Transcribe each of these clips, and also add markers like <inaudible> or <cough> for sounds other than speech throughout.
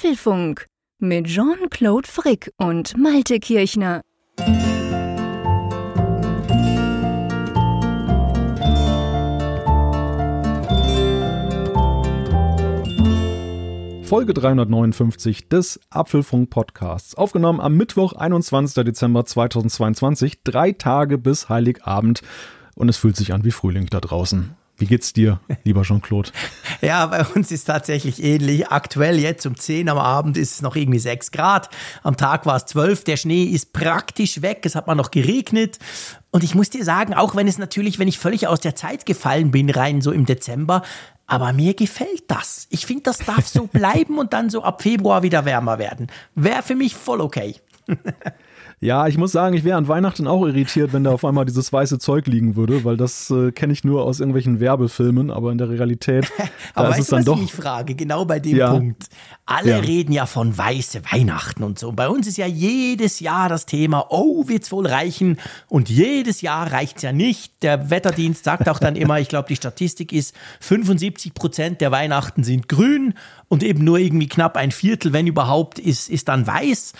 Apfelfunk mit Jean-Claude Frick und Malte Kirchner. Folge 359 des Apfelfunk Podcasts. Aufgenommen am Mittwoch, 21. Dezember 2022, drei Tage bis Heiligabend. Und es fühlt sich an wie Frühling da draußen. Wie geht's dir, lieber Jean-Claude? <laughs> ja, bei uns ist tatsächlich ähnlich. Aktuell jetzt um 10 am Abend ist es noch irgendwie 6 Grad. Am Tag war es 12. Der Schnee ist praktisch weg. Es hat mal noch geregnet. Und ich muss dir sagen, auch wenn es natürlich, wenn ich völlig aus der Zeit gefallen bin, rein so im Dezember, aber mir gefällt das. Ich finde, das darf so <laughs> bleiben und dann so ab Februar wieder wärmer werden. Wäre für mich voll okay. <laughs> Ja, ich muss sagen, ich wäre an Weihnachten auch irritiert, wenn da auf einmal dieses weiße Zeug liegen würde, weil das äh, kenne ich nur aus irgendwelchen Werbefilmen, aber in der Realität <laughs> aber da ist es dann was doch. Ich frage genau bei dem Ja. Punkt. Alle Ja. reden ja von weiße Weihnachten und so. Und bei uns ist ja jedes Jahr das Thema, oh, wird's wohl reichen? Und jedes Jahr reicht's ja nicht. Der Wetterdienst sagt auch dann immer, ich glaube, die Statistik ist, 75 Prozent der Weihnachten sind grün und eben nur irgendwie knapp ein Viertel, wenn überhaupt, ist, ist dann weiß.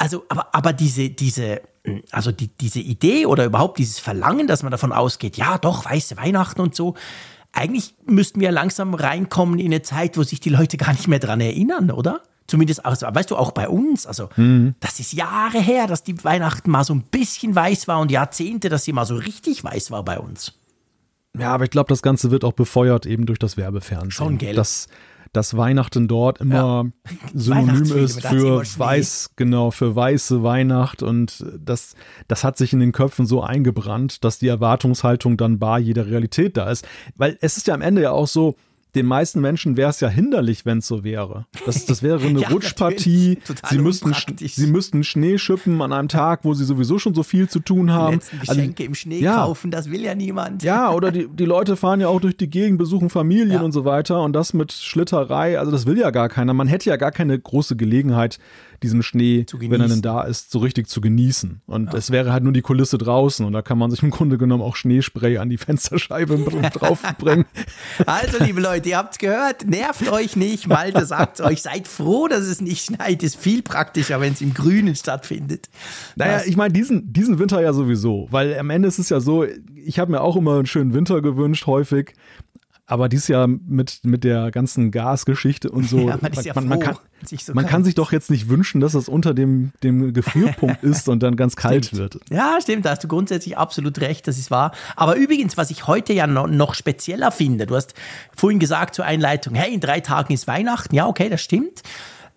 Also, aber, aber diese, diese, also die, diese Idee oder überhaupt dieses Verlangen, dass man davon ausgeht, ja doch, weiße Weihnachten und so, eigentlich müssten wir langsam reinkommen in eine Zeit, wo sich die Leute gar nicht mehr dran erinnern, oder? Zumindest, also, weißt du, auch bei uns. Also, das ist Jahre her, dass die Weihnachten mal so ein bisschen weiß war und Jahrzehnte, dass sie mal so richtig weiß war bei uns. Ja, aber ich glaube, das Ganze wird auch befeuert eben durch das Werbefernsehen. Schon, gell? Dass, dass Weihnachten dort immer <laughs> synonym Weihnachtsfilme, ist für weiß, genau, für weiße Weihnacht. Und das, das hat sich in den Köpfen so eingebrannt, dass die Erwartungshaltung dann bar jeder Realität da ist. Weil es ist ja am Ende ja auch so, den meisten Menschen wäre es ja hinderlich, wenn es so wäre. Das, das wäre <laughs> eine Ja, Rutschpartie. Sie müssten, sie müssten Schnee schippen an einem Tag, wo sie sowieso schon so viel zu tun haben. letzten Also- Geschenke im Schnee ja. kaufen, das will ja niemand. ja, oder die, die Leute fahren ja auch durch die Gegend, besuchen Familien Ja. und so weiter und das mit Schlitterei, also das will ja gar keiner. Man hätte ja gar keine große Gelegenheit, diesen Schnee, wenn er denn da ist, so richtig zu genießen. Und es wäre halt nur die Kulisse draußen und da kann man sich im Grunde genommen auch Schneespray an die Fensterscheibe <laughs> draufbringen. Also, liebe Leute, ihr habt's gehört, nervt euch nicht. Malte sagt euch, seid froh, dass es nicht schneit. Ist viel praktischer, wenn es im Grünen stattfindet. Naja, Das- ich meine, diesen, diesen Winter ja sowieso, weil am Ende ist es ja so, ich habe mir auch immer einen schönen Winter gewünscht, häufig. Aber dieses Jahr mit, mit der ganzen Gasgeschichte und so, <laughs> Ja, man ist ja man, man, froh, kann, sich so man kann sich doch jetzt nicht wünschen, dass es unter dem, dem Gefrierpunkt <laughs> ist und dann ganz kalt wird. Ja, stimmt, da hast du grundsätzlich absolut recht, das ist wahr. Aber übrigens, was ich heute ja noch, noch spezieller finde, du hast vorhin gesagt zur Einleitung, hey, in drei Tagen ist Weihnachten. Ja, okay, das stimmt.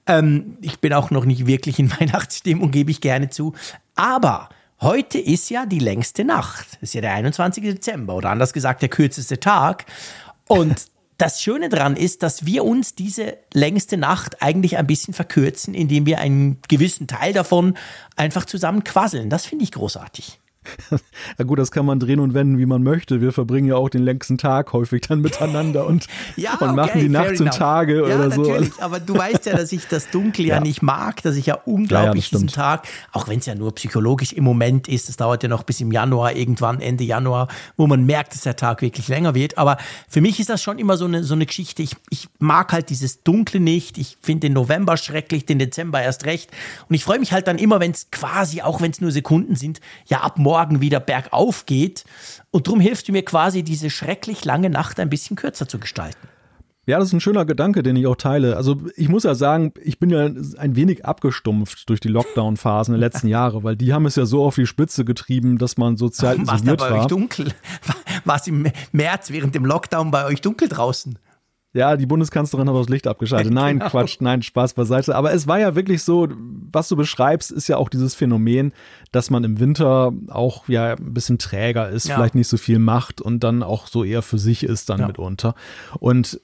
Ähm, ich bin auch noch nicht wirklich in <laughs> Weihnachtsstimmung, gebe ich gerne zu. Aber heute ist ja die längste Nacht. Das ist ja der 21. Dezember oder anders gesagt der kürzeste Tag. Und das Schöne daran ist, dass wir uns diese längste Nacht eigentlich ein bisschen verkürzen, indem wir einen gewissen Teil davon einfach zusammen quasseln. Das finde ich großartig. <laughs> Ja gut, das kann man drehen und wenden, wie man möchte. Wir verbringen ja auch den längsten Tag häufig dann miteinander und, <laughs> Ja, und machen die Nacht zum. Tage ja, oder so. natürlich, aber du weißt ja, dass ich das Dunkel <laughs> ja, Ja. nicht mag, dass ich ja unglaublich diesen. Tag, auch wenn es ja nur psychologisch im Moment ist, es dauert ja noch bis im Januar, irgendwann Ende Januar, wo man merkt, dass der Tag wirklich länger wird. Aber für mich ist das schon immer so eine, so eine Geschichte. Ich, ich mag halt dieses Dunkle nicht. Ich finde den November schrecklich, den Dezember erst recht. Und ich freue mich halt dann immer, wenn es quasi, auch wenn es nur Sekunden sind, ja ab morgen wieder bergauf geht. Und darum hilfst du mir quasi, diese schrecklich lange Nacht ein bisschen kürzer zu gestalten. Ja, das ist ein schöner Gedanke, den ich auch teile. Also ich muss ja sagen, ich bin ja ein wenig abgestumpft durch die Lockdown-Phasen der letzten <laughs> Jahre, weil die haben es ja so auf die Spitze getrieben, dass man sozial War es da isoliert bei euch war. dunkel? <laughs> War es im März während dem Lockdown bei euch dunkel draußen? Ja, die Bundeskanzlerin hat das Licht abgeschaltet. Nein, Genau. Quatsch, nein, Spaß beiseite. Aber es war ja wirklich so, was du beschreibst, ist ja auch dieses Phänomen, dass man im Winter auch ja ein bisschen träger ist, Ja. vielleicht nicht so viel macht und dann auch so eher für sich ist dann Ja. mitunter. Und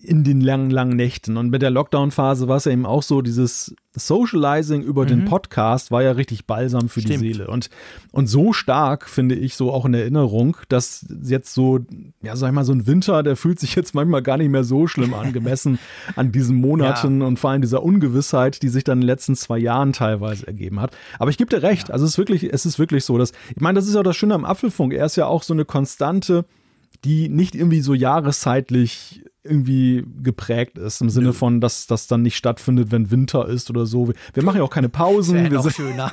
in den langen, langen Nächten. Und mit der Lockdown-Phase war es ja eben auch so, dieses Socializing über den Podcast war ja richtig balsam für Mhm. Stimmt. die Seele. Und, und so stark, finde ich, so auch in Erinnerung, dass jetzt so, ja, sag ich mal, so ein Winter, der fühlt sich jetzt manchmal gar nicht mehr so schlimm an, gemessen <laughs> an diesen Monaten und vor allem dieser Ungewissheit, die sich dann in den letzten zwei Jahren teilweise ergeben hat. Aber ich gebe dir recht, also es ist wirklich, es ist wirklich so, dass, ich meine, das ist ja auch das Schöne am Apfelfunk. Er ist ja auch so eine Konstante, die nicht irgendwie so jahreszeitlich irgendwie geprägt ist, im Sinne von, dass das dann nicht stattfindet, wenn Winter ist oder so. Wir machen ja auch keine Pausen. Wir, sind, schöner.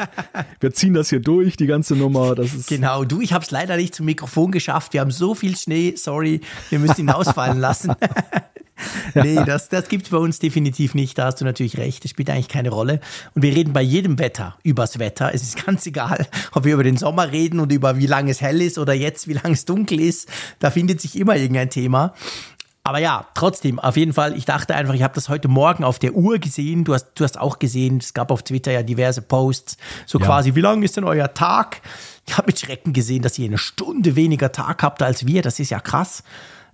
<laughs> wir ziehen das hier durch, die ganze Nummer. Das ist genau, du, ich habe es leider nicht zum Mikrofon geschafft. Wir haben so viel Schnee, sorry, wir müssen ihn ausfallen lassen. <laughs> <laughs> nee, das, das gibt es bei uns definitiv nicht. Da hast du natürlich recht. Das spielt eigentlich keine Rolle. Und wir reden bei jedem Wetter übers Wetter. Es ist ganz egal, ob wir über den Sommer reden und über wie lange es hell ist oder jetzt, wie lange es dunkel ist. Da findet sich immer irgendein Thema. Aber ja, trotzdem, auf jeden Fall, ich dachte einfach, ich habe das heute Morgen auf der Uhr gesehen. Du hast, du hast auch gesehen, es gab auf Twitter ja diverse Posts, so ja. quasi, wie lang ist denn euer Tag? Ich habe mit Schrecken gesehen, dass ihr eine Stunde weniger Tag habt als wir. Das ist ja krass.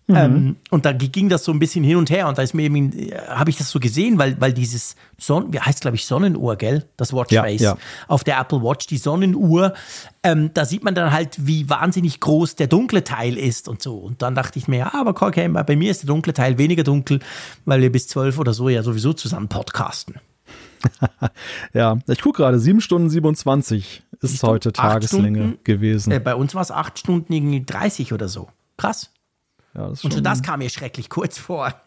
Mhm. Ähm, und da ging das so ein bisschen hin und her und da ist mir eben, äh, habe ich das so gesehen, weil, weil dieses Son wie heißt glaube ich Sonnenuhr, gell? Das Watchface ja, ja. auf der Apple Watch, die Sonnenuhr, ähm, da sieht man dann halt, wie wahnsinnig groß der dunkle Teil ist und so. Und dann dachte ich mir, ja, aber okay, bei mir ist der dunkle Teil weniger dunkel, weil wir bis zwölf oder so ja sowieso zusammen podcasten. <laughs> ja, ich gucke gerade, sieben Stunden 27 ist heute Tageslänge Stunden, gewesen. Äh, bei uns war es acht Stunden irgendwie 30 oder so. Krass. Ja, und schon das kam mir schrecklich kurz vor. <laughs>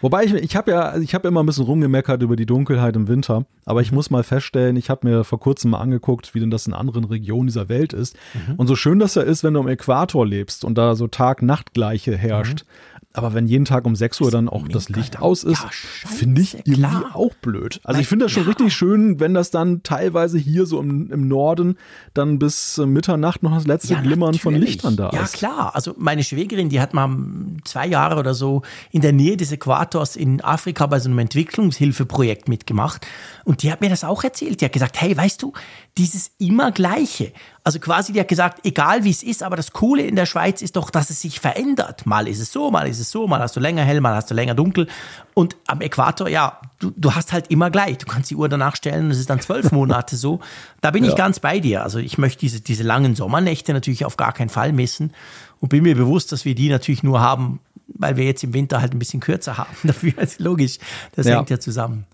Wobei ich, ich habe ja, ich habe immer ein bisschen rumgemeckert über die Dunkelheit im Winter, aber ich muss mal feststellen, ich habe mir vor kurzem mal angeguckt, wie denn das in anderen Regionen dieser Welt ist. Mhm. Und so schön das ja ist, wenn du am Äquator lebst und da so Tag-Nacht-Gleiche herrscht, mhm. Aber wenn jeden Tag um 6 Uhr dann auch das Licht aus ist, ja, finde ich irgendwie klar. auch blöd. Also ich finde das schon ja. richtig schön, wenn das dann teilweise hier so im, im Norden dann bis Mitternacht noch das letzte ja, Glimmern natürlich. von Lichtern da ist. Ja klar, also meine Schwägerin, die hat mal zwei Jahre oder so in der Nähe des Äquators in Afrika bei so einem Entwicklungshilfeprojekt mitgemacht und die hat mir das auch erzählt. Die hat gesagt, hey, weißt du, dieses immer Gleiche. Also quasi, die hat gesagt, egal wie es ist, aber das Coole in der Schweiz ist doch, dass es sich verändert. Mal ist es so, mal ist es so, mal hast du länger hell, mal hast du länger dunkel. Und am Äquator, ja, du, du hast halt immer gleich. Du kannst die Uhr danach stellen und es ist dann zwölf <laughs> Monate so. Da bin ja. ich ganz bei dir. Also ich möchte diese, diese langen Sommernächte natürlich auf gar keinen Fall missen und bin mir bewusst, dass wir die natürlich nur haben, weil wir jetzt im Winter halt ein bisschen kürzer <laughs> haben. Dafür ist logisch. Das ja. hängt ja zusammen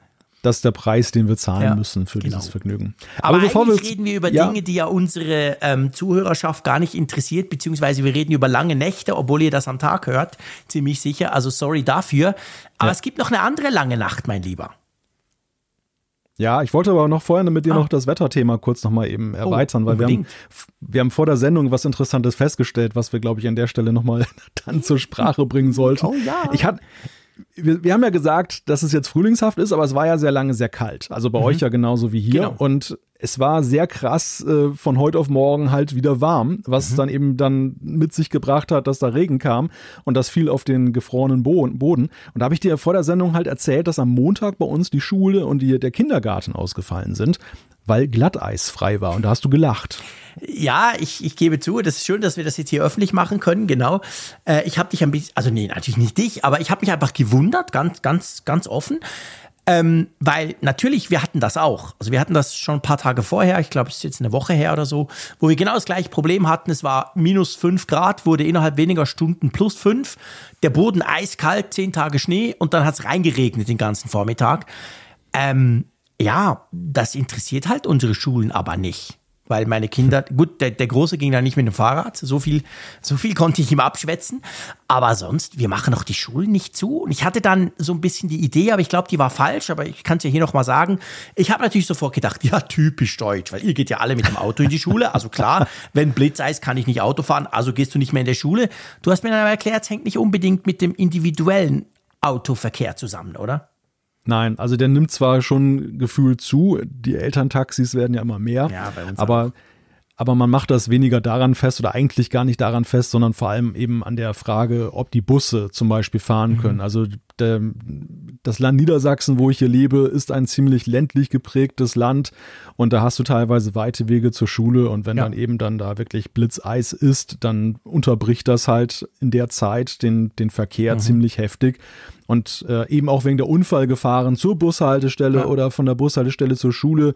das ist der Preis, den wir zahlen ja, müssen für genau. dieses Vergnügen. Aber, Aber bevor wir reden wir über ja. Dinge, die ja unsere ähm, Zuhörerschaft gar nicht interessiert, beziehungsweise wir reden über lange Nächte, obwohl ihr das am Tag hört, ziemlich sicher. Also sorry dafür. Aber ja. es gibt noch eine andere lange Nacht, mein Lieber. Ja, ich wollte aber noch vorher mit dir ah. noch das Wetterthema kurz nochmal eben oh, erweitern, oh, weil wir haben, wir haben vor der Sendung was Interessantes festgestellt, was wir, glaube ich, an der Stelle nochmal <laughs> dann zur Sprache bringen sollten. Oh ja. Ich hatte wir, wir, haben ja gesagt, dass es jetzt frühlingshaft ist, aber es war ja sehr lange sehr kalt. Also bei mhm. euch ja genauso wie hier. Genau. Und es war sehr krass äh, von heute auf morgen halt wieder warm, was mhm. dann eben dann mit sich gebracht hat, dass da Regen kam und das fiel auf den gefrorenen Boden. Und da habe ich dir vor der Sendung halt erzählt, dass am Montag bei uns die Schule und die, der Kindergarten ausgefallen sind, weil Glatteis frei war. Und da hast du gelacht. Ja, ich, ich gebe zu, das ist schön, dass wir das jetzt hier öffentlich machen können, genau. Äh, ich habe dich ein bisschen, also nee, natürlich nicht dich, aber ich habe mich einfach gewundert, ganz, ganz, ganz offen. Ähm, weil natürlich, wir hatten das auch. Also wir hatten das schon ein paar Tage vorher, ich glaube, es ist jetzt eine Woche her oder so, wo wir genau das gleiche Problem hatten. Es war minus fünf Grad, wurde innerhalb weniger Stunden plus fünf. Der Boden eiskalt, zehn Tage Schnee und dann hat es reingeregnet den ganzen Vormittag. Ähm, ja, das interessiert halt unsere Schulen aber nicht weil meine Kinder, gut, der, der Große ging da nicht mit dem Fahrrad, so viel, so viel konnte ich ihm abschwätzen, aber sonst, wir machen doch die Schulen nicht zu. Und ich hatte dann so ein bisschen die Idee, aber ich glaube, die war falsch, aber ich kann es ja hier nochmal sagen. Ich habe natürlich sofort gedacht, ja, typisch deutsch, weil ihr geht ja alle mit dem Auto in die Schule, also klar, wenn Blitzeis kann ich nicht Auto fahren, also gehst du nicht mehr in der Schule. Du hast mir dann aber erklärt, es hängt nicht unbedingt mit dem individuellen Autoverkehr zusammen, oder? Nein, also der nimmt zwar schon gefühlt zu, die Elterntaxis werden ja immer mehr, ja, bei uns aber, aber man macht das weniger daran fest oder eigentlich gar nicht daran fest, sondern vor allem eben an der Frage, ob die Busse zum Beispiel fahren mhm. können. Also der, das Land Niedersachsen, wo ich hier lebe, ist ein ziemlich ländlich geprägtes Land und da hast du teilweise weite Wege zur Schule und wenn ja. dann eben dann da wirklich Blitzeis ist, dann unterbricht das halt in der Zeit den, den Verkehr mhm. ziemlich heftig. Und äh, eben auch wegen der Unfallgefahren zur Bushaltestelle ja. oder von der Bushaltestelle zur Schule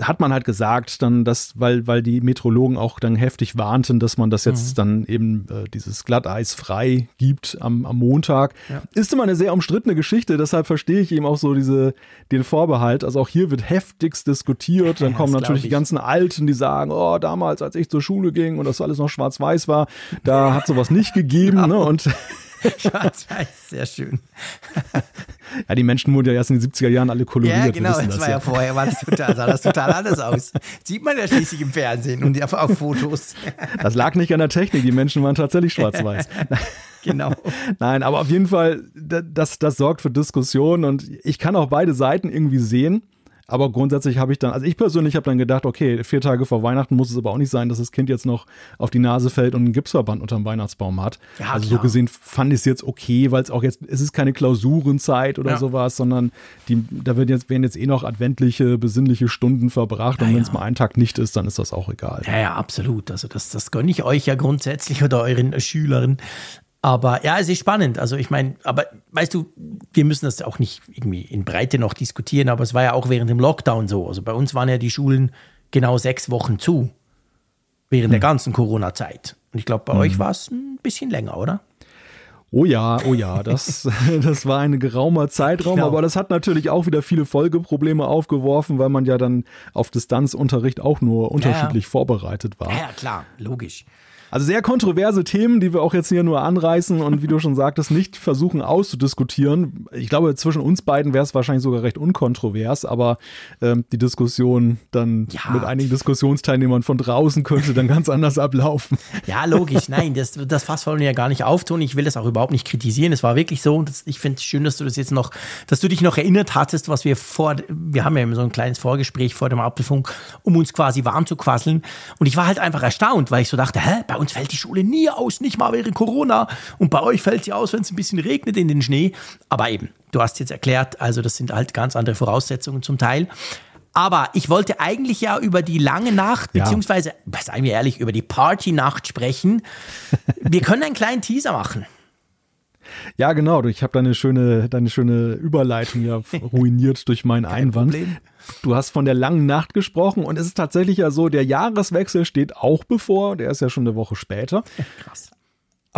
hat man halt gesagt, dann, dass, weil, weil die Meteorologen auch dann heftig warnten, dass man das jetzt mhm. dann eben äh, dieses Glatteis frei gibt am, am Montag. Ja. Ist immer eine sehr umstrittene Geschichte, deshalb verstehe ich eben auch so diese, den Vorbehalt. Also auch hier wird heftigst diskutiert. Dann <laughs> ja, kommen natürlich die ganzen Alten, die sagen, oh, damals, als ich zur Schule ging und das alles noch schwarz-weiß war, da hat sowas nicht gegeben. <laughs> Ne? Und <laughs> Schwarz-Weiß, sehr schön. ja, die Menschen wurden ja erst in den 70er Jahren alle koloriert. Ja, genau, das, das war ja, vorher, war das total, sah das total anders aus. Sieht man ja schließlich im Fernsehen und auf, auf Fotos. Das lag nicht an der Technik, die Menschen waren tatsächlich schwarz-weiß. <laughs> genau. Nein, aber auf jeden Fall, das, das sorgt für Diskussionen und ich kann auch beide Seiten irgendwie sehen. Aber grundsätzlich habe ich dann, also ich persönlich habe dann gedacht, okay, vier Tage vor Weihnachten muss es aber auch nicht sein, dass das Kind jetzt noch auf die Nase fällt und einen Gipsverband unterm Weihnachtsbaum hat. Ja, also klar. so gesehen fand ich es jetzt okay, weil es auch jetzt, es ist keine Klausurenzeit oder ja. sowas, sondern die, da werden jetzt, werden jetzt eh noch adventliche, besinnliche Stunden verbracht ja, und wenn es mal einen Tag nicht ist, dann ist das auch egal. Ja, ja, absolut. Also das, das gönne ich euch ja grundsätzlich oder euren Schülern. Aber ja, es ist spannend. Also ich meine, aber weißt du, wir müssen das auch nicht irgendwie in Breite noch diskutieren, aber es war ja auch während dem Lockdown so. Also bei uns waren ja die Schulen genau sechs Wochen zu, während hm. der ganzen Corona-Zeit. Und ich glaube, bei hm. euch war es ein bisschen länger, oder? Oh ja, oh ja, das, <laughs> das war ein geraumer Zeitraum, genau. aber das hat natürlich auch wieder viele Folgeprobleme aufgeworfen, weil man ja dann auf Distanzunterricht auch nur unterschiedlich ja, vorbereitet war. Ja, klar, logisch. Also sehr kontroverse Themen, die wir auch jetzt hier nur anreißen und wie du schon sagtest, nicht versuchen auszudiskutieren. Ich glaube, zwischen uns beiden wäre es wahrscheinlich sogar recht unkontrovers, aber ähm, die Diskussion dann ja. mit einigen Diskussionsteilnehmern von draußen könnte dann ganz anders ablaufen. Ja, logisch. Nein, das, das Fass wollen wir ja gar nicht auftun. Ich will das auch überhaupt nicht kritisieren. Es war wirklich so. Das, ich finde es schön, dass du das jetzt noch, dass du dich noch erinnert hattest, was wir vor, wir haben ja immer so ein kleines Vorgespräch vor dem Apfelfunk, um uns quasi warm zu quasseln. Und ich war halt einfach erstaunt, weil ich so dachte, hä, bei uns fällt die Schule nie aus, nicht mal während Corona. Und bei euch fällt sie aus, wenn es ein bisschen regnet in den Schnee. Aber eben, du hast jetzt erklärt, also das sind halt ganz andere Voraussetzungen zum Teil. Aber ich wollte eigentlich ja über die lange Nacht, ja. beziehungsweise, seien wir ehrlich, über die Partynacht sprechen. Wir können einen kleinen Teaser machen. Ja, genau. Ich habe deine schöne, deine schöne Überleitung ja <laughs> ruiniert durch meinen Kein Einwand. Problem. Du hast von der langen Nacht gesprochen und es ist tatsächlich ja so, der Jahreswechsel steht auch bevor. Der ist ja schon eine Woche später. Krass.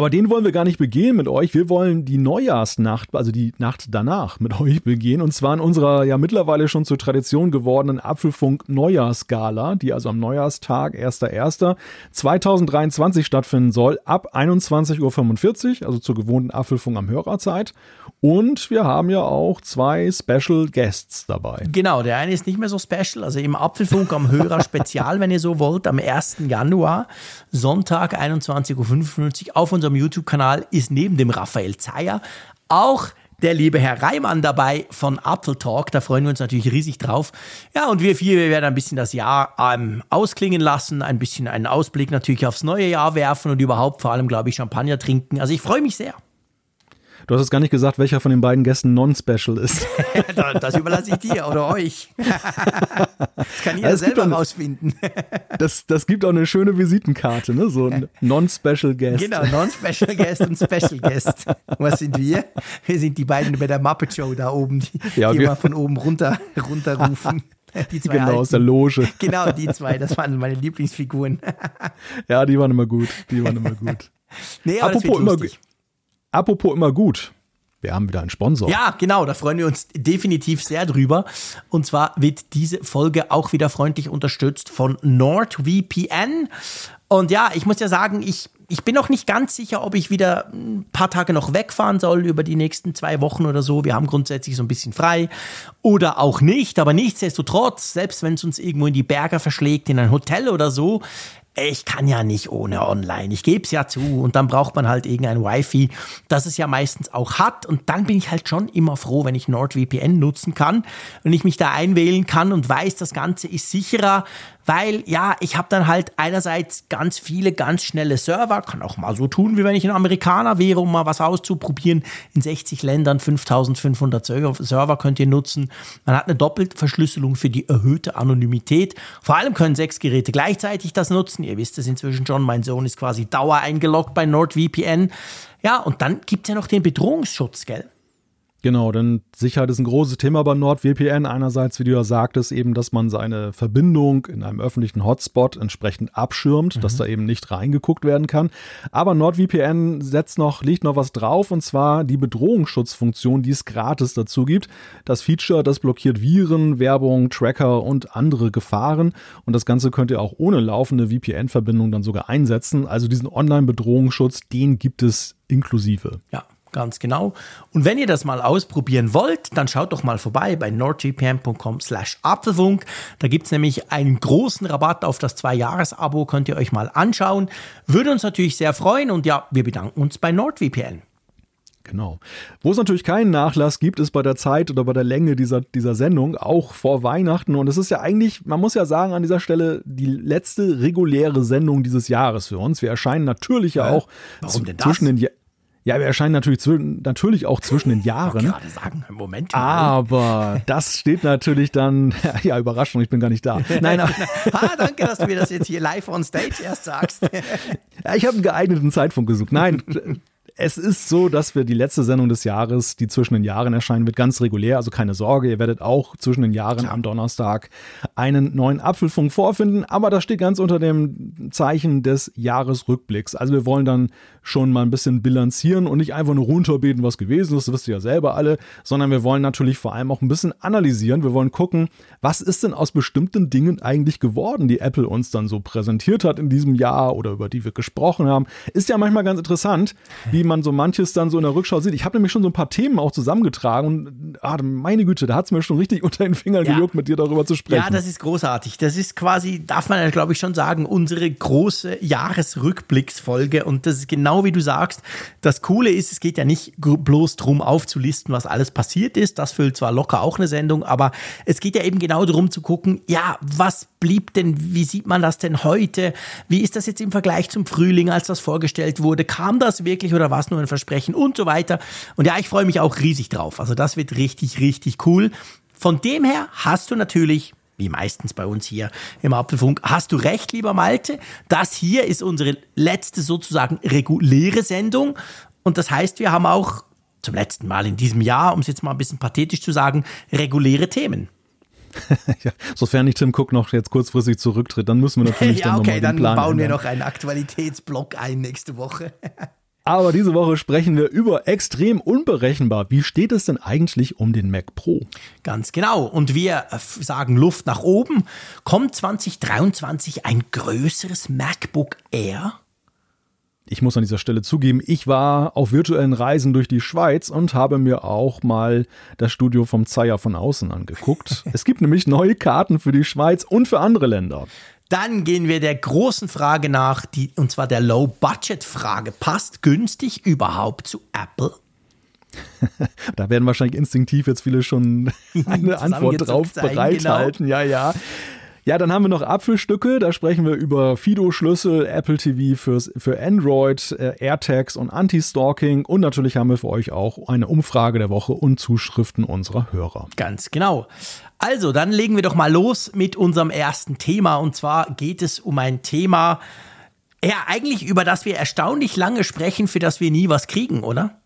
Aber den wollen wir gar nicht begehen mit euch. Wir wollen die Neujahrsnacht, also die Nacht danach mit <laughs> euch begehen. Und zwar in unserer ja mittlerweile schon zur Tradition gewordenen Apfelfunk Neujahrsgala, die also am Neujahrstag 1.1.2023 stattfinden soll, ab 21.45 Uhr, also zur gewohnten Apfelfunk am Hörerzeit. Und wir haben ja auch zwei Special Guests dabei. Genau, der eine ist nicht mehr so special, also im Apfelfunk am Hörer Spezial, <laughs> wenn ihr so wollt, am 1. Januar, Sonntag 21.55 Uhr auf unserem YouTube-Kanal ist neben dem Raphael Zeyer auch der liebe Herr Reimann dabei von Apfel Talk. Da freuen wir uns natürlich riesig drauf. Ja, und wir vier, wir werden ein bisschen das Jahr ähm, ausklingen lassen, ein bisschen einen Ausblick natürlich aufs neue Jahr werfen und überhaupt vor allem, glaube ich, Champagner trinken. Also ich freue mich sehr. Du hast es gar nicht gesagt, welcher von den beiden Gästen non-special ist. <laughs> das überlasse ich dir oder euch. <laughs> Das kann jeder also selber rausfinden. <laughs> Das, das gibt auch eine schöne Visitenkarte, ne? so ein non-special Guest. Genau, non-special Guest und Special Guest. Was sind wir? Wir sind die beiden bei der Muppet Show da oben, die, ja, die immer von oben runter, runterrufen. Die zwei genau, Alten. aus der Loge. Genau, die zwei, das waren meine Lieblingsfiguren. Ja, die waren immer gut. Die waren immer gut. Nee, aber Apropos immer, Apropos immer gut. Wir haben wieder einen Sponsor. Ja, genau, da freuen wir uns definitiv sehr drüber. Und zwar wird diese Folge auch wieder freundlich unterstützt von NordVPN. Und ja, ich muss ja sagen, ich, ich bin noch nicht ganz sicher, ob ich wieder ein paar Tage noch wegfahren soll über die nächsten zwei Wochen oder so. Wir haben grundsätzlich so ein bisschen frei oder auch nicht. Aber nichtsdestotrotz, selbst wenn es uns irgendwo in die Berge verschlägt, in ein Hotel oder so, ich kann ja nicht ohne online. Ich gebe es ja zu und dann braucht man halt irgendein Wi-Fi, das es ja meistens auch hat. Und dann bin ich halt schon immer froh, wenn ich NordVPN nutzen kann, wenn ich mich da einwählen kann und weiß, das Ganze ist sicherer, weil ja, ich habe dann halt einerseits ganz viele ganz schnelle Server, kann auch mal so tun, wie wenn ich ein Amerikaner wäre, um mal was auszuprobieren. In 60 Ländern 5500 Server könnt ihr nutzen. Man hat eine Doppelverschlüsselung für die erhöhte Anonymität. Vor allem können sechs Geräte gleichzeitig das nutzen. Ihr wisst es inzwischen schon, mein Sohn ist quasi dauer eingeloggt bei NordVPN. Ja, und dann gibt es ja noch den Bedrohungsschutz, gell? Genau, denn Sicherheit ist ein großes Thema bei NordVPN. Einerseits, wie du ja sagtest, eben, dass man seine Verbindung in einem öffentlichen Hotspot entsprechend abschirmt, mhm. dass da eben nicht reingeguckt werden kann. Aber NordVPN setzt noch, liegt noch was drauf und zwar die Bedrohungsschutzfunktion, die es gratis dazu gibt. Das Feature, das blockiert Viren, Werbung, Tracker und andere Gefahren. Und das Ganze könnt ihr auch ohne laufende VPN-Verbindung dann sogar einsetzen. Also diesen Online-Bedrohungsschutz, den gibt es inklusive. Ja, Ganz genau. Und wenn ihr das mal ausprobieren wollt, dann schaut doch mal vorbei bei nordgpn.com slash Apfelfunk. Da gibt's nämlich einen großen Rabatt auf das Zwei-Jahres-Abo, könnt ihr euch mal anschauen. Würde uns natürlich sehr freuen und ja, wir bedanken uns bei NordVPN. Genau. Wo es natürlich keinen Nachlass gibt, ist bei der Zeit oder bei der Länge dieser, dieser Sendung, auch vor Weihnachten. Und es ist ja eigentlich, man muss ja sagen, an dieser Stelle die letzte reguläre Sendung dieses Jahres für uns. Wir erscheinen natürlich ja auch Warum denn das? zwischen den ja, wir erscheinen natürlich, natürlich auch zwischen den Jahren. Ich gerade sagen, Moment. Aber das steht natürlich dann, <laughs> ja, Überraschung, ich bin gar nicht da. Nein, aber, <laughs> ah, danke, dass du mir das jetzt hier live on stage erst sagst. ja, ich habe einen geeigneten Zeitpunkt gesucht. Nein, es ist so, dass wir die letzte Sendung des Jahres, die zwischen den Jahren erscheinen wird, ganz regulär. Also keine Sorge, ihr werdet auch zwischen den Jahren am Donnerstag einen neuen Apfelfunk vorfinden. Aber das steht ganz unter dem Zeichen des Jahresrückblicks. Also wir wollen dann schon mal ein bisschen bilanzieren und nicht einfach nur runterbeten, was gewesen ist, das wisst ihr ja selber alle, sondern wir wollen natürlich vor allem auch ein bisschen analysieren. Wir wollen gucken, was ist denn aus bestimmten Dingen eigentlich geworden, die Apple uns dann so präsentiert hat in diesem Jahr oder über die wir gesprochen haben. Ist ja manchmal ganz interessant, wie man so manches dann so in der Rückschau sieht. Ich habe nämlich schon so ein paar Themen auch zusammengetragen und ah, meine Güte, da hat es mir schon richtig <laughs> unter den Fingern ja. gejuckt, mit dir darüber zu sprechen. Ja, das ist großartig. Das ist quasi, darf man ja glaube ich schon sagen, unsere große Jahresrückblicksfolge und das ist genau wie du sagst. Das Coole ist, es geht ja nicht bloß darum aufzulisten, was alles passiert ist. Das füllt zwar locker auch eine Sendung, aber es geht ja eben genau darum zu gucken, ja, was blieb denn, wie sieht man das denn heute? Wie ist das jetzt im Vergleich zum Frühling, als das vorgestellt wurde? Kam das wirklich oder war es nur ein Versprechen und so weiter? Und ja, ich freue mich auch riesig drauf. Also das wird richtig, richtig cool. Von dem her hast du natürlich wie meistens bei uns hier im Apfelfunk. Hast du recht, lieber Malte? Das hier ist unsere letzte sozusagen reguläre Sendung. Und das heißt, wir haben auch zum letzten Mal in diesem Jahr, um es jetzt mal ein bisschen pathetisch zu sagen, reguläre Themen. <laughs> ja, sofern nicht Tim Cook noch jetzt kurzfristig zurücktritt, dann müssen wir natürlich <laughs> ja, dann okay, dann bauen ändern. wir noch einen Aktualitätsblock ein nächste Woche. <laughs> Aber diese Woche sprechen wir über extrem unberechenbar. Wie steht es denn eigentlich um den Mac Pro? Ganz genau. Und wir äh, sagen Luft nach oben. Kommt 2023 ein größeres MacBook Air? Ich muss an dieser Stelle zugeben, ich war auf virtuellen Reisen durch die Schweiz und habe mir auch mal das Studio vom Zeier von außen angeguckt. <laughs> es gibt nämlich neue Karten für die Schweiz und für andere Länder. Dann gehen wir der großen Frage nach, die, und zwar der Low-Budget-Frage. Passt günstig überhaupt zu Apple? <laughs> da werden wahrscheinlich instinktiv jetzt viele schon <laughs> eine Antwort drauf genau. bereithalten. Genau. Ja, ja. Ja, dann haben wir noch Apfelstücke. Da sprechen wir über Fido-Schlüssel, Apple TV fürs, für Android, äh, AirTags und Anti-Stalking. Und natürlich haben wir für euch auch eine Umfrage der Woche und Zuschriften unserer Hörer. Ganz genau. Also, dann legen wir doch mal los mit unserem ersten Thema. Und zwar geht es um ein Thema, ja, eigentlich über das wir erstaunlich lange sprechen, für das wir nie was kriegen, oder?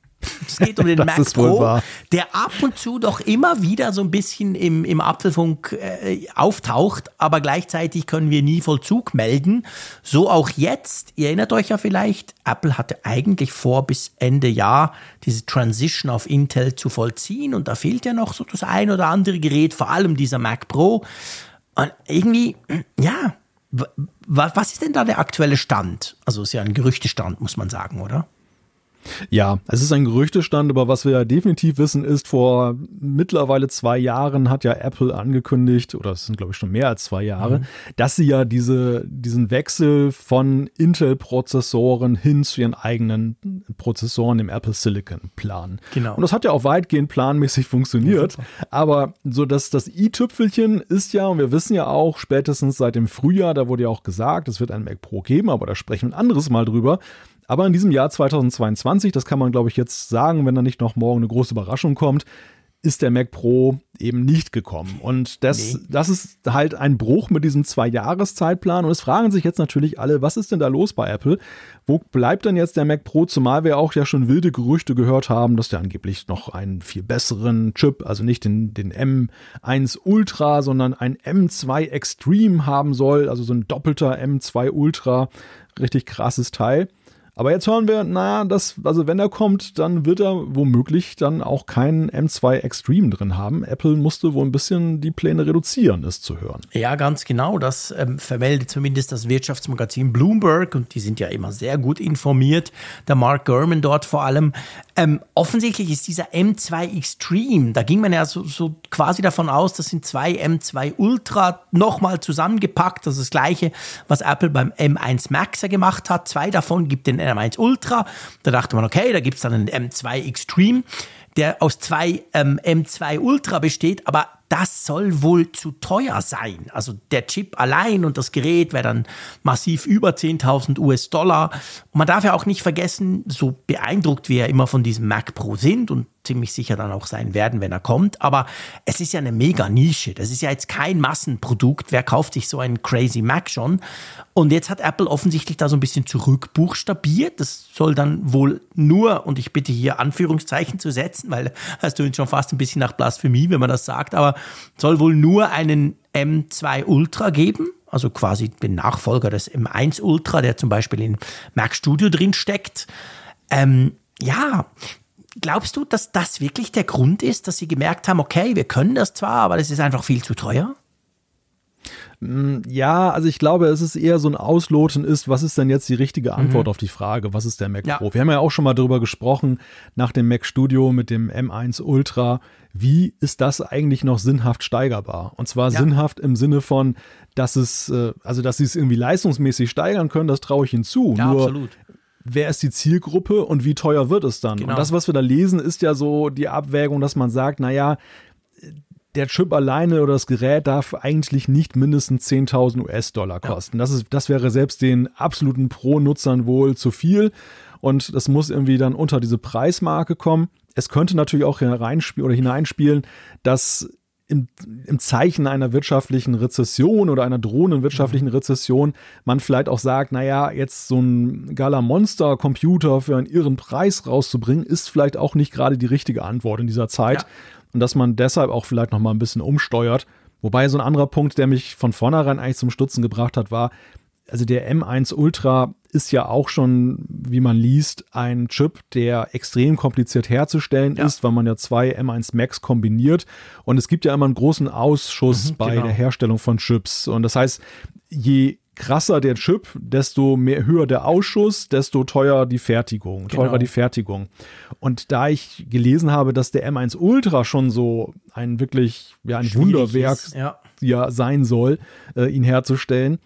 Es geht um den <laughs> Mac Pro, der ab und zu doch immer wieder so ein bisschen im, im Apfelfunk äh, auftaucht, aber gleichzeitig können wir nie Vollzug melden. So auch jetzt. Ihr erinnert euch ja vielleicht, Apple hatte eigentlich vor, bis Ende Jahr diese Transition auf Intel zu vollziehen und da fehlt ja noch so das ein oder andere Gerät, vor allem dieser Mac Pro. Und irgendwie, ja, was ist denn da der aktuelle Stand? Also ist ja ein Gerüchtestand, muss man sagen, oder? Ja, es ist ein Gerüchtestand, aber was wir ja definitiv wissen ist, vor mittlerweile zwei Jahren hat ja Apple angekündigt, oder es sind glaube ich schon mehr als zwei Jahre, mhm. dass sie ja diese, diesen Wechsel von Intel-Prozessoren hin zu ihren eigenen Prozessoren im Apple Silicon planen. Genau. Und das hat ja auch weitgehend planmäßig funktioniert, ja, aber so dass das i-Tüpfelchen ist ja, und wir wissen ja auch, spätestens seit dem Frühjahr, da wurde ja auch gesagt, es wird ein Mac Pro geben, aber da sprechen wir ein anderes Mal drüber, aber in diesem Jahr 2022, das kann man glaube ich jetzt sagen, wenn da nicht noch morgen eine große Überraschung kommt, ist der Mac Pro eben nicht gekommen. Und das, nee. das ist halt ein Bruch mit diesem Zwei-Jahres-Zeitplan. Und es fragen sich jetzt natürlich alle, was ist denn da los bei Apple? Wo bleibt denn jetzt der Mac Pro? Zumal wir auch ja schon wilde Gerüchte gehört haben, dass der angeblich noch einen viel besseren Chip, also nicht den, den M1 Ultra, sondern ein M2 Extreme haben soll. Also so ein doppelter M2 Ultra. Richtig krasses Teil. Aber jetzt hören wir, naja, das, also wenn er kommt, dann wird er womöglich dann auch keinen M2 Extreme drin haben. Apple musste wohl ein bisschen die Pläne reduzieren, ist zu hören. Ja, ganz genau. Das ähm, vermeldet zumindest das Wirtschaftsmagazin Bloomberg und die sind ja immer sehr gut informiert. Der Mark Gurman dort vor allem. Ähm, offensichtlich ist dieser M2 Extreme, da ging man ja so, so quasi davon aus, das sind zwei M2 Ultra nochmal zusammengepackt. Das ist das gleiche, was Apple beim M1 Max ja gemacht hat. Zwei davon gibt den M1 Ultra. Da dachte man, okay, da gibt es dann einen M2 Extreme, der aus zwei ähm, M2 Ultra besteht, aber das soll wohl zu teuer sein. Also der Chip allein und das Gerät wäre dann massiv über 10.000 US-Dollar. Man darf ja auch nicht vergessen, so beeindruckt wir ja immer von diesem Mac Pro sind und ziemlich sicher dann auch sein werden, wenn er kommt. Aber es ist ja eine mega Nische. Das ist ja jetzt kein Massenprodukt. Wer kauft sich so einen Crazy Mac schon? Und jetzt hat Apple offensichtlich da so ein bisschen zurückbuchstabiert. Das soll dann wohl nur, und ich bitte hier Anführungszeichen zu setzen, weil <laughs> das tut schon fast ein bisschen nach Blasphemie, wenn man das sagt, aber soll wohl nur einen M2 Ultra geben. Also quasi den Nachfolger des M1 Ultra, der zum Beispiel in Mac Studio drin steckt. Ähm, ja, Glaubst du, dass das wirklich der Grund ist, dass sie gemerkt haben, okay, wir können das zwar, aber das ist einfach viel zu teuer? Mm, ja, also ich glaube, es ist eher so ein Ausloten ist, was ist denn jetzt die richtige Antwort mhm. auf die Frage, was ist der Mac ja. Pro? Wir haben ja auch schon mal darüber gesprochen, nach dem Mac Studio mit dem M1 Ultra, wie ist das eigentlich noch sinnhaft steigerbar? Und zwar ja. sinnhaft im Sinne von, dass es, äh, also dass sie es irgendwie leistungsmäßig steigern können, das traue ich ihnen zu. Ja, Nur absolut wer ist die Zielgruppe und wie teuer wird es dann? Genau. Und das, was wir da lesen, ist ja so die Abwägung, dass man sagt, naja, der Chip alleine oder das Gerät darf eigentlich nicht mindestens 10.000 US-Dollar kosten. Ja. Das, ist, das wäre selbst den absoluten Pro-Nutzern wohl zu viel. Und das muss irgendwie dann unter diese Preismarke kommen. Es könnte natürlich auch hereinspielen oder hineinspielen, dass im, im Zeichen einer wirtschaftlichen Rezession oder einer drohenden wirtschaftlichen mhm. Rezession man vielleicht auch sagt, naja, jetzt so ein Gala Monster Computer für einen irren Preis rauszubringen, ist vielleicht auch nicht gerade die richtige Antwort in dieser Zeit. Ja. Und dass man deshalb auch vielleicht noch mal ein bisschen umsteuert. Wobei so ein anderer Punkt, der mich von vornherein eigentlich zum Stutzen gebracht hat, war, also der M1 Ultra ist ja auch schon, wie man liest, ein Chip, der extrem kompliziert herzustellen ja. ist, weil man ja zwei M1 Max kombiniert. Und es gibt ja immer einen großen Ausschuss mhm, bei genau. der Herstellung von Chips. Und das heißt, je krasser der Chip, desto mehr höher der Ausschuss, desto teurer die Fertigung, teurer genau. die Fertigung. Und da ich gelesen habe, dass der M1 Ultra schon so ein wirklich ja ein Schwierig Wunderwerk ja. ja. sein soll, äh, ihn herzustellen,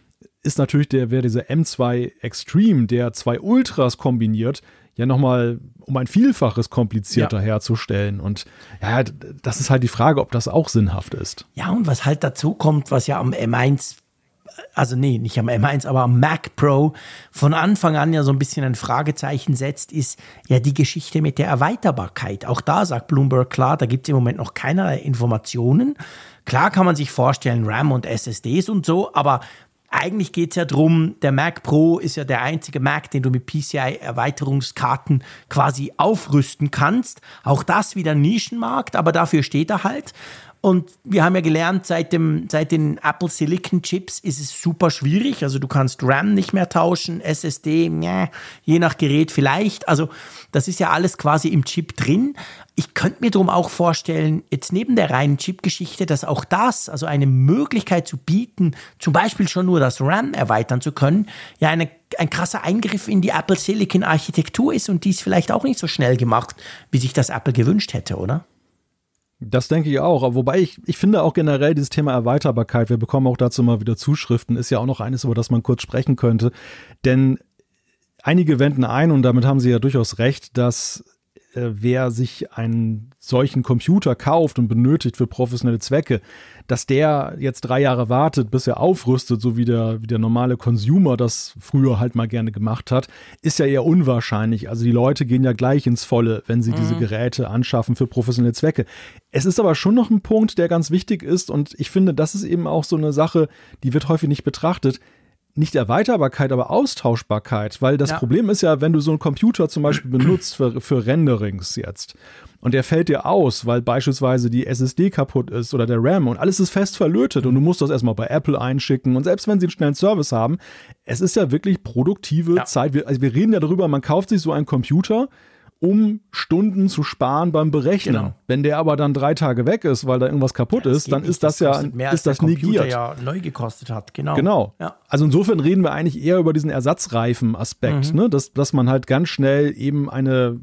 ist natürlich der, wer dieser M2 Extreme, der zwei Ultras kombiniert, ja nochmal um ein Vielfaches komplizierter ja. herzustellen. Und ja, das ist halt die Frage, ob das auch sinnhaft ist. Ja, und was halt dazu kommt, was ja am M1 also nee, nicht am M1, aber am Mac Pro von Anfang an ja so ein bisschen ein Fragezeichen setzt, ist ja die Geschichte mit der Erweiterbarkeit. Auch da sagt Bloomberg klar, da gibt es im Moment noch keinerlei Informationen. Klar kann man sich vorstellen, RAM und SSDs und so, aber eigentlich geht es ja darum, der Mac Pro ist ja der einzige Mac, den du mit PCI-Erweiterungskarten quasi aufrüsten kannst. Auch das wieder Nischenmarkt, aber dafür steht er halt. Und wir haben ja gelernt, seit, dem, seit den Apple Silicon Chips ist es super schwierig. Also du kannst RAM nicht mehr tauschen, SSD, meh, je nach Gerät vielleicht. Also das ist ja alles quasi im Chip drin. Ich könnte mir darum auch vorstellen, jetzt neben der reinen Chip-Geschichte, dass auch das, also eine Möglichkeit zu bieten, zum Beispiel schon nur das RAM erweitern zu können, ja eine, ein krasser Eingriff in die Apple Silicon Architektur ist und dies vielleicht auch nicht so schnell gemacht, wie sich das Apple gewünscht hätte, oder? Das denke ich auch. Wobei ich, ich finde auch generell dieses Thema Erweiterbarkeit, wir bekommen auch dazu mal wieder Zuschriften, ist ja auch noch eines, über das man kurz sprechen könnte. Denn einige wenden ein, und damit haben sie ja durchaus recht, dass äh, wer sich einen solchen Computer kauft und benötigt für professionelle Zwecke, dass der jetzt drei Jahre wartet, bis er aufrüstet, so wie der, wie der normale Consumer das früher halt mal gerne gemacht hat, ist ja eher unwahrscheinlich. Also die Leute gehen ja gleich ins Volle, wenn sie mhm. diese Geräte anschaffen für professionelle Zwecke. Es ist aber schon noch ein Punkt, der ganz wichtig ist und ich finde, das ist eben auch so eine Sache, die wird häufig nicht betrachtet nicht Erweiterbarkeit, aber Austauschbarkeit, weil das ja. Problem ist ja, wenn du so einen Computer zum Beispiel benutzt für, für Renderings jetzt und der fällt dir aus, weil beispielsweise die SSD kaputt ist oder der RAM und alles ist fest verlötet und du musst das erstmal bei Apple einschicken und selbst wenn sie einen schnellen Service haben, es ist ja wirklich produktive ja. Zeit. Wir, also wir reden ja darüber, man kauft sich so einen Computer, um Stunden zu sparen beim Berechnen. Genau. Wenn der aber dann drei Tage weg ist, weil da irgendwas kaputt ja, ist, dann ist das, das ja mehr, ist das der negiert. ja neu gekostet hat, genau. Genau. Ja. Also insofern reden wir eigentlich eher über diesen Ersatzreifen-Aspekt, mhm. ne? dass, dass man halt ganz schnell eben eine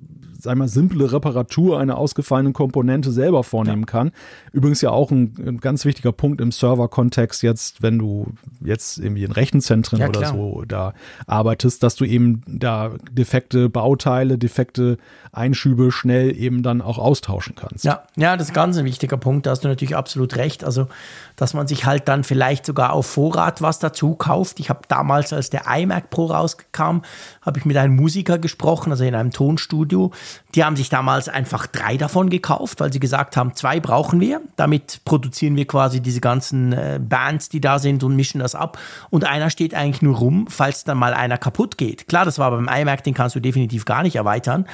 sag mal, simple Reparatur einer ausgefallenen Komponente selber vornehmen ja. kann. Übrigens ja auch ein, ein ganz wichtiger Punkt im Server-Kontext jetzt, wenn du jetzt irgendwie in Rechenzentren ja, oder so da arbeitest, dass du eben da defekte Bauteile, defekte Einschübe schnell eben dann auch austauschen kannst. Ja, ja, das ist ganz ein wichtiger Punkt. Da hast du natürlich absolut recht. Also, dass man sich halt dann vielleicht sogar auf Vorrat was dazu kauft. Ich habe damals, als der iMac Pro rauskam, habe ich mit einem Musiker gesprochen, also in einem Tonstudio. Die haben sich damals einfach drei davon gekauft, weil sie gesagt haben, zwei brauchen wir. Damit produzieren wir quasi diese ganzen äh, Bands, die da sind und mischen das ab. Und einer steht eigentlich nur rum, falls dann mal einer kaputt geht. Klar, das war beim iMac, den kannst du definitiv gar nicht erweitern.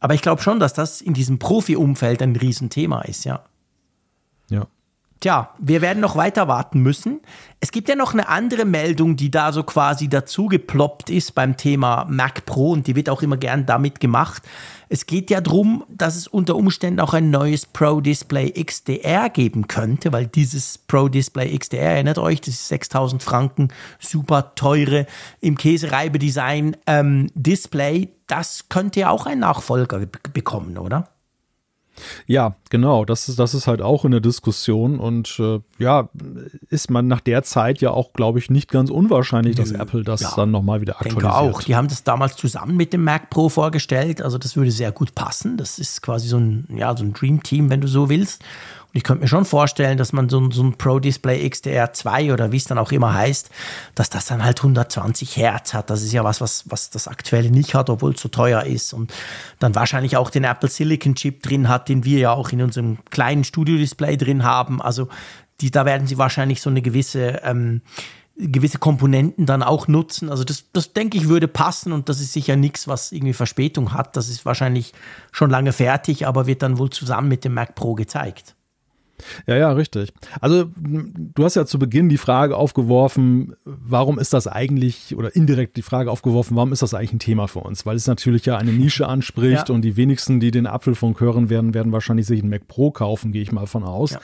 Aber ich glaube schon, dass das in diesem Profi-Umfeld ein Riesenthema ist, ja. Ja. Tja, wir werden noch weiter warten müssen. Es gibt ja noch eine andere Meldung, die da so quasi dazu geploppt ist beim Thema Mac Pro und die wird auch immer gern damit gemacht. Es geht ja darum, dass es unter Umständen auch ein neues Pro Display XDR geben könnte, weil dieses Pro Display XDR, erinnert euch, das ist 6000 Franken, super teure, im Käsereibe-Design ähm, Display, das könnte ja auch ein Nachfolger bekommen, oder? Ja, genau. Das ist, das ist halt auch in der Diskussion und äh, ja, ist man nach der Zeit ja auch, glaube ich, nicht ganz unwahrscheinlich, dass Nö. Apple das ja, dann nochmal wieder aktualisiert. Denke auch. Die haben das damals zusammen mit dem Mac Pro vorgestellt. Also das würde sehr gut passen. Das ist quasi so ein, ja, so ein Dream Team, wenn du so willst. Und ich könnte mir schon vorstellen, dass man so, so ein Pro Display XDR 2 oder wie es dann auch immer heißt, dass das dann halt 120 Hertz hat. Das ist ja was, was, was das aktuelle nicht hat, obwohl es so teuer ist. Und dann wahrscheinlich auch den Apple Silicon Chip drin hat, den wir ja auch in unserem kleinen Studio-Display drin haben. Also die, da werden sie wahrscheinlich so eine gewisse ähm, gewisse Komponenten dann auch nutzen. Also das, das denke ich würde passen und das ist sicher nichts, was irgendwie Verspätung hat. Das ist wahrscheinlich schon lange fertig, aber wird dann wohl zusammen mit dem Mac Pro gezeigt. Ja, ja, richtig. Also du hast ja zu Beginn die Frage aufgeworfen, warum ist das eigentlich, oder indirekt die Frage aufgeworfen, warum ist das eigentlich ein Thema für uns? Weil es natürlich ja eine Nische <laughs> anspricht ja. und die wenigsten, die den Apfelfunk hören werden, werden wahrscheinlich sich einen Mac Pro kaufen, gehe ich mal von aus. Ja.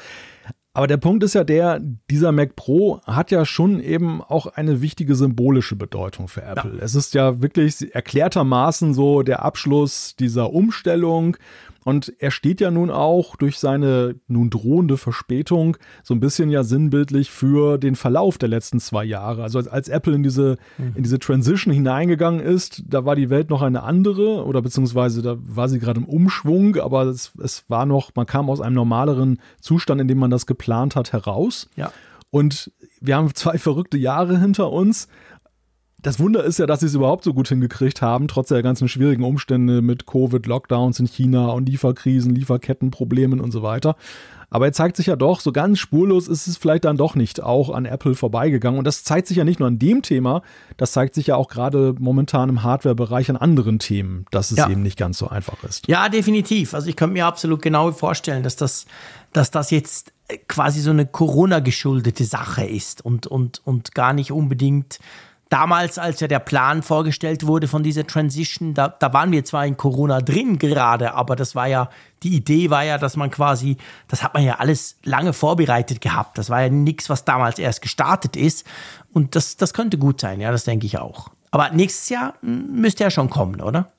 Aber der Punkt ist ja der, dieser Mac Pro hat ja schon eben auch eine wichtige symbolische Bedeutung für Apple. Ja. Es ist ja wirklich erklärtermaßen so der Abschluss dieser Umstellung und er steht ja nun auch durch seine nun drohende Verspätung so ein bisschen ja sinnbildlich für den Verlauf der letzten zwei Jahre. Also als, als Apple in diese, mhm. in diese Transition hineingegangen ist, da war die Welt noch eine andere oder beziehungsweise da war sie gerade im Umschwung, aber es, es war noch, man kam aus einem normaleren Zustand, in dem man das geplant hat, heraus. Ja. Und wir haben zwei <laughs> verrückte Jahre hinter uns das Wunder ist ja, dass sie es überhaupt so gut hingekriegt haben, trotz der ganzen schwierigen Umstände mit Covid, Lockdowns in China und Lieferkrisen, Lieferkettenproblemen und so weiter. Aber er zeigt sich ja doch, so ganz spurlos ist es vielleicht dann doch nicht auch an Apple vorbeigegangen. Und das zeigt sich ja nicht nur an dem Thema, das zeigt sich ja auch gerade momentan im Hardware-Bereich an anderen Themen, dass es ja. eben nicht ganz so einfach ist. Ja, definitiv. Also ich könnte mir absolut genau vorstellen, dass das, dass das jetzt quasi so eine Corona-geschuldete Sache ist und, und, und gar nicht unbedingt damals, als ja der Plan vorgestellt wurde von dieser Transition, da, da waren wir zwar in Corona drin gerade, aber das war ja, die Idee war ja, dass man quasi, das hat man ja alles lange vorbereitet gehabt. Das war ja nichts, was damals erst gestartet ist. Und das, das könnte gut sein, ja, das denke ich auch. Aber nächstes Jahr müsste ja schon kommen, oder?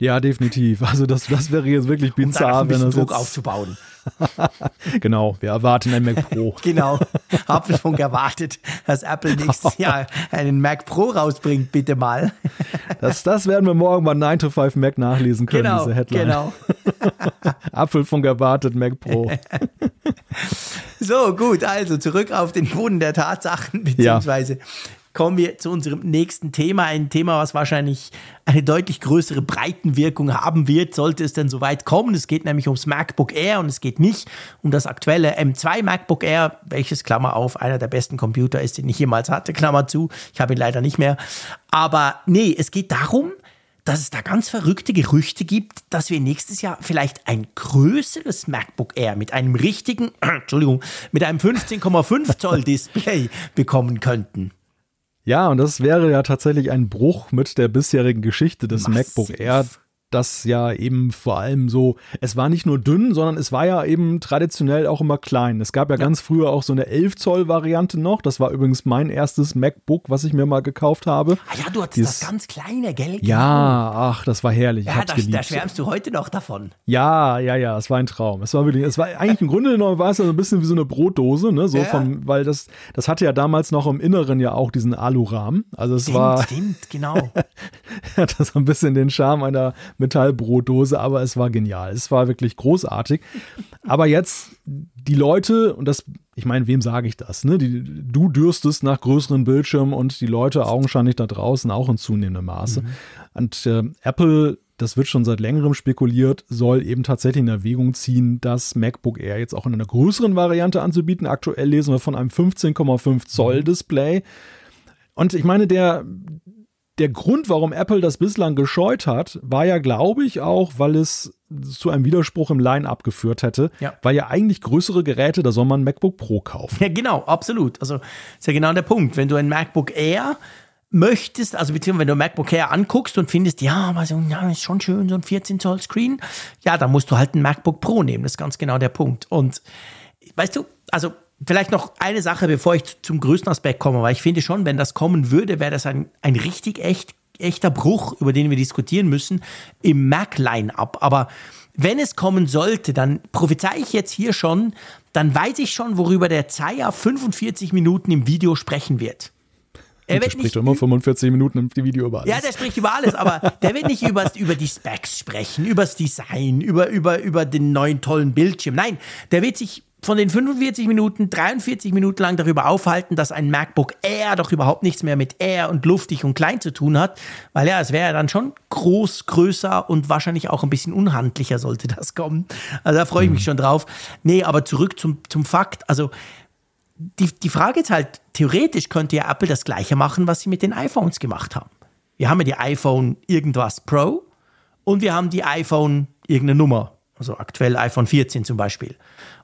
Ja, definitiv. Also das, das wäre jetzt wirklich bizarr, um wenn das Druck aufzubauen. <laughs> genau, wir erwarten ein Mac <laughs> Pro. genau. Apfelfunk erwartet, dass Apple nächstes <laughs> Jahr einen Mac Pro rausbringt, bitte mal. Das, das werden wir morgen bei 9 to 5 Mac nachlesen können, Genau, diese Headline. genau. Apfelfunk erwartet Mac Pro. So, gut, also zurück auf den Boden der Tatsachen, beziehungsweise kommen wir zu unserem nächsten Thema. Ein Thema, was wahrscheinlich eine deutlich größere Breitenwirkung haben wird, sollte es denn soweit kommen. Es geht nämlich ums MacBook Air und es geht nicht um das aktuelle M2 MacBook Air, welches, Klammer auf, einer der besten Computer ist, den ich jemals hatte, Klammer zu. Ich habe ihn leider nicht mehr. Aber nee, es geht darum, dass es da ganz verrückte Gerüchte gibt, dass wir nächstes Jahr vielleicht ein größeres MacBook Air mit einem richtigen, <clears throat> Entschuldigung, mit einem 15,5 Zoll Display bekommen könnten. Ja, und das wäre ja tatsächlich ein Bruch mit der bisherigen Geschichte des Massiv. MacBook Air, das ja eben vor allem so, es war nicht nur dünn, sondern es war ja eben traditionell auch immer klein. Es gab ja, ganz früher auch so eine 11 Zoll Variante noch. Das war übrigens mein erstes MacBook, was ich mir mal gekauft habe. Ah ja, du hattest Dies- das ganz kleine, gell? Ja, ach, das war herrlich. Ich Ja, da, da schwärmst du heute noch davon. Ja, ja, ja, es war ein Traum. Es war wirklich, es war eigentlich im Grunde genommen war es ja so ein bisschen wie so eine Brotdose, ne, so Ja. vom, weil das, das hatte ja damals noch im Inneren ja auch diesen Alurahmen. Also es war, stimmt, genau. <laughs> hatte so ein bisschen den Charme einer Metallbrotdose, aber es war genial. Es war wirklich großartig. Aber jetzt die Leute, und das, ich meine, wem sage ich das? Ne? Die, du dürstest nach größeren Bildschirmen und die Leute augenscheinlich da draußen auch in zunehmendem Maße. Und äh, Apple, das wird schon seit längerem spekuliert, soll eben tatsächlich in Erwägung ziehen, das MacBook Air jetzt auch in einer größeren Variante anzubieten. Aktuell lesen wir von einem 15,5 Zoll Display. Und ich meine, der, der Grund, warum Apple das bislang gescheut hat, war ja, glaube ich, auch, weil es zu einem Widerspruch im Line-Up geführt hätte. Ja. Weil ja eigentlich größere Geräte, da soll man ein MacBook Pro kaufen. Ja, genau, absolut. Also ist ja genau der Punkt. Wenn du ein MacBook Air möchtest, also beziehungsweise wenn du ein MacBook Air anguckst und findest, ja, aber so, ja, ist schon schön, so ein 14 Zoll Screen, ja, dann musst du halt ein MacBook Pro nehmen. Das ist ganz genau der Punkt. Und weißt du, also vielleicht noch eine Sache, bevor ich zum größten Aspekt komme, weil ich finde schon, wenn das kommen würde, wäre das ein, ein richtig echt, echter Bruch, über den wir diskutieren müssen, im Mac-Line-Up. Aber wenn es kommen sollte, dann prophezei ich jetzt hier schon, dann weiß ich schon, worüber der Zeier 45 Minuten im Video sprechen wird. Er Der wird spricht nicht immer 45 Minuten im Video über alles. ja, der spricht über alles, aber der wird nicht über, über die Specs sprechen, über das Design, über, über, über den neuen tollen Bildschirm. Nein, der wird sich von den 45 Minuten 43 Minuten lang darüber aufhalten, dass ein MacBook Air doch überhaupt nichts mehr mit Air und luftig und klein zu tun hat, weil ja, es wäre ja dann schon groß, größer und wahrscheinlich auch ein bisschen unhandlicher sollte <laughs> das kommen. Also da freue ich mich schon drauf. Nee, aber zurück zum, zum Fakt, also die, die Frage ist halt, theoretisch könnte ja Apple das gleiche machen, was sie mit den iPhones gemacht haben. Wir haben ja die iPhone irgendwas Pro und wir haben die iPhone irgendeine Nummer. Also aktuell iPhone 14 zum Beispiel.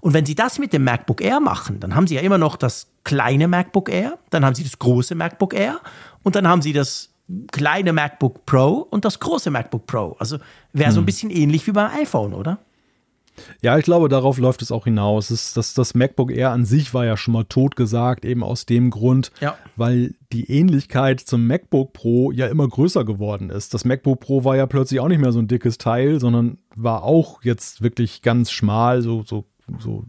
Und wenn Sie das mit dem MacBook Air machen, dann haben Sie ja immer noch das kleine MacBook Air, dann haben Sie das große MacBook Air und dann haben Sie das kleine MacBook Pro und das große MacBook Pro. Also wäre so ein bisschen ähnlich wie beim iPhone, oder? Ja, ich glaube, darauf läuft es auch hinaus. Es, das, das MacBook Air an sich war ja schon mal tot gesagt, eben aus dem Grund, Ja. weil die Ähnlichkeit zum MacBook Pro ja immer größer geworden ist. Das MacBook Pro war ja plötzlich auch nicht mehr so ein dickes Teil, sondern war auch jetzt wirklich ganz schmal, so, so, so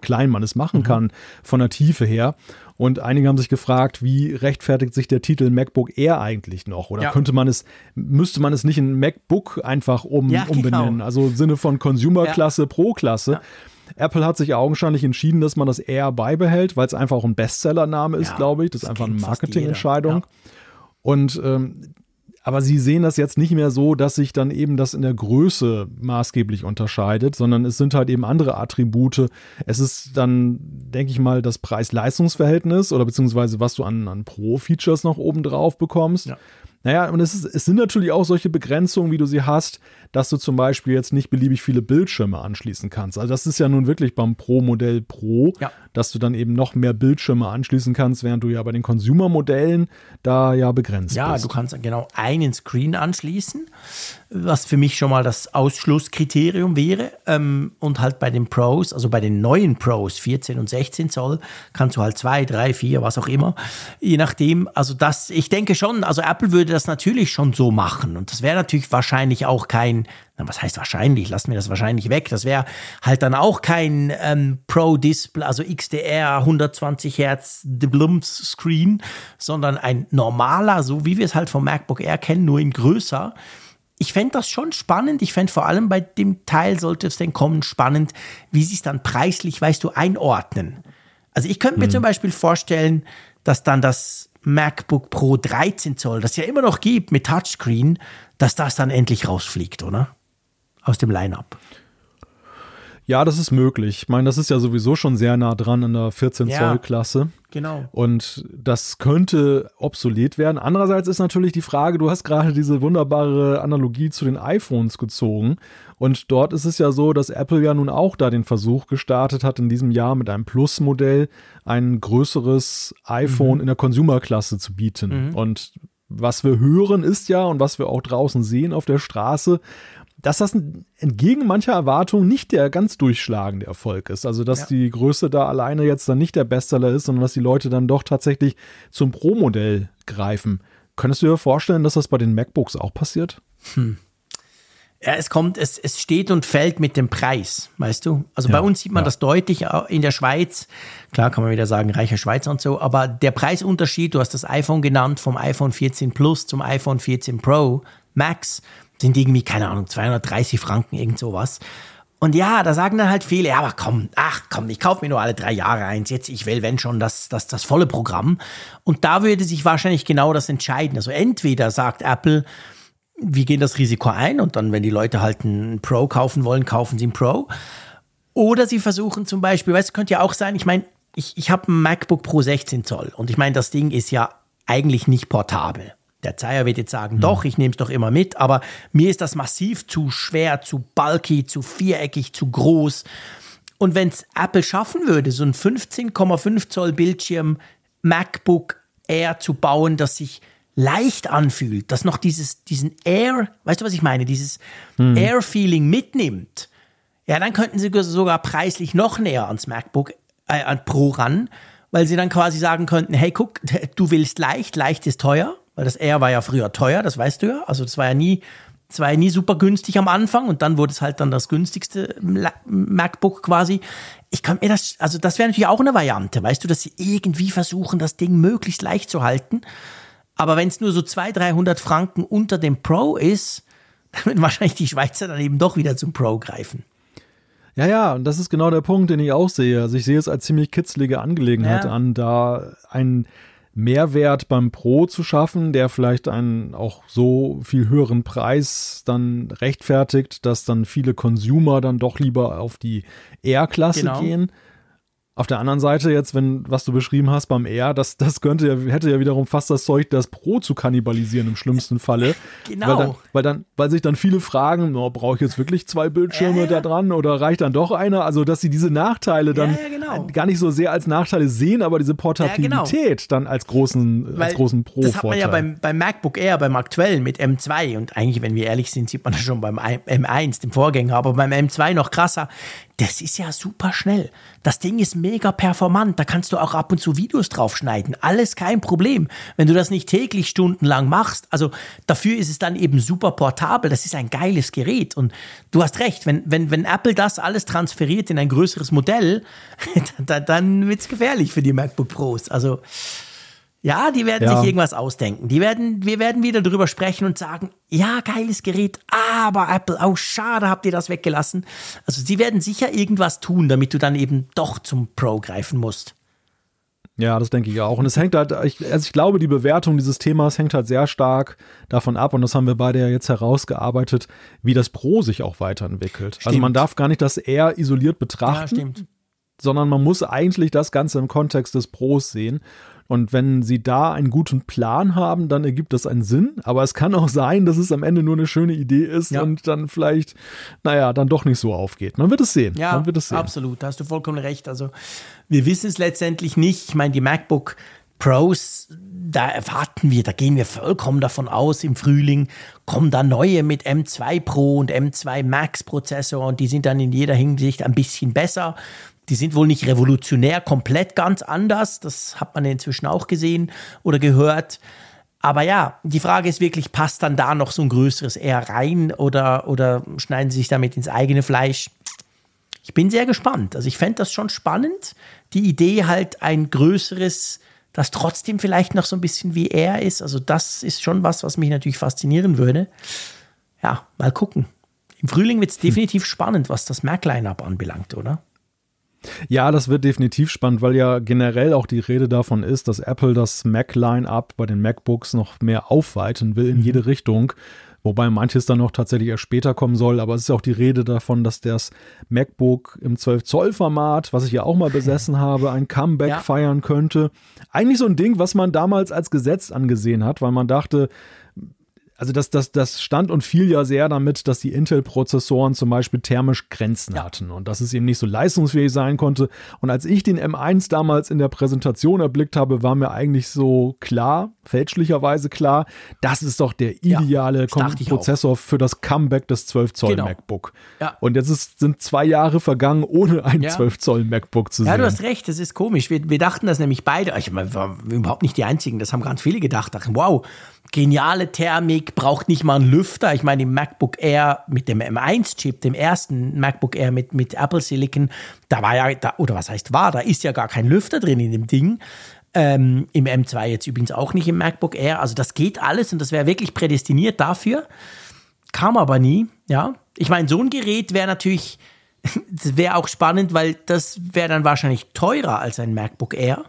klein man es Mhm. machen kann, von der Tiefe her. Und einige haben sich gefragt, wie rechtfertigt sich der Titel MacBook Air eigentlich noch? Oder Ja. könnte man es, müsste man es nicht in MacBook einfach um, Ja, genau. umbenennen? Also im Sinne von Consumer-Klasse, Pro-Klasse. Apple hat sich augenscheinlich entschieden, dass man das Air beibehält, weil es einfach auch ein Bestseller-Name ist, Ja, glaube ich. Das ist das einfach eine Marketingentscheidung. Und ähm, aber sie sehen das jetzt nicht mehr so, dass sich dann eben das in der Größe maßgeblich unterscheidet, sondern es sind halt eben andere Attribute. Es ist dann, denke ich mal, das Preis-Leistungs-Verhältnis oder beziehungsweise was du an, an Pro-Features noch oben drauf bekommst. Ja. Naja, und es, ist, es sind natürlich auch solche Begrenzungen, wie du sie hast, dass du zum Beispiel jetzt nicht beliebig viele Bildschirme anschließen kannst. Also das ist ja nun wirklich beim Pro-Modell Pro, Ja. Dass du dann eben noch mehr Bildschirme anschließen kannst, während du ja bei den Consumer-Modellen da ja begrenzt Ja, bist. du kannst genau einen Screen anschließen, was für mich schon mal das Ausschlusskriterium wäre. Ähm, und halt bei den Pros, also bei den neuen Pros, 14 und 16 Zoll, kannst du halt zwei, drei, vier, was auch immer. Je nachdem, also das, ich denke schon, also Apple würde das natürlich schon so machen. Und das wäre natürlich wahrscheinlich auch kein Na, was heißt wahrscheinlich? Lassen wir das wahrscheinlich weg. Das wäre halt dann auch kein ähm, Pro-Display, also XDR 120 Hertz Blums Screen, sondern ein normaler, so wie wir es halt vom MacBook Air kennen, nur in größer. Ich fände das schon spannend. Ich fände vor allem bei dem Teil, sollte es denn kommen, spannend, wie sie es dann preislich, weißt du, einordnen. Also ich könnte mir hm. zum Beispiel vorstellen, dass dann das MacBook Pro 13 Zoll, das ja immer noch gibt mit Touchscreen, dass das dann endlich rausfliegt, oder? Aus dem Line-up. Ja, das ist möglich. Ich meine, das ist ja sowieso schon sehr nah dran an der 14-Zoll-Klasse. Ja, genau. Und das könnte obsolet werden. Andererseits ist natürlich die Frage, du hast gerade diese wunderbare Analogie zu den iPhones gezogen. Und dort ist es ja so, dass Apple ja nun auch da den Versuch gestartet hat, in diesem Jahr mit einem Plus-Modell ein größeres iPhone mhm. in der Consumer-Klasse zu bieten. Mhm. Und was wir hören ist ja und was wir auch draußen sehen auf der Straße, dass das entgegen mancher Erwartungen nicht der ganz durchschlagende Erfolg ist. Also, dass ja. die Größe da alleine jetzt dann nicht der Bestseller ist, sondern dass die Leute dann doch tatsächlich zum Pro-Modell greifen. Könntest du dir vorstellen, dass das bei den MacBooks auch passiert? Hm. Ja, es kommt, es, es steht und fällt mit dem Preis, weißt du? Also ja, bei uns sieht man ja. das deutlich in der Schweiz. Klar kann man wieder sagen, reicher Schweizer und so, aber der Preisunterschied, du hast das iPhone genannt, vom iPhone 14 Plus zum iPhone 14 Pro Max, sind irgendwie, keine Ahnung, 230 Franken, irgend sowas. Und ja, da sagen dann halt viele, ja, aber komm, ach komm, ich kaufe mir nur alle drei Jahre eins. Jetzt, ich will, wenn schon, das, das, das volle Programm. Und da würde sich wahrscheinlich genau das entscheiden. Also entweder sagt Apple, wir gehen das Risiko ein und dann, wenn die Leute halt einen Pro kaufen wollen, kaufen sie einen Pro. Oder sie versuchen zum Beispiel, weißt du, könnte ja auch sein, ich meine, ich, ich habe ein MacBook Pro 16 Zoll und ich meine, das Ding ist ja eigentlich nicht portabel. Der Zeier wird jetzt sagen, hm. doch, ich nehme es doch immer mit, aber mir ist das massiv zu schwer, zu bulky, zu viereckig, zu groß. Und wenn es Apple schaffen würde, so ein 15,5 Zoll Bildschirm MacBook Air zu bauen, das sich leicht anfühlt, das noch dieses, diesen Air, weißt du, was ich meine, dieses hm. Air-Feeling mitnimmt, ja, dann könnten sie sogar preislich noch näher ans MacBook äh, an Pro ran, weil sie dann quasi sagen könnten, hey, guck, <laughs> du willst leicht, leicht ist teuer, weil das Air war ja früher teuer, das weißt du ja. Also das war ja nie, das war ja nie super günstig am Anfang und dann wurde es halt dann das günstigste MacBook quasi. Ich kann mir das, also das wäre natürlich auch eine Variante, weißt du, dass sie irgendwie versuchen, das Ding möglichst leicht zu halten. Aber wenn es nur so 200, 300 Franken unter dem Pro ist, <laughs> dann werden wahrscheinlich die Schweizer dann eben doch wieder zum Pro greifen. Ja, ja, und das ist genau der Punkt, den ich auch sehe. Also ich sehe es als ziemlich kitzlige Angelegenheit ja. an, da ein Mehrwert beim Pro zu schaffen, der vielleicht einen auch so viel höheren Preis dann rechtfertigt, dass dann viele Consumer dann doch lieber auf die R-Klasse genau. gehen. Auf der anderen Seite jetzt, wenn, was du beschrieben hast beim R, das, das könnte ja, hätte ja wiederum fast das Zeug, das Pro zu kannibalisieren im schlimmsten Falle. <laughs> Genau. Weil, dann, weil, dann, weil sich dann viele fragen, oh, brauche ich jetzt wirklich zwei Bildschirme ja, ja. da dran oder reicht dann doch einer? Also, dass sie diese Nachteile dann ja, genau. gar nicht so sehr als Nachteile sehen, aber diese Portabilität genau. dann als großen, weil als großen Pro-Vorteil. Das hat man ja beim, beim MacBook Air, beim aktuellen mit M2 und eigentlich, wenn wir ehrlich sind, sieht man das schon beim M1, dem Vorgänger, aber beim M2 noch krasser das ist ja super schnell. Das Ding ist mega performant. Da kannst du auch ab und zu Videos draufschneiden. Alles kein Problem. Wenn du das nicht täglich stundenlang machst, also dafür ist es dann eben super portabel. Das ist ein geiles Gerät. Und du hast recht, wenn, wenn, wenn Apple das alles transferiert in ein größeres Modell, <laughs> dann, dann wird es gefährlich für die MacBook Pros. Also, ja, die werden ja. sich irgendwas ausdenken. Die werden, wir werden wieder drüber sprechen und sagen, ja, geiles Gerät, aber Apple, oh, schade, habt ihr das weggelassen. Also sie werden sicher irgendwas tun, damit du dann eben doch zum Pro greifen musst. Ja, das denke ich auch. Und es hängt halt, ich, also ich glaube, die Bewertung dieses Themas hängt halt sehr stark davon ab, und das haben wir beide ja jetzt herausgearbeitet, wie das Pro sich auch weiterentwickelt. Stimmt. Also man darf gar nicht das eher isoliert betrachten, ja, sondern man muss eigentlich das Ganze im Kontext des Pros sehen. Und wenn sie da einen guten Plan haben, dann ergibt das einen Sinn. Aber es kann auch sein, dass es am Ende nur eine schöne Idee ist ja. und dann vielleicht, naja, dann doch nicht so aufgeht. Man wird es sehen. Ja, Man wird es sehen. absolut. Da hast du vollkommen recht. Also wir wissen es letztendlich nicht. Ich meine, die MacBook Pros, da erwarten wir, da gehen wir vollkommen davon aus, im Frühling kommen da neue mit M2 Pro und M2 Max Prozessor und die sind dann in jeder Hinsicht ein bisschen besser. Die sind wohl nicht revolutionär, komplett ganz anders. Das hat man inzwischen auch gesehen oder gehört. Aber ja, die Frage ist wirklich, passt dann da noch so ein größeres R rein oder, oder schneiden sie sich damit ins eigene Fleisch? Ich bin sehr gespannt. Also ich fände das schon spannend. Die Idee halt ein größeres, das trotzdem vielleicht noch so ein bisschen wie er ist. Also das ist schon was, was mich natürlich faszinieren würde. Ja, mal gucken. Im Frühling wird es definitiv spannend, was das Mac-Line-Up anbelangt, oder? Ja, das wird definitiv spannend, weil ja generell auch die Rede davon ist, dass Apple das Mac-Line-Up bei den MacBooks noch mehr aufweiten will in mhm. jede Richtung. Wobei manches dann noch tatsächlich erst später kommen soll, aber es ist auch die Rede davon, dass das MacBook im 12-Zoll-Format, was ich ja auch mal besessen <laughs> habe, ein Comeback ja. feiern könnte. Eigentlich so ein Ding, was man damals als Gesetz angesehen hat, weil man dachte, also das, das, das stand und fiel ja sehr damit, dass die Intel-Prozessoren zum Beispiel thermisch Grenzen ja. hatten und dass es eben nicht so leistungsfähig sein konnte. Und als ich den M1 damals in der Präsentation erblickt habe, war mir eigentlich so klar, fälschlicherweise klar, das ist doch der ideale ja, Prozessor für das Comeback des 12 Zoll genau. MacBook. Ja. Und jetzt ist, sind zwei Jahre vergangen, ohne ein ja. 12 Zoll MacBook zu sehen. Ja, du hast recht, das ist komisch. Wir, wir dachten das nämlich beide, ich meine, wir waren überhaupt nicht die Einzigen, das haben ganz viele gedacht, dachten, wow, geniale Thermik, braucht nicht mal einen Lüfter. Ich meine, im MacBook Air mit dem M1-Chip, dem ersten MacBook Air mit, mit Apple Silicon, da war ja, da, oder was heißt war, da ist ja gar kein Lüfter drin in dem Ding. Ähm, Im M2 jetzt übrigens auch nicht im MacBook Air. Also das geht alles und das wäre wirklich prädestiniert dafür. Kam aber nie, ja. Ich meine, so ein Gerät wäre natürlich, <laughs> wäre auch spannend, weil das wäre dann wahrscheinlich teurer als ein MacBook Air,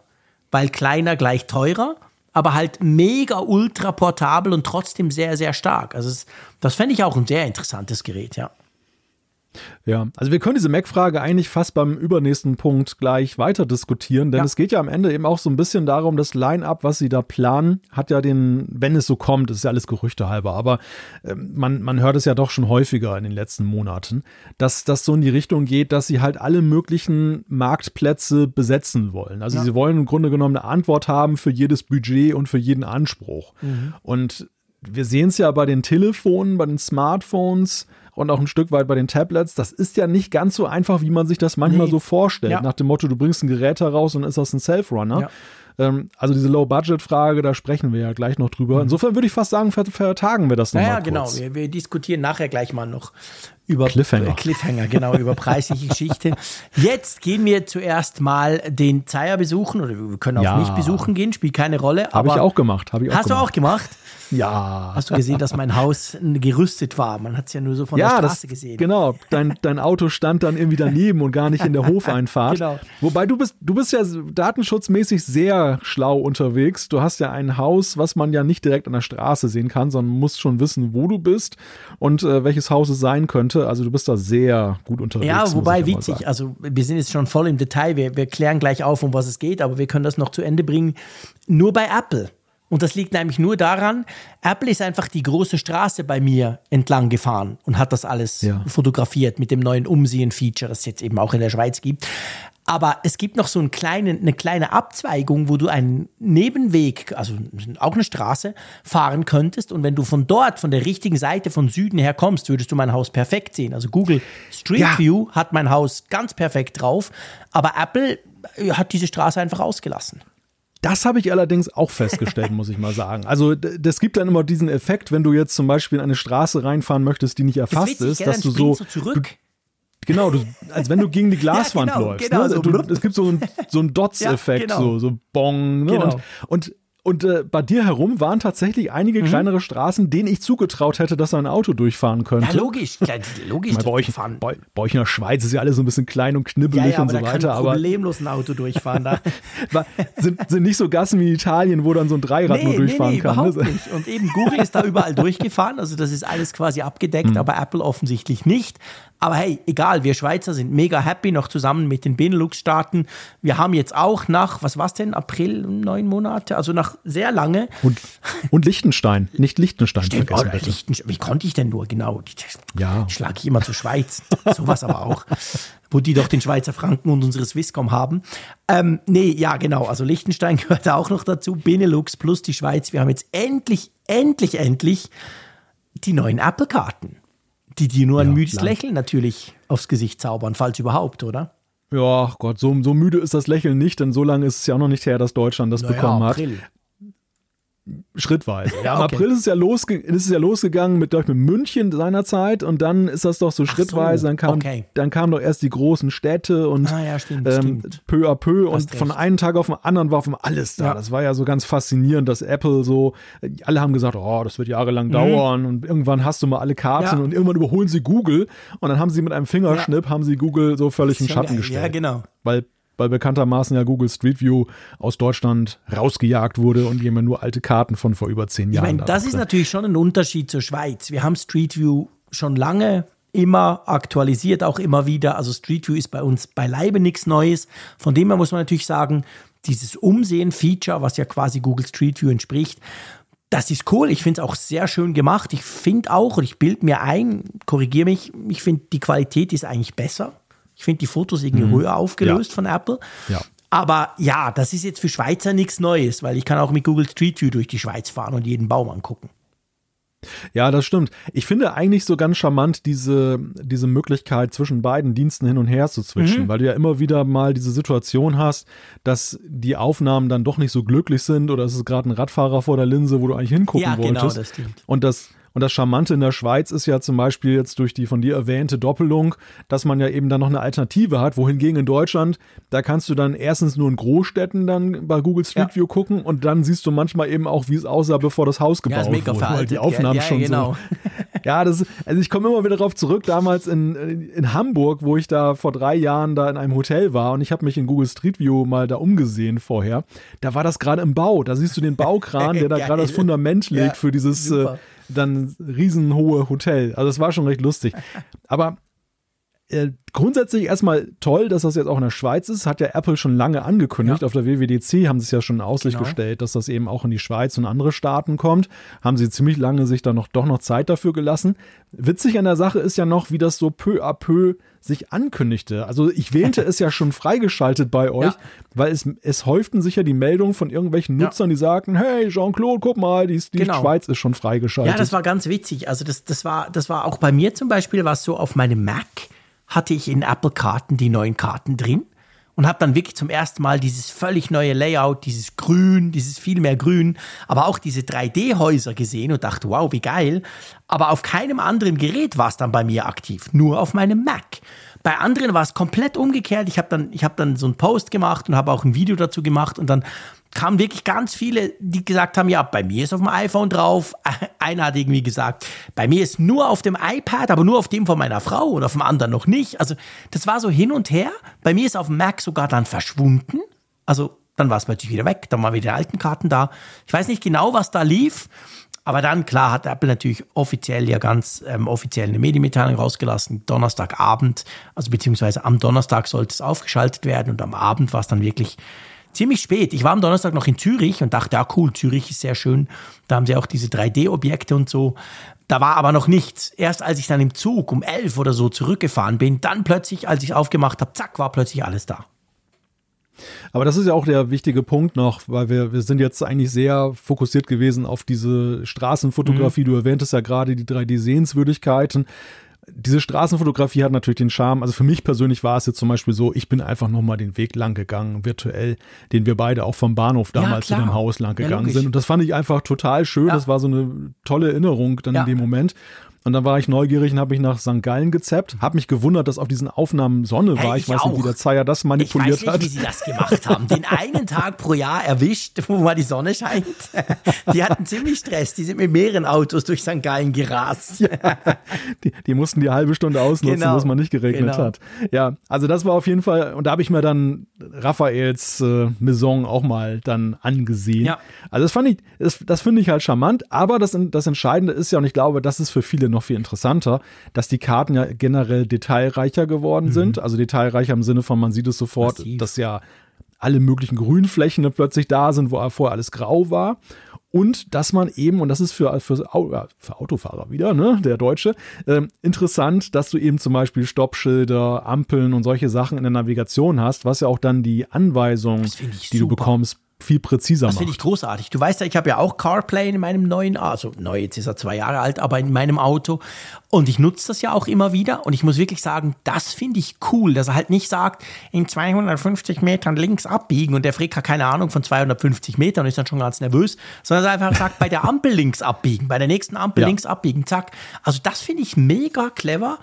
weil kleiner gleich teurer aber halt mega ultra portabel und trotzdem sehr, sehr stark. Also es, das fände ich auch ein sehr interessantes Gerät, ja. Ja, also wir können diese Mac-Frage eigentlich fast beim übernächsten Punkt gleich weiter diskutieren, denn ja. es geht ja am Ende eben auch so ein bisschen darum, das Line-up, was sie da planen, hat ja den, wenn es so kommt, das ist ja alles Gerüchte halber, aber äh, man, man hört es ja doch schon häufiger in den letzten Monaten, dass das so in die Richtung geht, dass sie halt alle möglichen Marktplätze besetzen wollen. Also ja. sie wollen im Grunde genommen eine Antwort haben für jedes Budget und für jeden Anspruch. Mhm. Und wir sehen es ja bei den Telefonen, bei den Smartphones, und auch ein Stück weit bei den Tablets. Das ist ja nicht ganz so einfach, wie man sich das manchmal nee. so vorstellt. Ja. Nach dem Motto, du bringst ein Gerät heraus und ist das ein Self-Runner. Ja. Ähm, also diese Low-Budget-Frage, da sprechen wir ja gleich noch drüber. Mhm. Insofern würde ich fast sagen, vertagen wir das nochmal. Ja, genau. Wir, wir, diskutieren nachher gleich mal noch über Cliffhanger. Cliffhanger, genau, über preisliche <laughs> Geschichte. Jetzt gehen wir zuerst mal den Zeier besuchen oder wir können auch ja. nicht besuchen gehen, spielt keine Rolle. Habe ich auch gemacht. Hab ich auch hast gemacht. du auch gemacht? <laughs> Ja. Hast du gesehen, dass mein Haus gerüstet war? Man hat es ja nur so von ja, der Straße das, gesehen. Genau, dein, dein Auto stand dann irgendwie daneben und gar nicht in der Hofeinfahrt. genau. Wobei du bist, du bist ja datenschutzmäßig sehr schlau unterwegs. Du hast ja ein Haus, was man ja nicht direkt an der Straße sehen kann, sondern musst schon wissen, wo du bist und äh, welches Haus es sein könnte. Also du bist da sehr gut unterwegs. Ja, wobei witzig, also wir sind jetzt schon voll im Detail. Wir, wir klären gleich auf, um was es geht, aber wir können das noch zu Ende bringen. Nur bei Apple. Und das liegt nämlich nur daran, Apple ist einfach die große Straße bei mir entlang gefahren und hat das alles ja. fotografiert mit dem neuen Umsehen-Feature, das es jetzt eben auch in der Schweiz gibt. Aber es gibt noch so einen kleinen, eine kleine Abzweigung, wo du einen Nebenweg, also auch eine Straße, fahren könntest. Und wenn du von dort, von der richtigen Seite, von Süden her kommst, würdest du mein Haus perfekt sehen. Also Google Street ja. View hat mein Haus ganz perfekt drauf. Aber Apple hat diese Straße einfach ausgelassen. Das habe ich allerdings auch festgestellt, muss ich mal sagen. Also das gibt dann immer diesen Effekt, wenn du jetzt zum Beispiel in eine Straße reinfahren möchtest, die nicht erfasst ist, dass du so, zurück. Du, Genau, du, als wenn du gegen die <laughs> Glaswand ja, genau, läufst. Genau, ne? so du, es gibt so einen, so Dots-Effekt, ja, genau. so, so Bong. Ne? Genau. Und, und und äh, bei dir herum waren tatsächlich einige mhm. kleinere Straßen, denen ich zugetraut hätte, dass ein Auto durchfahren könnte. Ja, logisch. Ja, logisch. bei, euch, bei, bei, euch in der Schweiz ist ja alles so ein bisschen klein und knibbelig ja, ja, und so weiter. Aber problemlos ein Auto durchfahren. Da. <laughs> sind, sind nicht so Gassen wie in Italien, wo dann so ein Dreirad nee, nur durchfahren nee, nee, kann. Überhaupt ne? nicht. Und eben Google ist da überall durchgefahren. Also das ist alles quasi abgedeckt, mhm. aber Apple offensichtlich nicht. Aber hey, egal, wir Schweizer sind mega happy, noch zusammen mit den Benelux-Staaten. Wir haben jetzt auch nach, was war's denn, April, neun Monate, also nach sehr lange. Und, und Liechtenstein, nicht Liechtenstein Stimmt, vergessen. Oh, Liechtenstein, wie konnte ich denn nur, genau. Ja. Schlage ich immer zur Schweiz. <laughs> Sowas aber auch. Wo die doch den Schweizer Franken und unsere Swisscom haben. Ähm, nee, ja, genau. Also Liechtenstein <laughs> gehört auch noch dazu. Benelux plus die Schweiz. Wir haben jetzt endlich, endlich, endlich die neuen Apple-Karten die dir nur ein müdes Lächeln natürlich aufs Gesicht zaubern, falls überhaupt, oder? Ja, Gott, so, so müde ist das Lächeln nicht, denn so lange ist es ja auch noch nicht her, dass Deutschland das naja, bekommen hat. April. Schrittweise. Ja, <laughs> Im okay. April ist es ja, losge ist es ja losgegangen mit, mit München seinerzeit und dann ist das doch so Ach schrittweise. So, dann, kam, okay. dann kamen doch erst die großen Städte und ah, ja, stimmt, ähm, stimmt. peu à peu und von einem Tag auf den anderen war einmal alles da. Ja. Das war ja so ganz faszinierend, dass Apple so, alle haben gesagt, oh, das wird jahrelang mhm. dauern und irgendwann hast du mal alle Karten ja. und irgendwann überholen sie Google und dann haben sie mit einem Fingerschnipp, haben sie Google so völlig in Schatten geil. gestellt. Ja, genau. Weil weil bekanntermaßen ja Google Street View aus Deutschland rausgejagt wurde und jemand nur alte Karten von vor über zehn Jahren. Ich meine, das ist natürlich schon ein Unterschied zur Schweiz. Wir haben Street View schon lange immer aktualisiert, auch immer wieder. Also Street View ist bei uns beileibe nichts Neues. Von dem her muss man natürlich sagen, dieses Umsehen-Feature, was ja quasi Google Street View entspricht, das ist cool. Ich finde es auch sehr schön gemacht. Ich finde auch, und ich bilde mir ein, korrigiere mich, ich finde, die Qualität ist eigentlich besser. Ich finde die Fotos irgendwie mhm. höher aufgelöst ja. von Apple. Ja. Aber ja, das ist jetzt für Schweizer nichts Neues, weil ich kann auch mit Google Street View durch die Schweiz fahren und jeden Baum angucken. Ja, das stimmt. Ich finde eigentlich so ganz charmant diese, diese Möglichkeit, zwischen beiden Diensten hin und her zu switchen, mhm. weil du ja immer wieder mal diese Situation hast, dass die Aufnahmen dann doch nicht so glücklich sind oder es ist gerade ein Radfahrer vor der Linse, wo du eigentlich hingucken ja, genau, wolltest. Genau, das stimmt. Und das und das Charmante in der Schweiz ist ja zum Beispiel jetzt durch die von dir erwähnte Doppelung, dass man ja eben dann noch eine Alternative hat, wohingegen in Deutschland, da kannst du dann erstens nur in Großstädten dann bei Google Street ja. View gucken und dann siehst du manchmal eben auch, wie es aussah, bevor das Haus gebaut ja, wurde, weil die Aufnahmen ja, schon genau. so. <laughs> Ja, das, also ich komme immer wieder darauf zurück, damals in, in Hamburg, wo ich da vor drei Jahren da in einem Hotel war und ich habe mich in Google Street View mal da umgesehen vorher. Da war das gerade im Bau. Da siehst du den Baukran, <laughs> der da gerade das Fundament legt für dieses äh, dann riesenhohe Hotel. Also es war schon recht lustig. Aber äh, grundsätzlich erstmal toll, dass das jetzt auch in der Schweiz ist. Hat ja Apple schon lange angekündigt. Ja. Auf der WWDC haben sie es ja schon in Aussicht genau. gestellt, dass das eben auch in die Schweiz und andere Staaten kommt. Haben sie ziemlich lange sich dann noch, doch noch Zeit dafür gelassen. Witzig an der Sache ist ja noch, wie das so peu à peu sich ankündigte. Also ich wähnte <laughs> es ja schon freigeschaltet bei euch, ja. weil es, es häuften sich ja die Meldungen von irgendwelchen Nutzern, ja. die sagten, hey Jean-Claude, guck mal, die, die genau. Schweiz ist schon freigeschaltet. Ja, das war ganz witzig. Also das, das, war, das war auch bei mir zum Beispiel, war es so auf meinem Mac, hatte ich in Apple-Karten die neuen Karten drin und habe dann wirklich zum ersten Mal dieses völlig neue Layout, dieses Grün, dieses viel mehr Grün, aber auch diese 3D-Häuser gesehen und dachte, wow, wie geil. Aber auf keinem anderen Gerät war es dann bei mir aktiv, nur auf meinem Mac. Bei anderen war es komplett umgekehrt. Ich habe dann, ich hab dann so einen Post gemacht und habe auch ein Video dazu gemacht und dann kamen wirklich ganz viele, die gesagt haben, ja, bei mir ist auf dem iPhone drauf. <laughs> Einer hat irgendwie gesagt, bei mir ist nur auf dem iPad, aber nur auf dem von meiner Frau und auf dem anderen noch nicht. Also das war so hin und her. Bei mir ist auf dem Mac sogar dann verschwunden. Also dann war es plötzlich wieder weg, dann waren wieder die alten Karten da. Ich weiß nicht genau, was da lief. Aber dann, klar, hat Apple natürlich offiziell ja ganz ähm, offiziell eine Medienmitteilung rausgelassen, Donnerstagabend, also beziehungsweise am Donnerstag sollte es aufgeschaltet werden und am Abend war es dann wirklich ziemlich spät. Ich war am Donnerstag noch in Zürich und dachte, ja cool, Zürich ist sehr schön. Da haben sie auch diese 3D-Objekte und so. Da war aber noch nichts. Erst als ich dann im Zug um elf oder so zurückgefahren bin, dann plötzlich, als ich aufgemacht habe, zack, war plötzlich alles da. Aber das ist ja auch der wichtige Punkt noch, weil wir, wir sind jetzt eigentlich sehr fokussiert gewesen auf diese Straßenfotografie. Mhm. Du erwähntest ja gerade die 3D-Sehenswürdigkeiten diese Straßenfotografie hat natürlich den Charme. Also für mich persönlich war es jetzt zum Beispiel so, ich bin einfach nochmal den Weg lang gegangen, virtuell, den wir beide auch vom Bahnhof damals ja, zu dem Haus lang gegangen ja, sind. Und das fand ich einfach total schön. Ja. Das war so eine tolle Erinnerung dann in dem Moment. Und dann war ich neugierig und habe mich nach St. Gallen gezappt. Habe mich gewundert, dass auf diesen Aufnahmen Sonne war. Hey, ich, ich, weiß auch. nicht, wie der Zeier das manipuliert ich weiß nicht, hat. wie sie das gemacht haben. Den einen Tag pro Jahr erwischt, wo mal die Sonne scheint. Die hatten ziemlich Stress. Die sind mit mehreren Autos durch St. Gallen gerast. Ja, die, die, mussten die halbe Stunde ausnutzen, genau. dass man nicht geregnet genau. hat. Ja, also das war auf jeden Fall, und da habe ich mir dann Raphaels äh, Maison auch mal dann angesehen. Ja. Also das fand ich, das, das finde ich halt charmant, aber das, das Entscheidende ist ja, und ich glaube, das ist für viele noch viel interessanter, dass die Karten ja generell detailreicher geworden mhm. sind. Also detailreicher im Sinne von, man sieht es sofort, Massiv. dass ja alle möglichen Grünflächen plötzlich da sind, wo vorher alles grau war. Und dass man eben, und das ist für, für, für Autofahrer wieder, ne, der Deutsche, äh, interessant, dass du eben zum Beispiel Stoppschilder, Ampeln und solche Sachen in der Navigation hast, was ja auch dann die Anweisungen, die super. du bekommst, viel präziser das macht. Das finde ich großartig. Du weißt ja, ich habe ja auch CarPlay in meinem neuen, also neu, jetzt ist er zwei Jahre alt, aber in meinem Auto. Und ich nutze das ja auch immer wieder. Und ich muss wirklich sagen, das finde ich cool, dass er halt nicht sagt, in 250 Metern links abbiegen und der Frick hat keine Ahnung von 250 Metern und ist dann schon ganz nervös, sondern er einfach sagt, bei der Ampel links abbiegen, bei der nächsten Ampel ja. links abbiegen, zack. Also das finde ich mega clever.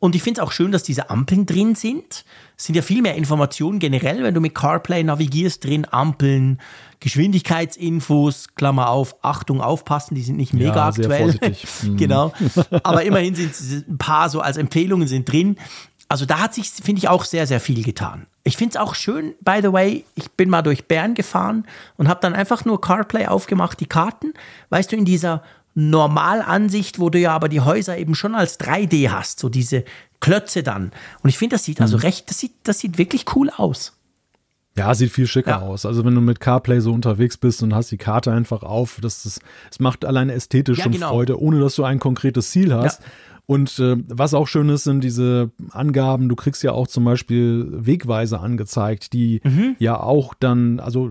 Und ich finde es auch schön, dass diese Ampeln drin sind. Es sind ja viel mehr Informationen generell, wenn du mit CarPlay navigierst, drin Ampeln, Geschwindigkeitsinfos, Klammer auf, Achtung, aufpassen, die sind nicht mega ja, aktuell. <laughs> Mhm. genau. <laughs> Aber immerhin sind ein paar so als Empfehlungen sind drin. Also da hat sich, finde ich, auch sehr, sehr viel getan. Ich finde es auch schön, by the way, ich bin mal durch Bern gefahren und habe dann einfach nur CarPlay aufgemacht, die Karten. Weißt du, in dieser Normalansicht, wo du ja aber die Häuser eben schon als 3D hast, so diese Klötze dann. Und ich finde, das sieht also mhm. recht, das sieht, das sieht wirklich cool aus. Ja, sieht viel schicker ja. aus. Also wenn du mit CarPlay so unterwegs bist und hast die Karte einfach auf, das, das, das macht alleine ästhetisch ja, schon genau. Freude, ohne dass du ein konkretes Ziel hast. Ja. Und äh, was auch schön ist, sind diese Angaben. Du kriegst ja auch zum Beispiel Wegweiser angezeigt, die mhm. ja auch dann, also,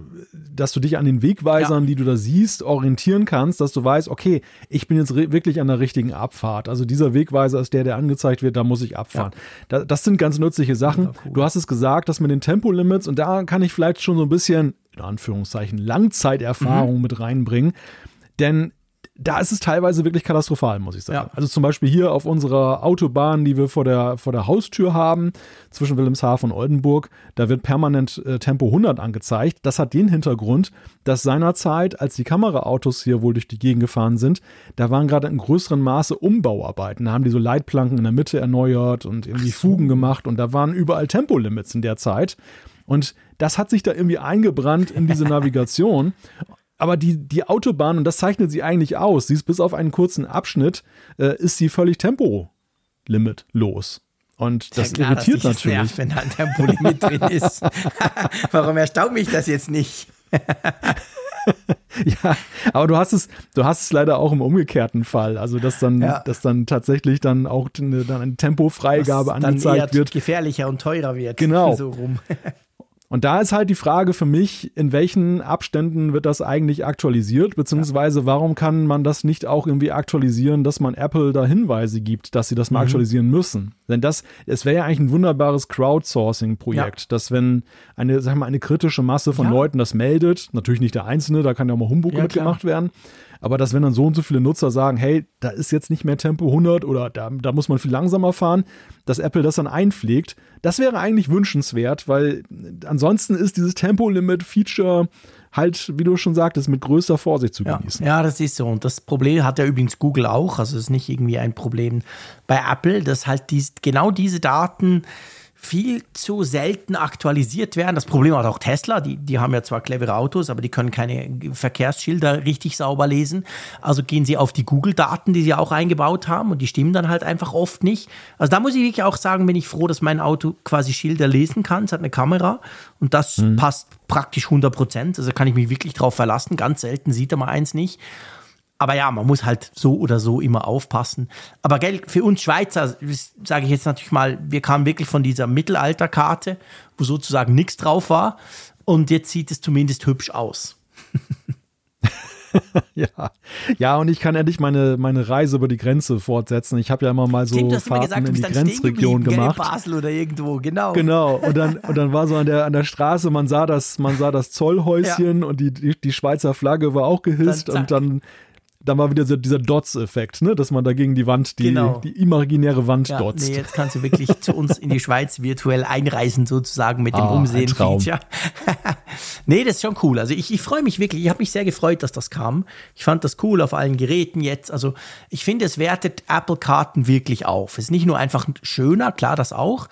dass du dich an den Wegweisern, ja. die du da siehst, orientieren kannst, dass du weißt, okay, ich bin jetzt wirklich an der richtigen Abfahrt. Also dieser Wegweiser ist der, der angezeigt wird, da muss ich abfahren. Ja. Da, das sind ganz nützliche Sachen. Cool. Du hast es gesagt, dass mit den Tempolimits, und da kann ich vielleicht schon so ein bisschen, in Anführungszeichen, Langzeiterfahrung mhm. mit reinbringen. Denn da ist es teilweise wirklich katastrophal, muss ich sagen. Ja. Also zum Beispiel hier auf unserer Autobahn, die wir vor der, vor der Haustür haben, zwischen Wilhelmshaven und Oldenburg, da wird permanent äh, Tempo 100 angezeigt. Das hat den Hintergrund, dass seinerzeit, als die Kameraautos hier wohl durch die Gegend gefahren sind, da waren gerade in größerem Maße Umbauarbeiten. Da haben die so Leitplanken in der Mitte erneuert und irgendwie so. Fugen gemacht und da waren überall Tempolimits in der Zeit. Und das hat sich da irgendwie eingebrannt in diese <laughs> Navigation. Aber die, die Autobahn, und das zeichnet sie eigentlich aus, sie ist bis auf einen kurzen Abschnitt, äh, ist sie völlig tempolimitlos. Und das ja klar, irritiert dass natürlich. Nervt, wenn da ein Tempolimit drin ist. <laughs> Warum erstaunt mich das jetzt nicht? <laughs> ja, aber du hast es, du hast es leider auch im umgekehrten Fall. Also dass dann, ja. dass dann tatsächlich dann auch eine, dann eine Tempofreigabe Was angezeigt wird. Gefährlicher und teurer wird. Genau. <laughs> So rum. Und da ist halt die Frage für mich, in welchen Abständen wird das eigentlich aktualisiert, beziehungsweise warum kann man das nicht auch irgendwie aktualisieren, dass man Apple da Hinweise gibt, dass sie das mal mhm. aktualisieren müssen? Denn das, es wäre ja eigentlich ein wunderbares Crowdsourcing-Projekt, ja. dass wenn eine, sag mal, eine kritische Masse von ja. Leuten das meldet, natürlich nicht der Einzelne, da kann ja auch mal Humbug ja, mitgemacht klar. werden, aber dass wenn dann so und so viele Nutzer sagen, hey, da ist jetzt nicht mehr Tempo 100 oder da, da muss man viel langsamer fahren, dass Apple das dann einpflegt, das wäre eigentlich wünschenswert, weil ansonsten ist dieses Tempolimit-Feature halt, wie du schon sagtest, mit größter Vorsicht zu genießen. Ja, ja, das ist so. Und das Problem hat ja übrigens Google auch. Also es ist nicht irgendwie ein Problem bei Apple, dass halt dies, genau diese Daten viel zu selten aktualisiert werden. Das Problem hat auch Tesla, die, die haben ja zwar clevere Autos, aber die können keine Verkehrsschilder richtig sauber lesen. Also gehen sie auf die Google-Daten, die sie auch eingebaut haben und die stimmen dann halt einfach oft nicht. Also da muss ich wirklich auch sagen, bin ich froh, dass mein Auto quasi Schilder lesen kann. Es hat eine Kamera und das mhm. passt praktisch 100 Prozent. Also kann ich mich wirklich drauf verlassen. Ganz selten sieht er mal eins nicht. Aber ja, man muss halt so oder so immer aufpassen. Aber gell, für uns Schweizer, sage ich jetzt natürlich mal, wir kamen wirklich von dieser Mittelalterkarte, wo sozusagen nichts drauf war. Und jetzt sieht es zumindest hübsch aus. <laughs> ja. ja, und ich kann endlich meine, meine Reise über die Grenze fortsetzen. Ich habe ja immer mal so Stimmt, Fahrten gesagt, in die Grenzregion gemacht. In Basel oder irgendwo, genau. Genau. Und dann, <laughs> und dann war so an der, an der Straße, man sah das, man sah das Zollhäuschen ja. und die, die, die Schweizer Flagge war auch gehisst dann, und dann dann war wieder so dieser Dots-Effekt, ne? dass man da gegen die Wand, die, genau. die imaginäre Wand ja, dotzt. Nee, jetzt kannst du wirklich zu uns in die Schweiz virtuell einreisen, sozusagen mit dem ah, Umsehen-Feature. <laughs> nee, das ist schon cool. Also ich, ich freue mich wirklich, ich habe mich sehr gefreut, dass das kam. Ich fand das cool auf allen Geräten jetzt. Also ich finde, es wertet Apple-Karten wirklich auf. Es ist nicht nur einfach schöner, klar, das auch,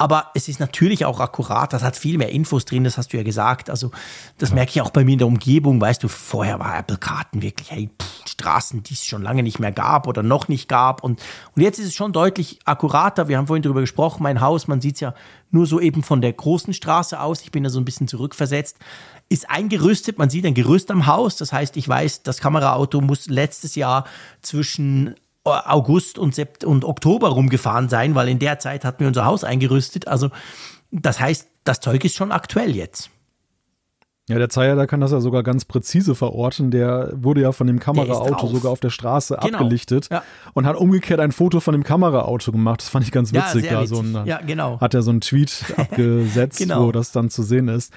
aber es ist natürlich auch akkurat, das hat viel mehr Infos drin, das hast du ja gesagt. Also das merke ich auch bei mir in der Umgebung, weißt du, vorher war Apple-Karten wirklich, hey, pff, Straßen, die es schon lange nicht mehr gab oder noch nicht gab. Und, und jetzt ist es schon deutlich akkurater. Wir haben vorhin darüber gesprochen, mein Haus, man sieht es ja nur so eben von der großen Straße aus. Ich bin da so ein bisschen zurückversetzt. Ist eingerüstet, man sieht ein Gerüst am Haus. Das heißt, ich weiß, das Kameraauto muss letztes Jahr zwischen August und, Sept und Oktober rumgefahren sein, weil in der Zeit hatten wir unser Haus eingerüstet. Also das heißt, das Zeug ist schon aktuell jetzt. Ja, der Zeier, der kann das ja sogar ganz präzise verorten. Der wurde ja von dem Kameraauto sogar auf der Straße genau. abgelichtet ja. und hat umgekehrt ein Foto von dem Kameraauto gemacht. Das fand ich ganz witzig. Ja, da witzig. So ein, ja, genau. Hat er so einen Tweet <laughs> abgesetzt, genau. wo das dann zu sehen ist.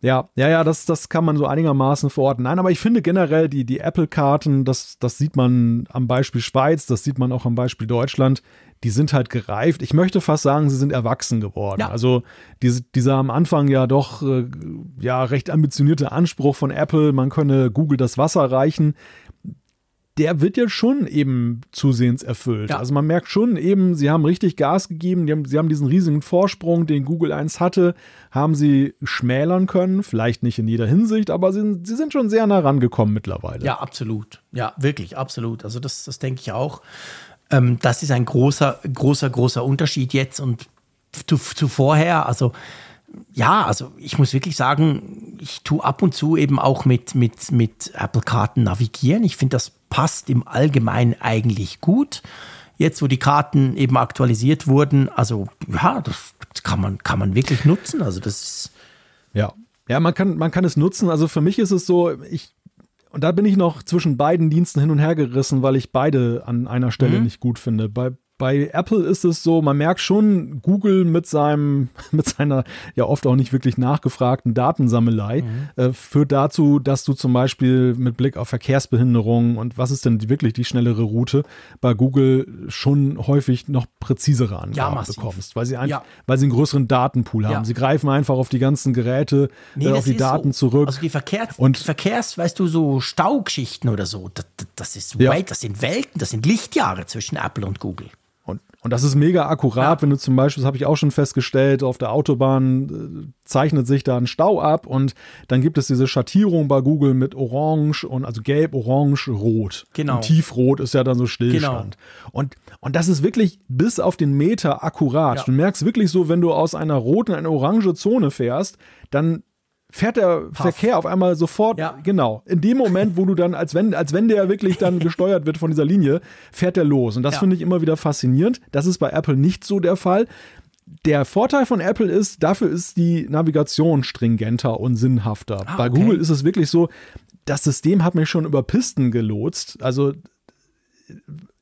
Ja, ja, ja, das, das kann man so einigermaßen verorten. Nein, aber ich finde generell die, die Apple-Karten, das, das sieht man am Beispiel Schweiz, das sieht man auch am Beispiel Deutschland, die sind halt gereift. Ich möchte fast sagen, sie sind erwachsen geworden. Ja. Also diese, dieser am Anfang ja doch äh, ja recht ambitionierte Anspruch von Apple, man könne Google das Wasser reichen, der wird ja schon eben zusehends erfüllt. Ja. Also man merkt schon eben, sie haben richtig Gas gegeben, haben, sie haben diesen riesigen Vorsprung, den Google 1 hatte, haben sie schmälern können, vielleicht nicht in jeder Hinsicht, aber sie, sie sind schon sehr nah rangekommen mittlerweile. Ja, absolut. Ja, wirklich, absolut. Also das, das denke ich auch. Ähm, das ist ein großer, großer, großer Unterschied jetzt und zu, zu vorher, also ja, also ich muss wirklich sagen, ich tue ab und zu eben auch mit, mit, mit Apple-Karten navigieren. Ich finde, das passt im Allgemeinen eigentlich gut. Jetzt, wo die Karten eben aktualisiert wurden, also ja, das kann man, kann man wirklich nutzen. Also das ist. Ja. Ja, man kann, man kann es nutzen. Also für mich ist es so, ich, und da bin ich noch zwischen beiden Diensten hin und her gerissen, weil ich beide an einer Stelle mhm. nicht gut finde. Bei, bei Apple ist es so, man merkt schon, Google mit seinem, <laughs> mit seiner ja oft auch nicht wirklich nachgefragten Datensammelei mhm. äh, führt dazu, dass du zum Beispiel mit Blick auf Verkehrsbehinderung und was ist denn die, wirklich die schnellere Route bei Google schon häufig noch präzisere Angaben ja, bekommst, weil sie einfach, ja. weil sie einen größeren Datenpool haben. Ja. Sie greifen einfach auf die ganzen Geräte, nee, äh, auf die Daten so. zurück. Also die Verkehrs, und Verkehrs, weißt du, so Staugeschichten oder so, das, das ist weit, das sind Welten, das sind Lichtjahre zwischen Apple und Google. Und das ist mega akkurat, ja. wenn du zum Beispiel, das habe ich auch schon festgestellt, auf der Autobahn äh, zeichnet sich da ein Stau ab und dann gibt es diese Schattierung bei Google mit Orange und also Gelb, Orange, Rot. Genau. Und Tiefrot ist ja dann so Stillstand. Genau. Und, und das ist wirklich bis auf den Meter akkurat. Ja. Du merkst wirklich so, wenn du aus einer roten in eine orange Zone fährst, dann fährt der Puff. Verkehr auf einmal sofort, ja. genau, in dem Moment, wo du dann, als wenn, als wenn der wirklich dann <laughs> gesteuert wird von dieser Linie, fährt der los. Und das ja. finde ich immer wieder faszinierend. Das ist bei Apple nicht so der Fall. Der Vorteil von Apple ist, dafür ist die Navigation stringenter und sinnhafter. Ah, bei okay. Google ist es wirklich so, das System hat mich schon über Pisten gelotst. Also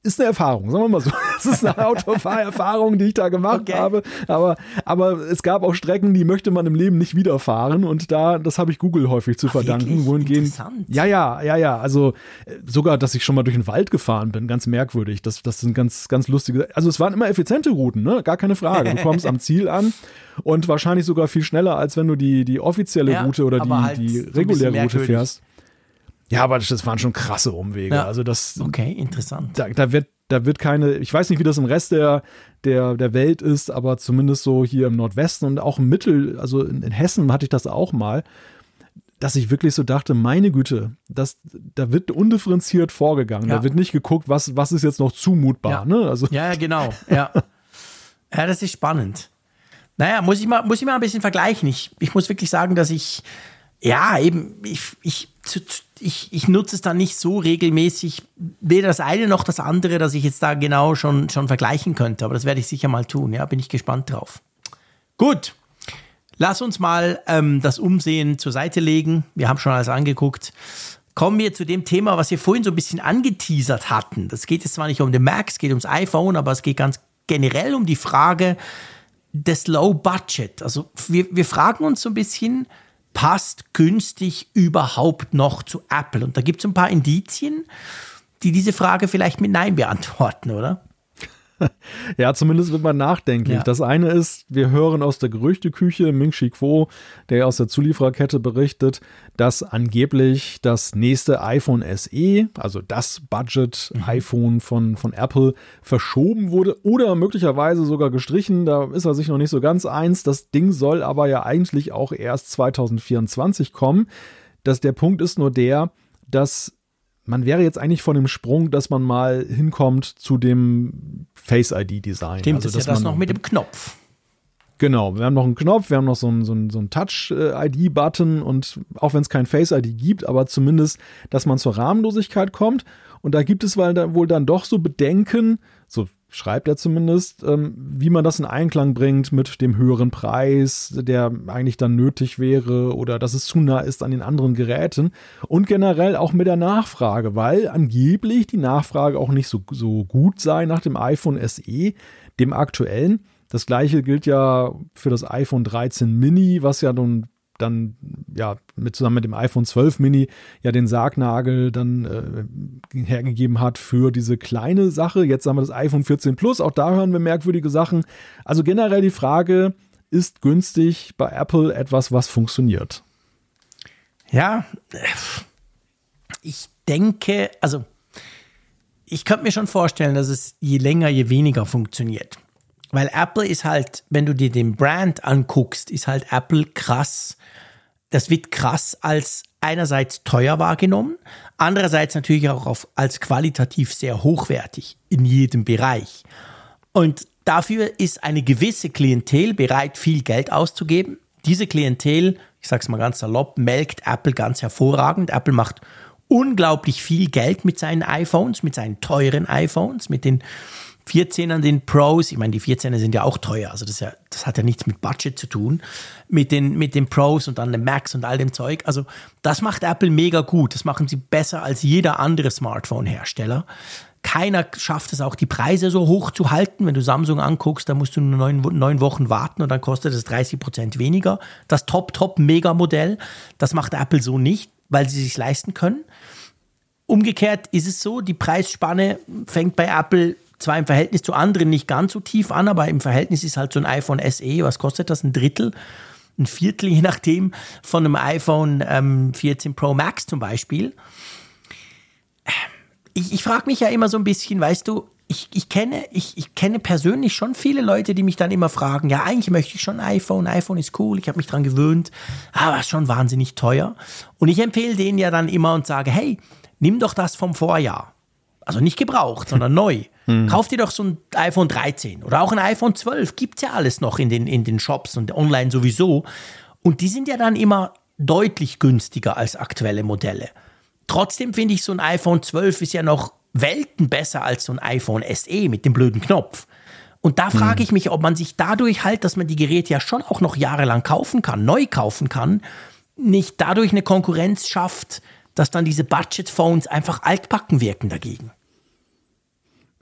ist eine Erfahrung, sagen wir mal so. <laughs> Es ist eine Autofahrerfahrung, die ich da gemacht okay. habe. Aber, aber es gab auch Strecken, die möchte man im Leben nicht wiederfahren. Und da, das habe ich Google häufig zu Ach, verdanken. Wohingehend, ja, ja, ja, ja. Also äh, sogar, dass ich schon mal durch den Wald gefahren bin, ganz merkwürdig. Das, das sind ganz, ganz lustige. Also es waren immer effiziente Routen, ne? Gar keine Frage. Du kommst am Ziel an und wahrscheinlich sogar viel schneller, als wenn du die, die offizielle ja, Route oder die, halt die reguläre Route fährst. Ja, aber das, waren schon krasse Umwege. Ja. Also das. Okay, interessant. Da, da, wird, da wird keine, ich weiß nicht, wie das im Rest der, der, der Welt ist, aber zumindest so hier im Nordwesten und auch im Mittel, also in, in Hessen hatte ich das auch mal, dass ich wirklich so dachte, meine Güte, das, da wird undifferenziert vorgegangen. Ja. Da wird nicht geguckt, was, was ist jetzt noch zumutbar. Ja, ne? also. ja, genau. Ja. <laughs> ja, das ist spannend. Naja, muss ich mal, muss ich mal ein bisschen vergleichen. Ich, ich muss wirklich sagen, dass ich, ja, eben, ich, ich, ich, ich nutze es dann nicht so regelmäßig, weder das eine noch das andere, dass ich jetzt da genau schon, schon vergleichen könnte. Aber das werde ich sicher mal tun. Ja, bin ich gespannt drauf. Gut. Lass uns mal ähm, das Umsehen zur Seite legen. Wir haben schon alles angeguckt. Kommen wir zu dem Thema, was wir vorhin so ein bisschen angeteasert hatten. Das geht jetzt zwar nicht um den Mac, es geht ums iPhone, aber es geht ganz generell um die Frage des Low Budget. Also wir, wir fragen uns so ein bisschen, passt günstig überhaupt noch zu Apple? Und da gibt es ein paar Indizien, die diese Frage vielleicht mit Nein beantworten, oder? <laughs> ja, zumindest wird man nachdenklich. Ja. Das eine ist, wir hören aus der Gerüchteküche Ming Chi Kuo, der aus der Zuliefererkette berichtet, dass angeblich das nächste iPhone SE, also das Budget-iPhone mhm. von, von Apple, verschoben wurde oder möglicherweise sogar gestrichen. Da ist er sich noch nicht so ganz eins. Das Ding soll aber ja eigentlich auch erst 2024 kommen. Das, der Punkt ist nur der, dass man wäre jetzt eigentlich von dem Sprung, dass man mal hinkommt zu dem Face ID Design. Stimmt, also, ist ja das noch mit dem Knopf. Genau, wir haben noch einen Knopf, wir haben noch so einen, so einen, so einen Touch-ID-Button und auch wenn es kein Face-ID gibt, aber zumindest, dass man zur Rahmenlosigkeit kommt. Und da gibt es wohl dann doch so Bedenken, so schreibt er zumindest, ähm, wie man das in Einklang bringt mit dem höheren Preis, der eigentlich dann nötig wäre oder dass es zu nah ist an den anderen Geräten und generell auch mit der Nachfrage, weil angeblich die Nachfrage auch nicht so, so gut sei nach dem iPhone SE, dem aktuellen. Das gleiche gilt ja für das iPhone 13 Mini, was ja nun dann ja mit zusammen mit dem iPhone 12 Mini ja den Sargnagel dann äh, hergegeben hat für diese kleine Sache. Jetzt haben wir das iPhone 14 Plus, auch da hören wir merkwürdige Sachen. Also generell die Frage, ist günstig bei Apple etwas, was funktioniert? Ja, ich denke, also ich könnte mir schon vorstellen, dass es je länger, je weniger funktioniert. Weil Apple ist halt, wenn du dir den Brand anguckst, ist halt Apple krass das wird krass als einerseits teuer wahrgenommen, andererseits natürlich auch auf, als qualitativ sehr hochwertig in jedem Bereich. Und dafür ist eine gewisse Klientel bereit, viel Geld auszugeben. Diese Klientel, ich sage es mal ganz salopp, melkt Apple ganz hervorragend. Apple macht unglaublich viel Geld mit seinen iPhones, mit seinen teuren iPhones, mit den 14 an den Pros, ich meine, die 14er sind ja auch teuer, also das, ja, das hat ja nichts mit Budget zu tun, mit den, mit den Pros und dann den Max und all dem Zeug. Also das macht Apple mega gut, das machen sie besser als jeder andere Smartphone-Hersteller. Keiner schafft es auch, die Preise so hoch zu halten. Wenn du Samsung anguckst, da musst du nur neun, neun Wochen warten und dann kostet es 30 Prozent weniger. Das Top-Top-Mega-Modell, das macht Apple so nicht, weil sie sich leisten können. Umgekehrt ist es so, die Preisspanne fängt bei Apple zwar im Verhältnis zu anderen nicht ganz so tief an, aber im Verhältnis ist halt so ein iPhone SE, was kostet das? Ein Drittel, ein Viertel, <laughs> je nachdem, von einem iPhone ähm, 14 Pro Max zum Beispiel. Ich, ich frage mich ja immer so ein bisschen, weißt du, ich, ich, kenne, ich, ich kenne persönlich schon viele Leute, die mich dann immer fragen, ja, eigentlich möchte ich schon ein iPhone, iPhone ist cool, ich habe mich dran gewöhnt, aber schon wahnsinnig teuer. Und ich empfehle denen ja dann immer und sage, hey, nimm doch das vom Vorjahr. Also nicht gebraucht, sondern <laughs> neu. Hm. Kauf dir doch so ein iPhone 13 oder auch ein iPhone 12. Gibt es ja alles noch in den, in den Shops und online sowieso. Und die sind ja dann immer deutlich günstiger als aktuelle Modelle. Trotzdem finde ich, so ein iPhone 12 ist ja noch Welten besser als so ein iPhone SE mit dem blöden Knopf. Und da frage hm. ich mich, ob man sich dadurch halt, dass man die Geräte ja schon auch noch jahrelang kaufen kann, neu kaufen kann, nicht dadurch eine Konkurrenz schafft, dass dann diese Budget-Phones einfach altbacken wirken dagegen.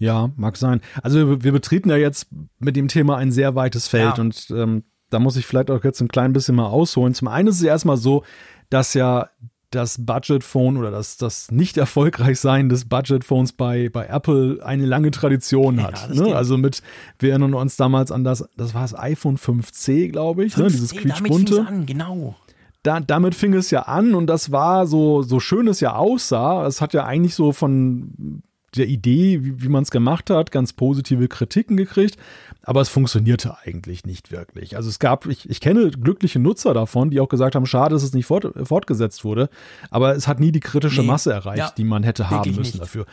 Ja, mag sein. Also wir betreten ja jetzt mit dem Thema ein sehr weites Feld ja. und ähm, da muss ich vielleicht auch jetzt ein klein bisschen mal ausholen. Zum einen ist es erstmal so, dass ja das Budget-Phone oder das, das nicht erfolgreich sein des Budget-Phones bei, bei Apple eine lange Tradition hat. Ja, ne? Also mit, wir erinnern uns damals an das, das war das iPhone 5C, glaube ich, 5C, ne? dieses quietschbunte. An, genau. Da, damit fing es ja an und das war so, so schön es ja aussah. Es hat ja eigentlich so von der Idee, wie, wie man es gemacht hat, ganz positive Kritiken gekriegt, aber es funktionierte eigentlich nicht wirklich. Also es gab, ich, ich kenne glückliche Nutzer davon, die auch gesagt haben, schade, dass es nicht fort, fortgesetzt wurde, aber es hat nie die kritische nee, Masse erreicht, ja, die man hätte haben müssen nicht. dafür.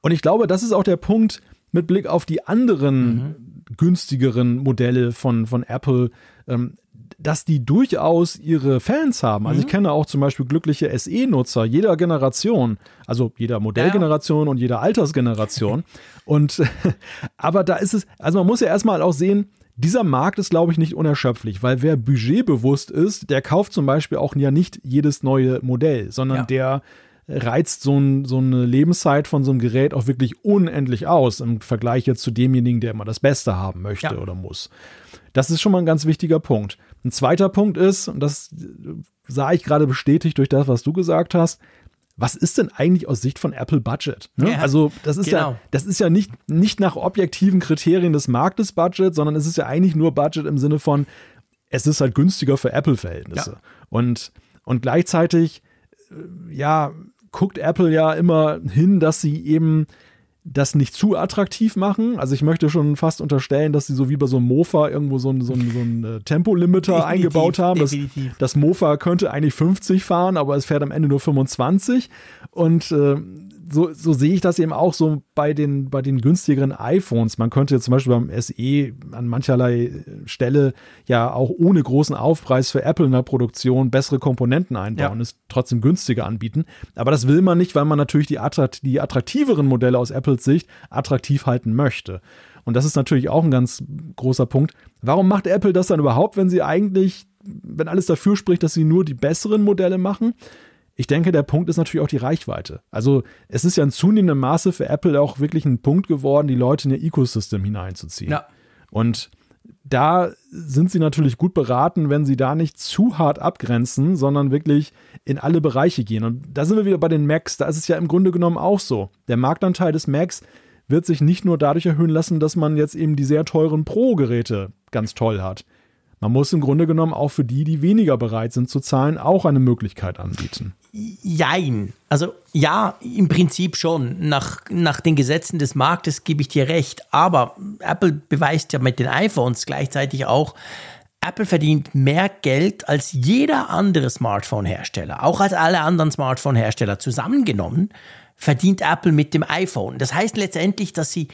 Und ich glaube, das ist auch der Punkt mit Blick auf die anderen mhm. günstigeren Modelle von, von Apple. Ähm, dass die durchaus ihre Fans haben. Also mhm. ich kenne auch zum Beispiel glückliche SE-Nutzer jeder Generation, also jeder Modellgeneration ja. und jeder Altersgeneration. <laughs> und <laughs> aber da ist es, also man muss ja erstmal auch sehen, dieser Markt ist, glaube ich, nicht unerschöpflich, weil wer budgetbewusst ist, der kauft zum Beispiel auch ja nicht jedes neue Modell, sondern ja. der reizt so, ein, so, eine Lebenszeit von so einem Gerät auch wirklich unendlich aus im Vergleich jetzt zu demjenigen, der immer das Beste haben möchte ja. oder muss. Das ist schon mal ein ganz wichtiger Punkt. Ein zweiter Punkt ist, und das sah ich gerade bestätigt durch das, was du gesagt hast, was ist denn eigentlich aus Sicht von Apple Budget? Ne? Ja, also das ist genau. ja, das ist ja nicht, nicht nach objektiven Kriterien des Marktes Budget, sondern es ist ja eigentlich nur Budget im Sinne von, es ist halt günstiger für Apple-Verhältnisse. Ja. Und, und gleichzeitig, äh, ja, guckt Apple ja immer hin, dass sie eben das nicht zu attraktiv machen. Also ich möchte schon fast unterstellen, dass sie so wie bei so einem Mofa irgendwo so ein, so ein, so ein äh, Tempolimiter eingebaut haben. Das, das, Mofa könnte eigentlich 50 fahren, aber es fährt am Ende nur 25. Und äh, so, so sehe ich das eben auch so bei den, bei den günstigeren iPhones. Man könnte zum Beispiel beim SE an mancherlei Stelle ja auch ohne großen Aufpreis für Apple in der Produktion bessere Komponenten einbauen, ja. es trotzdem günstiger anbieten. Aber das will man nicht, weil man natürlich die, attrakt die attraktiveren Modelle aus Apples Sicht attraktiv halten möchte. und das ist natürlich auch ein ganz großer Punkt, warum macht Apple das dann überhaupt, wenn sie eigentlich, wenn alles dafür spricht, dass sie nur die besseren Modelle machen? Ich denke, der Punkt ist natürlich auch die Reichweite. Also es ist ja in zunehmendem Maße für Apple auch wirklich ein Punkt geworden, die Leute in ihr Ecosystem hineinzuziehen. Ja. Und da sind sie natürlich gut beraten, wenn sie da nicht zu hart abgrenzen, sondern wirklich in alle Bereiche gehen. Und da sind wir wieder bei den Macs. Da ist es ja im Grunde genommen auch so. Der Marktanteil des Macs wird sich nicht nur dadurch erhöhen lassen, dass man jetzt eben die sehr teuren Pro-Geräte ganz toll hat. Man muss im Grunde genommen auch für die, die weniger bereit sind zu zahlen, auch eine Möglichkeit anbieten. Jein. Also ja, im Prinzip schon. Nach, nach den Gesetzen des Marktes gebe ich dir recht. Aber Apple beweist ja mit den iPhones gleichzeitig auch, Apple verdient mehr Geld als jeder andere Smartphone-Hersteller, auch als alle anderen Smartphone-Hersteller zusammengenommen, verdient Apple mit dem iPhone. Das heißt letztendlich, dass sie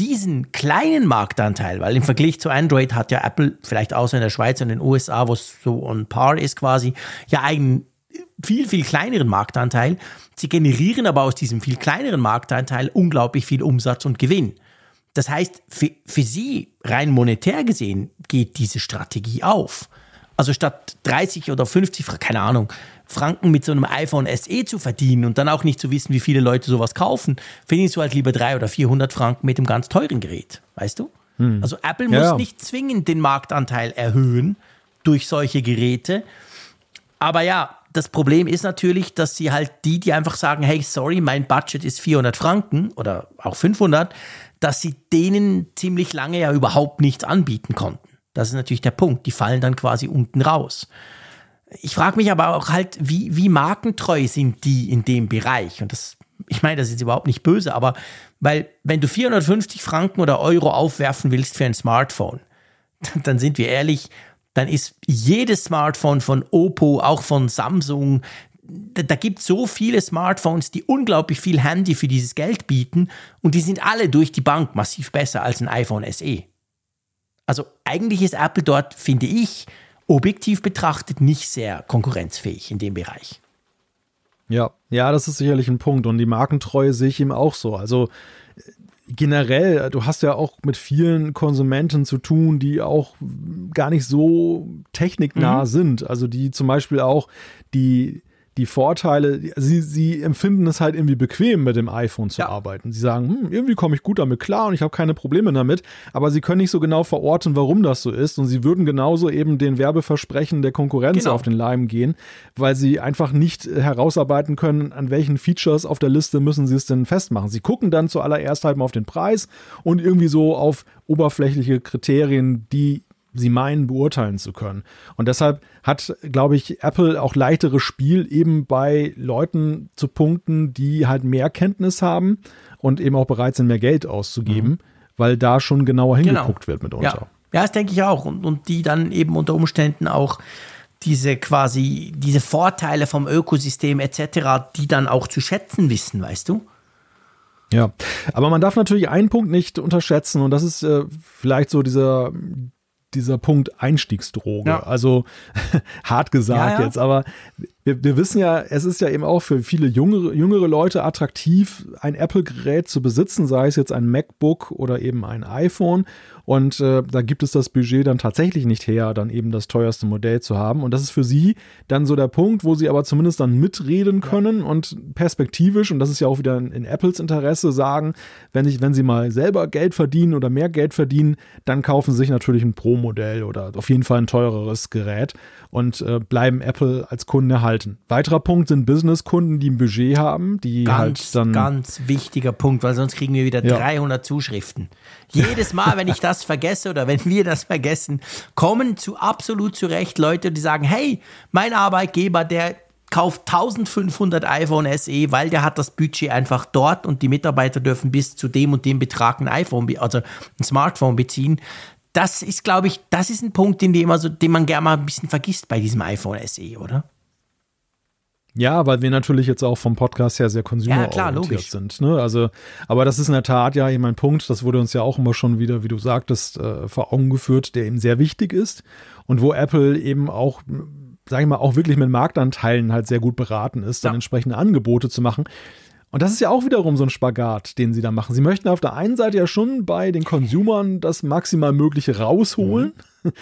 diesen kleinen Marktanteil, weil im Vergleich zu Android hat ja Apple vielleicht außer in der Schweiz und den USA, wo es so on par ist quasi, ja einen viel, viel kleineren Marktanteil. Sie generieren aber aus diesem viel kleineren Marktanteil unglaublich viel Umsatz und Gewinn. Das heißt, für, für sie rein monetär gesehen geht diese Strategie auf. Also statt 30 oder 50, keine Ahnung, Franken mit so einem iPhone SE zu verdienen und dann auch nicht zu wissen, wie viele Leute sowas kaufen, findest du halt lieber 300 oder 400 Franken mit dem ganz teuren Gerät, weißt du? Hm. Also Apple muss ja. nicht zwingend den Marktanteil erhöhen durch solche Geräte. Aber ja, das Problem ist natürlich, dass sie halt die, die einfach sagen, hey, sorry, mein Budget ist 400 Franken oder auch 500, dass sie denen ziemlich lange ja überhaupt nichts anbieten konnten. Das ist natürlich der Punkt. Die fallen dann quasi unten raus. Ich frage mich aber auch halt, wie, wie markentreu sind die in dem Bereich? Und das, ich meine, das ist überhaupt nicht böse, aber weil, wenn du 450 Franken oder Euro aufwerfen willst für ein Smartphone, <laughs> dann sind wir ehrlich, dann ist jedes Smartphone von Oppo, auch von Samsung, da, da gibt es so viele Smartphones, die unglaublich viel Handy für dieses Geld bieten und die sind alle durch die Bank massiv besser als ein iPhone SE. Also eigentlich ist Apple dort, finde ich, objektiv betrachtet nicht sehr konkurrenzfähig in dem Bereich. Ja, ja, das ist sicherlich ein Punkt. Und die Markentreue sehe ich ihm auch so. Also generell, du hast ja auch mit vielen Konsumenten zu tun, die auch gar nicht so techniknah mhm. sind. Also die zum Beispiel auch die die Vorteile, sie, sie empfinden es halt irgendwie bequem, mit dem iPhone zu ja. arbeiten. Sie sagen, hm, irgendwie komme ich gut damit klar und ich habe keine Probleme damit, aber sie können nicht so genau verorten, warum das so ist und sie würden genauso eben den Werbeversprechen der Konkurrenz genau. auf den Leim gehen, weil sie einfach nicht herausarbeiten können, an welchen Features auf der Liste müssen sie es denn festmachen. Sie gucken dann zuallererst halt mal auf den Preis und irgendwie so auf oberflächliche Kriterien, die sie meinen, beurteilen zu können. Und deshalb hat, glaube ich, Apple auch leichteres Spiel, eben bei Leuten zu punkten, die halt mehr Kenntnis haben und eben auch bereit sind, mehr Geld auszugeben, mhm. weil da schon genauer genau. hingeguckt genau. wird mitunter. Ja. ja, das denke ich auch. Und, und die dann eben unter Umständen auch diese quasi, diese Vorteile vom Ökosystem etc., die dann auch zu schätzen wissen, weißt du? Ja, aber man darf natürlich einen Punkt nicht unterschätzen und das ist äh, vielleicht so dieser dieser Punkt Einstiegsdroge. Ja. Also <laughs> hart gesagt ja, ja. jetzt, aber wir, wir, wissen ja, es ist ja eben auch für viele jüngere, jüngere Leute attraktiv, ein Apple-Gerät zu besitzen, sei es jetzt ein MacBook oder eben ein iPhone. Und äh, da gibt es das Budget dann tatsächlich nicht her, dann eben das teuerste Modell zu haben. Und das ist für sie dann so der Punkt, wo sie aber zumindest dann mitreden können und perspektivisch, und das ist ja auch wieder in, in, Apples Interesse, sagen, wenn, ich, wenn sie mal selber Geld verdienen oder mehr Geld verdienen, dann kaufen sie sich natürlich ein Pro-Modell oder auf jeden Fall ein teureres Gerät und äh, bleiben Apple als Kunde erhalten. Weiterer Punkt sind Business-Kunden, die ein Budget haben, die ganz, halt dann. Ganz wichtiger Punkt, weil sonst kriegen wir wieder ja. 300 Zuschriften. Jedes Mal, wenn ich das vergesse oder wenn wir das vergessen, kommen zu absolut zurecht Leute, die sagen, hey, mein Arbeitgeber, der kauft 1500 iPhone SE, weil der hat das Budget einfach dort und die Mitarbeiter dürfen bis zu dem und dem Betrag ein iPhone, also ein Smartphone beziehen das ist, glaube ich, das ist ein Punkt, den, die immer so, den man gerne mal ein bisschen vergisst bei diesem iPhone SE, oder? Ja, weil wir natürlich jetzt auch vom Podcast her sehr konsumerorientiert ja, sind. Ne? Also, aber das ist in der Tat ja eben ein Punkt, das wurde uns ja auch immer schon wieder, wie du sagtest, äh, vor Augen geführt, der eben sehr wichtig ist und wo Apple eben auch, sage ich mal, auch wirklich mit Marktanteilen halt sehr gut beraten ist, dann ja. entsprechende Angebote zu machen. Und das ist ja auch wiederum so ein Spagat, den sie da machen. Sie möchten auf der einen Seite ja schon bei den Consumern das maximal Mögliche rausholen. Mhm. <laughs>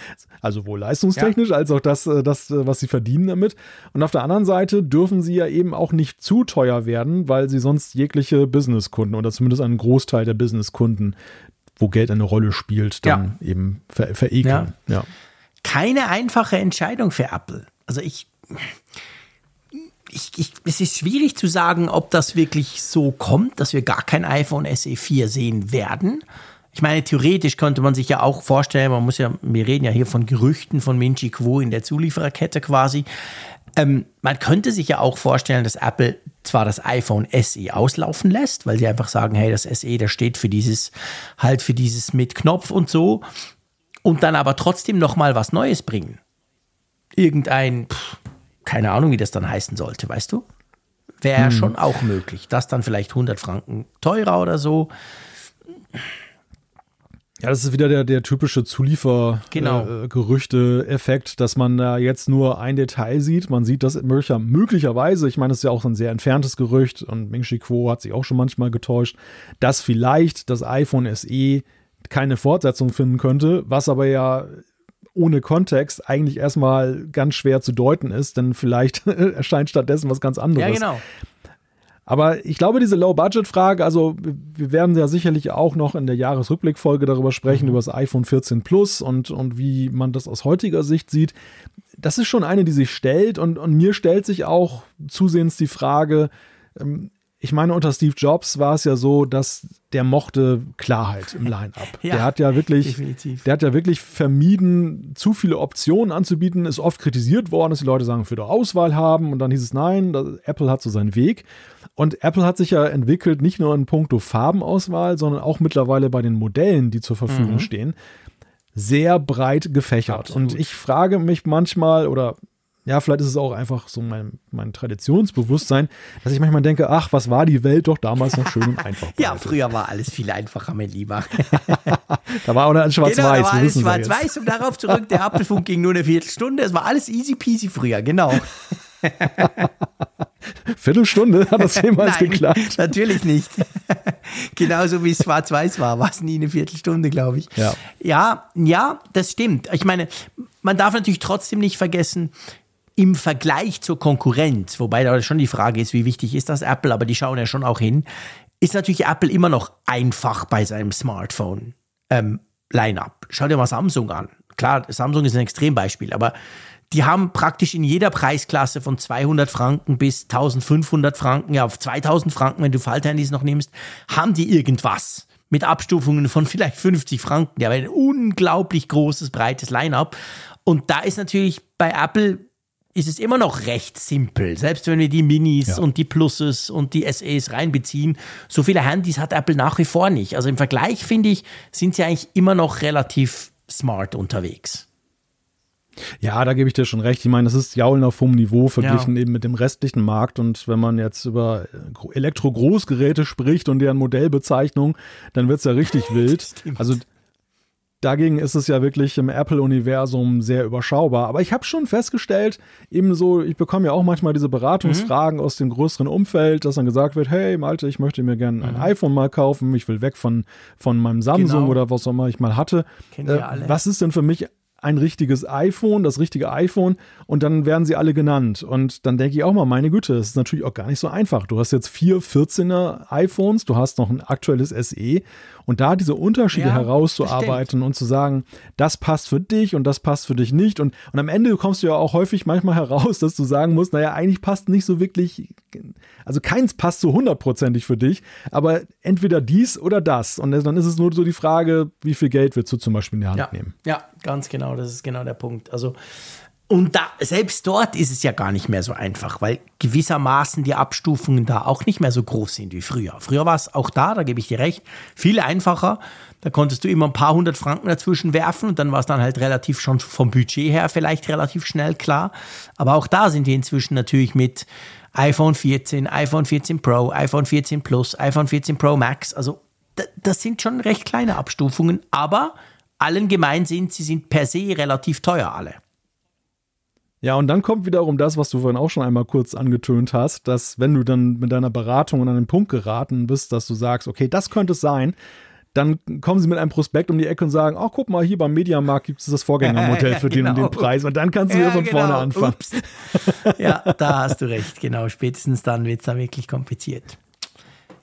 Also wohl leistungstechnisch, ja. als auch das, äh, das, äh, was sie verdienen damit. Und auf der anderen Seite dürfen sie ja eben auch nicht zu teuer werden, weil sie sonst jegliche Businesskunden oder zumindest einen Großteil der Businesskunden, wo Geld eine Rolle spielt, dann ja. eben ver verekeln. Ja. ja. Keine einfache Entscheidung für Apple. Also ich ich, ich, es ist schwierig zu sagen, ob das wirklich so kommt, dass wir gar kein iPhone SE 4 sehen werden. Ich meine, theoretisch könnte man sich ja auch vorstellen, man muss ja, wir reden ja hier von Gerüchten von Minchi Quo in der Zuliefererkette quasi. Ähm, man könnte sich ja auch vorstellen, dass Apple zwar das iPhone SE auslaufen lässt, weil sie einfach sagen, hey, das SE, das steht für dieses, halt für dieses mit Knopf und so, und dann aber trotzdem nochmal was Neues bringen. Irgendein, pff, keine Ahnung, wie das dann heißen sollte, weißt du? Wäre hm. schon auch möglich. Das dann vielleicht 100 Franken teurer oder so. Ja, das ist wieder der, der typische Zuliefergerüchte-Effekt, genau. äh, dass man da jetzt nur ein Detail sieht. Man sieht das möglicherweise, ich meine, das ist ja auch ein sehr entferntes Gerücht und Ming Chi Kuo hat sich auch schon manchmal getäuscht, dass vielleicht das iPhone SE keine Fortsetzung finden könnte, was aber ja ohne Kontext eigentlich erstmal ganz schwer zu deuten ist, denn vielleicht <laughs> erscheint stattdessen was ganz anderes. Ja, genau. Aber ich glaube, diese Low-Budget-Frage, also wir werden ja sicherlich auch noch in der Jahresrückblickfolge darüber sprechen, mhm. über das iPhone 14 Plus und, und wie man das aus heutiger Sicht sieht. Das ist schon eine, die sich stellt und, und mir stellt sich auch zusehends die Frage, ähm, ich meine, unter Steve Jobs war es ja so, dass der mochte Klarheit im Line-up. <laughs> ja, der hat ja wirklich, definitiv. der hat ja wirklich vermieden, zu viele Optionen anzubieten. Ist oft kritisiert worden, dass die Leute sagen, für die Auswahl haben. Und dann hieß es nein, Apple hat so seinen Weg. Und Apple hat sich ja entwickelt, nicht nur in puncto Farbenauswahl, sondern auch mittlerweile bei den Modellen, die zur Verfügung mhm. stehen, sehr breit gefächert. Absolut. Und ich frage mich manchmal oder ja, vielleicht ist es auch einfach so mein, mein Traditionsbewusstsein, dass ich manchmal denke, ach, was war die Welt doch damals noch schön und einfach. ja, früher war alles viel einfacher, mein Lieber. <laughs> da war auch noch ein Schwarz-Weiß. Genau, da war alles Schwarz-Weiß und darauf zurück, der Apfelfunk ging nur eine Viertelstunde. Es war alles easy peasy früher, genau. <laughs> Viertelstunde hat das jemals Nein, geklappt? Natürlich nicht. <laughs> Genauso wie es schwarz-weiß war, war es nie eine Viertelstunde, glaube ich. Ja. ja, ja, das stimmt. Ich meine, man darf natürlich trotzdem nicht vergessen, im Vergleich zur Konkurrenz, wobei da schon die Frage ist, wie wichtig ist das Apple, aber die schauen ja schon auch hin, ist natürlich Apple immer noch einfach bei seinem Smartphone ähm, Line-up. Schau dir mal Samsung an. Klar, Samsung ist ein Extrembeispiel, aber die haben praktisch in jeder Preisklasse von 200 Franken bis 1500 Franken, ja auf 2000 Franken, wenn du Falthandys noch nimmst, haben die irgendwas mit Abstufungen von vielleicht 50 Franken. Die haben ein unglaublich großes, breites Line-up. Und da ist natürlich bei Apple ist es immer noch recht simpel. Selbst wenn wir die Minis ja. und die Pluses und die SEs reinbeziehen, so viele Handys hat Apple nach wie vor nicht. Also im Vergleich finde ich, sind sie eigentlich immer noch relativ smart unterwegs. Ja, da gebe ich dir schon recht. Ich meine, das ist Jaulen auf hohem Niveau verglichen ja. eben mit dem restlichen Markt. Und wenn man jetzt über Elektro-Großgeräte spricht und deren Modellbezeichnung, dann wird es ja richtig <laughs> wild. Also Dagegen ist es ja wirklich im Apple-Universum sehr überschaubar. Aber ich habe schon festgestellt, ebenso, ich bekomme ja auch manchmal diese Beratungsfragen mhm. aus dem größeren Umfeld, dass dann gesagt wird, hey Malte, ich möchte mir gerne ein mhm. iPhone mal kaufen, ich will weg von, von meinem Samsung genau. oder was auch immer ich mal hatte. Äh, was ist denn für mich ein richtiges iPhone, das richtige iPhone und dann werden sie alle genannt. Und dann denke ich auch mal, meine Güte, das ist natürlich auch gar nicht so einfach. Du hast jetzt vier 14er iPhones, du hast noch ein aktuelles SE und da diese Unterschiede ja, herauszuarbeiten und zu sagen, das passt für dich und das passt für dich nicht. Und, und am Ende kommst du ja auch häufig manchmal <laughs> heraus, dass du sagen musst, naja, eigentlich passt nicht so wirklich, also keins passt so hundertprozentig für dich, aber entweder dies oder das. Und dann ist es nur so die Frage, wie viel Geld willst du zum Beispiel in die Hand ja, nehmen? Ja, ganz genau, das ist genau der Punkt. Also und da, selbst dort ist es ja gar nicht mehr so einfach, weil gewissermaßen die Abstufungen da auch nicht mehr so groß sind wie früher. Früher war es auch da, da gebe ich dir recht, viel einfacher. Da konntest du immer ein paar hundert Franken dazwischen werfen und dann war es dann halt relativ schon vom Budget her vielleicht relativ schnell klar. Aber auch da sind wir inzwischen natürlich mit iPhone 14, iPhone 14 Pro, iPhone 14 Plus, iPhone 14 Pro Max. Also das sind schon recht kleine Abstufungen, aber allen gemein sind, sie sind per se relativ teuer alle. Ja, und dann kommt wiederum das, was du vorhin auch schon einmal kurz angetönt hast, dass wenn du dann mit deiner Beratung an einen Punkt geraten bist, dass du sagst, okay, das könnte es sein, dann kommen sie mit einem Prospekt um die Ecke und sagen, oh, guck mal, hier beim Mediamarkt gibt es das Vorgängermodell für <laughs> den genau. und den genau. Preis. Und dann kannst du ja, wieder von genau. vorne anfangen. Ja, da hast du recht, genau. Spätestens dann wird es dann wirklich kompliziert.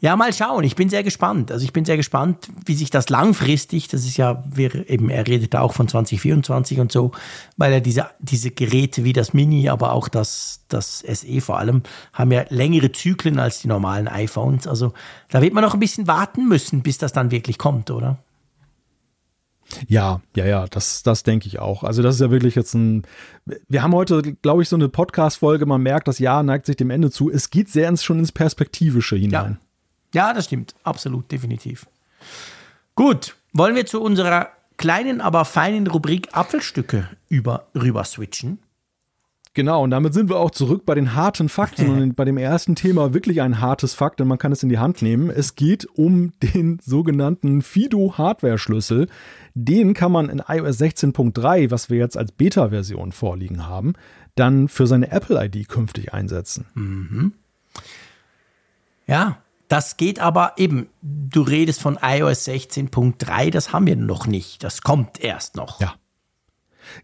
Ja, mal schauen. Ich bin sehr gespannt. Also ich bin sehr gespannt, wie sich das langfristig, das ist ja, wir eben, er redet auch von 2024 und so, weil er diese, diese Geräte wie das Mini, aber auch das, das SE vor allem, haben ja längere Zyklen als die normalen iPhones. Also da wird man noch ein bisschen warten müssen, bis das dann wirklich kommt, oder? Ja, ja, ja, das, das denke ich auch. Also das ist ja wirklich jetzt ein, wir haben heute, glaube ich, so eine Podcast-Folge, man merkt, das Jahr neigt sich dem Ende zu. Es geht sehr ins, schon ins Perspektivische hinein. Ja. Ja, das stimmt. Absolut, definitiv. Gut, wollen wir zu unserer kleinen, aber feinen Rubrik Apfelstücke über, rüber switchen? Genau, und damit sind wir auch zurück bei den harten Fakten <laughs> und bei dem ersten Thema wirklich ein hartes Fakt, denn man kann es in die Hand nehmen. Es geht um den sogenannten FIDO-Hardware-Schlüssel. Den kann man in iOS 16.3, was wir jetzt als Beta-Version vorliegen haben, dann für seine Apple-ID künftig einsetzen. Mhm. Ja, das geht aber eben, du redest von iOS 16.3, das haben wir noch nicht. Das kommt erst noch. Ja.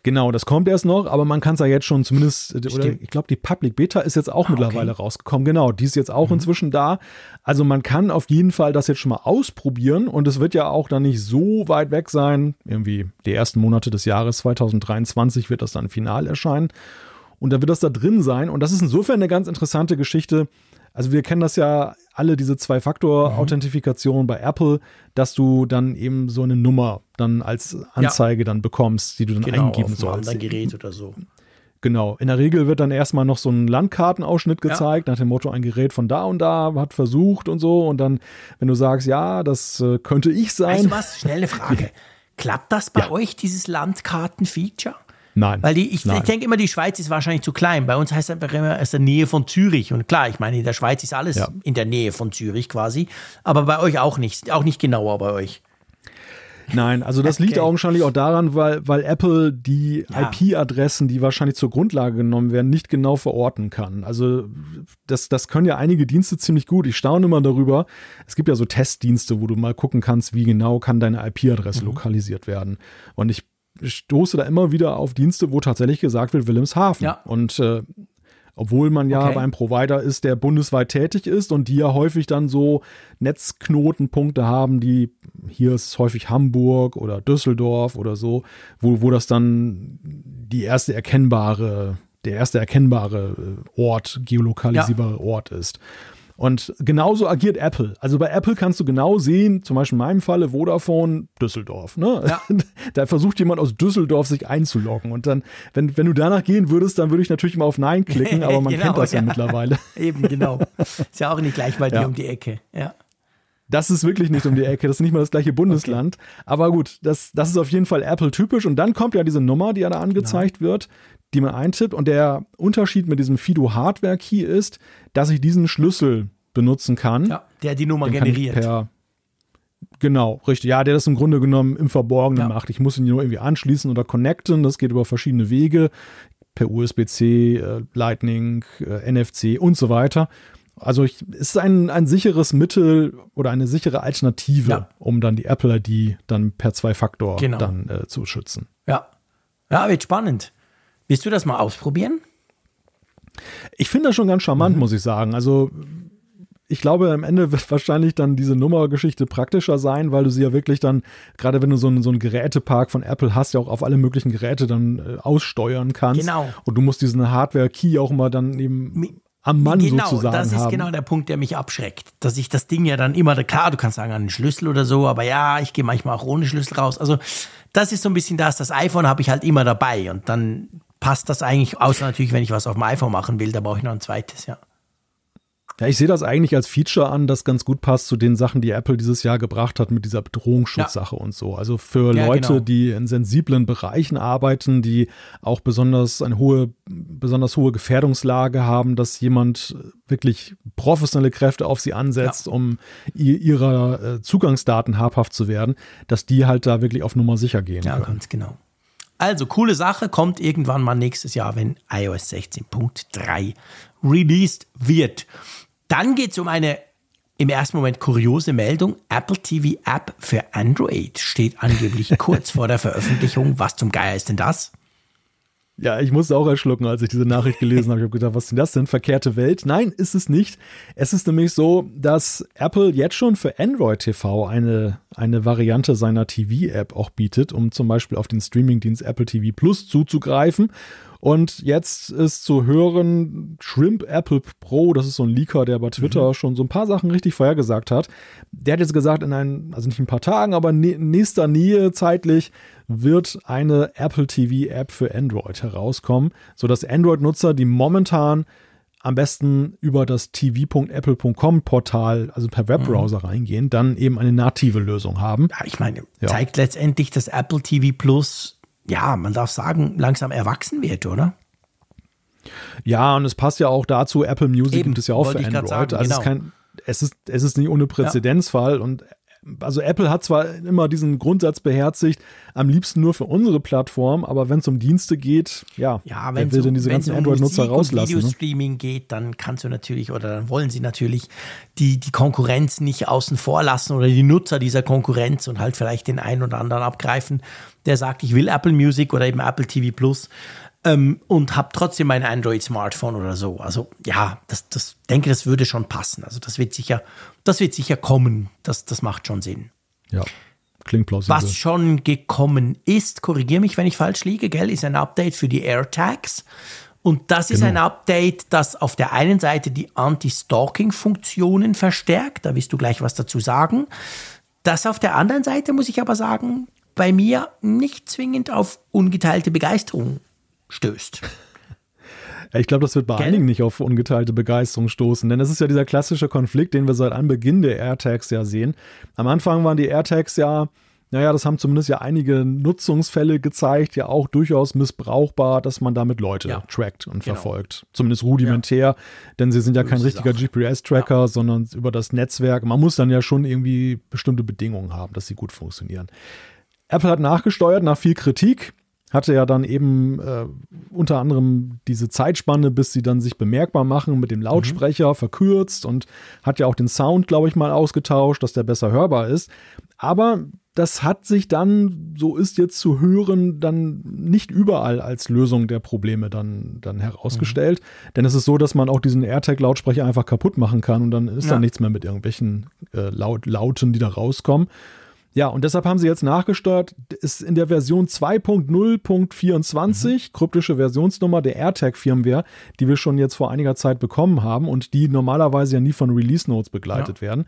Genau, das kommt erst noch, aber man kann es ja jetzt schon zumindest, ich glaube, die Public Beta ist jetzt auch ah, mittlerweile okay. rausgekommen. Genau, die ist jetzt auch mhm. inzwischen da. Also man kann auf jeden Fall das jetzt schon mal ausprobieren und es wird ja auch dann nicht so weit weg sein. Irgendwie die ersten Monate des Jahres 2023 wird das dann final erscheinen. Und da wird das da drin sein. Und das ist insofern eine ganz interessante Geschichte. Also wir kennen das ja alle, diese Zwei-Faktor-Authentifikation mhm. bei Apple, dass du dann eben so eine Nummer dann als Anzeige ja. dann bekommst, die du dann genau, eingeben sollst. Ein Gerät oder so. Genau. In der Regel wird dann erstmal noch so ein Landkartenausschnitt gezeigt, ja. nach dem Motto, ein Gerät von da und da hat versucht und so. Und dann, wenn du sagst, ja, das äh, könnte ich sein. Weißt du was? Schnelle Frage. <laughs> Klappt das bei ja. euch, dieses Landkarten-Feature? Nein. Weil die, ich, ich denke immer, die Schweiz ist wahrscheinlich zu klein. Bei uns heißt es einfach immer, es ist in der Nähe von Zürich. Und klar, ich meine, in der Schweiz ist alles ja. in der Nähe von Zürich quasi. Aber bei euch auch nicht. Auch nicht genauer bei euch. Nein, also das okay. liegt augenscheinlich auch daran, weil, weil Apple die ja. IP-Adressen, die wahrscheinlich zur Grundlage genommen werden, nicht genau verorten kann. Also das, das können ja einige Dienste ziemlich gut. Ich staune immer darüber. Es gibt ja so Testdienste, wo du mal gucken kannst, wie genau kann deine IP-Adresse mhm. lokalisiert werden. Und ich stoße da immer wieder auf Dienste, wo tatsächlich gesagt wird, Wilhelmshaven. Ja. Und äh, obwohl man ja okay. beim Provider ist, der bundesweit tätig ist und die ja häufig dann so Netzknotenpunkte haben, die hier ist häufig Hamburg oder Düsseldorf oder so, wo, wo das dann die erste erkennbare, der erste erkennbare äh, Ort, geolokalisierbare ja. Ort ist. Und genauso agiert Apple. Also bei Apple kannst du genau sehen, zum Beispiel in meinem Falle Vodafone Düsseldorf. Ne? Ja. <laughs> Da versucht jemand aus Düsseldorf sich einzuloggen. Und dann, wenn, wenn du danach gehen würdest, dann würde ich natürlich mal auf Nein klicken, aber man <laughs> genau, kennt das ja, ja mittlerweile. <laughs> Eben, genau. Ist ja auch nicht gleich bei dir um die Ecke. Ja. Das ist wirklich nicht um die Ecke, das ist nicht mal das gleiche Bundesland. <laughs> Okay. Aber gut, das, das ist auf jeden Fall Apple-typisch. Und dann kommt ja diese Nummer, die ja da angezeigt genau. wird, die man eintippt. Und der Unterschied mit diesem Fido Hardware Key ist, dass ich diesen Schlüssel benutzen kann. Ja, der die Nummer generiert. Per, genau, richtig. Ja, der das im Grunde genommen im Verborgenen ja. macht. Ich muss ihn nur irgendwie anschließen oder connecten. Das geht über verschiedene Wege. Per USB-C, äh, Lightning, äh, NFC und so weiter. Also ich, es ist ein, ein sicheres Mittel oder eine sichere Alternative, ja. um dann die Apple ID dann per Zwei-Faktor genau. dann äh, zu schützen. Ja. Ja, wird spannend. Willst du das mal ausprobieren? Ich finde das schon ganz charmant, mhm. muss ich sagen. Also ich glaube, am Ende wird wahrscheinlich dann diese Nummergeschichte praktischer sein, weil du sie ja wirklich dann, gerade wenn du so einen, so einen Gerätepark von Apple hast, ja auch auf alle möglichen Geräte dann äh, aussteuern kannst. Genau. Und du musst diesen Hardware-Key auch immer dann eben am Mann genau, sozusagen das ist haben. genau der Punkt, der mich abschreckt. Dass ich das Ding ja dann immer, klar, du kannst sagen, an den Schlüssel oder so, aber ja, ich gehe manchmal auch ohne Schlüssel raus. Also das ist so ein bisschen das, das iPhone habe ich halt immer dabei und dann passt das eigentlich, außer natürlich, wenn ich was auf dem iPhone machen will, da brauche ich noch ein zweites, ja. Ja, ich sehe das eigentlich als Feature an, das ganz gut passt zu den Sachen, die Apple dieses Jahr gebracht hat mit dieser Bedrohungsschutzsache ja. und so. Also für ja, Leute, genau. die in sensiblen Bereichen arbeiten, die auch besonders eine hohe, besonders hohe Gefährdungslage haben, dass jemand wirklich professionelle Kräfte auf sie ansetzt, ja. um ihrer äh, Zugangsdaten habhaft zu werden, dass die halt da wirklich auf Nummer sicher gehen. Ja, können. ganz genau. Also, coole Sache, kommt irgendwann mal nächstes Jahr, wenn iOS 16.3 released wird. Dann geht es um eine im ersten Moment kuriose Meldung. Apple TV App für Android steht angeblich <laughs> kurz vor der Veröffentlichung. Was zum Geier ist denn das? Ja, ich musste auch erschlucken, als ich diese Nachricht gelesen habe. Ich habe gedacht, was ist denn das denn? Verkehrte Welt? Nein, ist es nicht. Es ist nämlich so, dass Apple jetzt schon für Android TV eine, eine Variante seiner TV-App auch bietet, um zum Beispiel auf den Streamingdienst Apple TV Plus zuzugreifen. Und jetzt ist zu hören, Shrimp Apple Pro, das ist so ein Leaker, der bei Twitter mhm. schon so ein paar Sachen richtig vorhergesagt hat. Der hat jetzt gesagt, in ein, also nicht ein paar Tagen, aber in nächster Nähe zeitlich wird eine Apple TV App für Android herauskommen, sodass Android-Nutzer, die momentan am besten über das tv.apple.com Portal, also per Webbrowser mhm. reingehen, dann eben eine native Lösung haben. Ja, ich meine, ja. zeigt letztendlich, dass Apple TV Plus ja, man darf sagen, langsam erwachsen wird, oder? Ja, und es passt ja auch dazu, Apple Music Eben, gibt es ja auch für Android. Sagen, also genau. es, ist kein, es, ist, es ist nicht ohne Präzedenzfall ja. und also Apple hat zwar immer diesen Grundsatz beherzigt, am liebsten nur für unsere Plattform, aber wenn es um Dienste geht, ja, ja wenn will denn diese ganzen um Android-Nutzer rauslassen? Wenn es um Videostreaming ne? geht, dann kannst du natürlich oder dann wollen sie natürlich die, die Konkurrenz nicht außen vor lassen oder die Nutzer dieser Konkurrenz und halt vielleicht den einen oder anderen abgreifen, der sagt, ich will Apple Music oder eben Apple TV Plus ähm, und habe trotzdem mein Android-Smartphone oder so. Also ja, das, das denke, das würde schon passen. Also das wird sicher, das wird sicher kommen. Das, das macht schon Sinn. Ja. Klingt plausibel. Was schon gekommen ist, korrigiere mich, wenn ich falsch liege, gell, ist ein Update für die AirTags. Und das genau. ist ein Update, das auf der einen Seite die Anti-Stalking-Funktionen verstärkt. Da wirst du gleich was dazu sagen. Das auf der anderen Seite, muss ich aber sagen, bei mir nicht zwingend auf ungeteilte Begeisterung stößt. ich glaube, das wird bei Gell? einigen nicht auf ungeteilte Begeisterung stoßen, denn es ist ja dieser klassische Konflikt, den wir seit Anbeginn der AirTags ja sehen. Am Anfang waren die AirTags ja, naja, das haben zumindest ja einige Nutzungsfälle gezeigt, ja auch durchaus missbrauchbar, dass man damit Leute ja. trackt und genau. verfolgt. Zumindest rudimentär, ja. denn sie sind ja kein richtiger GPS-Tracker, ja. sondern über das Netzwerk. Man muss dann ja schon irgendwie bestimmte Bedingungen haben, dass sie gut funktionieren. Apple hat nachgesteuert nach viel Kritik hatte ja dann eben äh, unter anderem diese Zeitspanne, bis sie dann sich bemerkbar machen mit dem Lautsprecher mhm. verkürzt und hat ja auch den Sound, glaube ich, mal ausgetauscht, dass der besser hörbar ist. Aber das hat sich dann, so ist jetzt zu hören, dann nicht überall als Lösung der Probleme dann, dann herausgestellt. Mhm. Denn es ist so, dass man auch diesen AirTag-Lautsprecher einfach kaputt machen kann und dann ist ja. da nichts mehr mit irgendwelchen äh, Laut Lauten, die da rauskommen. Ja, und deshalb haben sie jetzt nachgesteuert, ist in der Version 2.0.24, mhm. kryptische Versionsnummer der AirTag-Firmware, die wir schon jetzt vor einiger Zeit bekommen haben und die normalerweise ja nie von Release Notes begleitet ja. werden.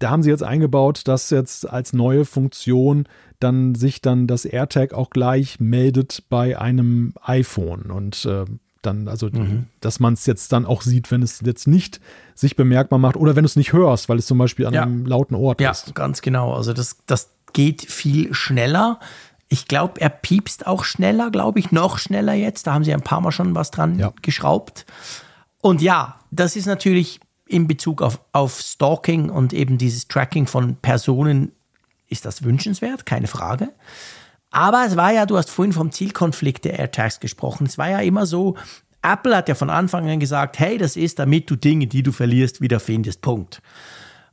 Da haben sie jetzt eingebaut, dass jetzt als neue Funktion dann sich dann das AirTag auch gleich meldet bei einem iPhone. Und äh, dann, also mhm. dass man es jetzt dann auch sieht, wenn es jetzt nicht sich bemerkbar macht oder wenn du es nicht hörst, weil es zum Beispiel an ja. einem lauten Ort ja, ist. Ja, ganz genau. Also das, das geht viel schneller. Ich glaube, er piepst auch schneller, glaube ich, noch schneller jetzt. Da haben sie ein paar Mal schon was dran ja. geschraubt. Und ja, das ist natürlich in Bezug auf, auf Stalking und eben dieses Tracking von Personen, ist das wünschenswert, keine Frage. Aber es war ja, du hast vorhin vom Zielkonflikt der AirTags gesprochen. Es war ja immer so, Apple hat ja von Anfang an gesagt, hey, das ist, damit du Dinge, die du verlierst, wiederfindest. Punkt.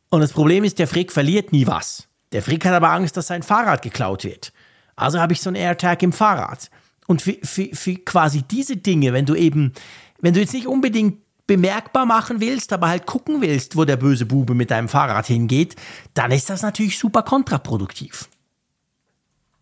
Und das Problem ist, der Frick verliert nie was. Der Frick hat aber Angst, dass sein Fahrrad geklaut wird. Also habe ich so einen AirTag im Fahrrad. Und für, für, für quasi diese Dinge, wenn du eben, wenn du jetzt nicht unbedingt bemerkbar machen willst, aber halt gucken willst, wo der böse Bube mit deinem Fahrrad hingeht, dann ist das natürlich super kontraproduktiv.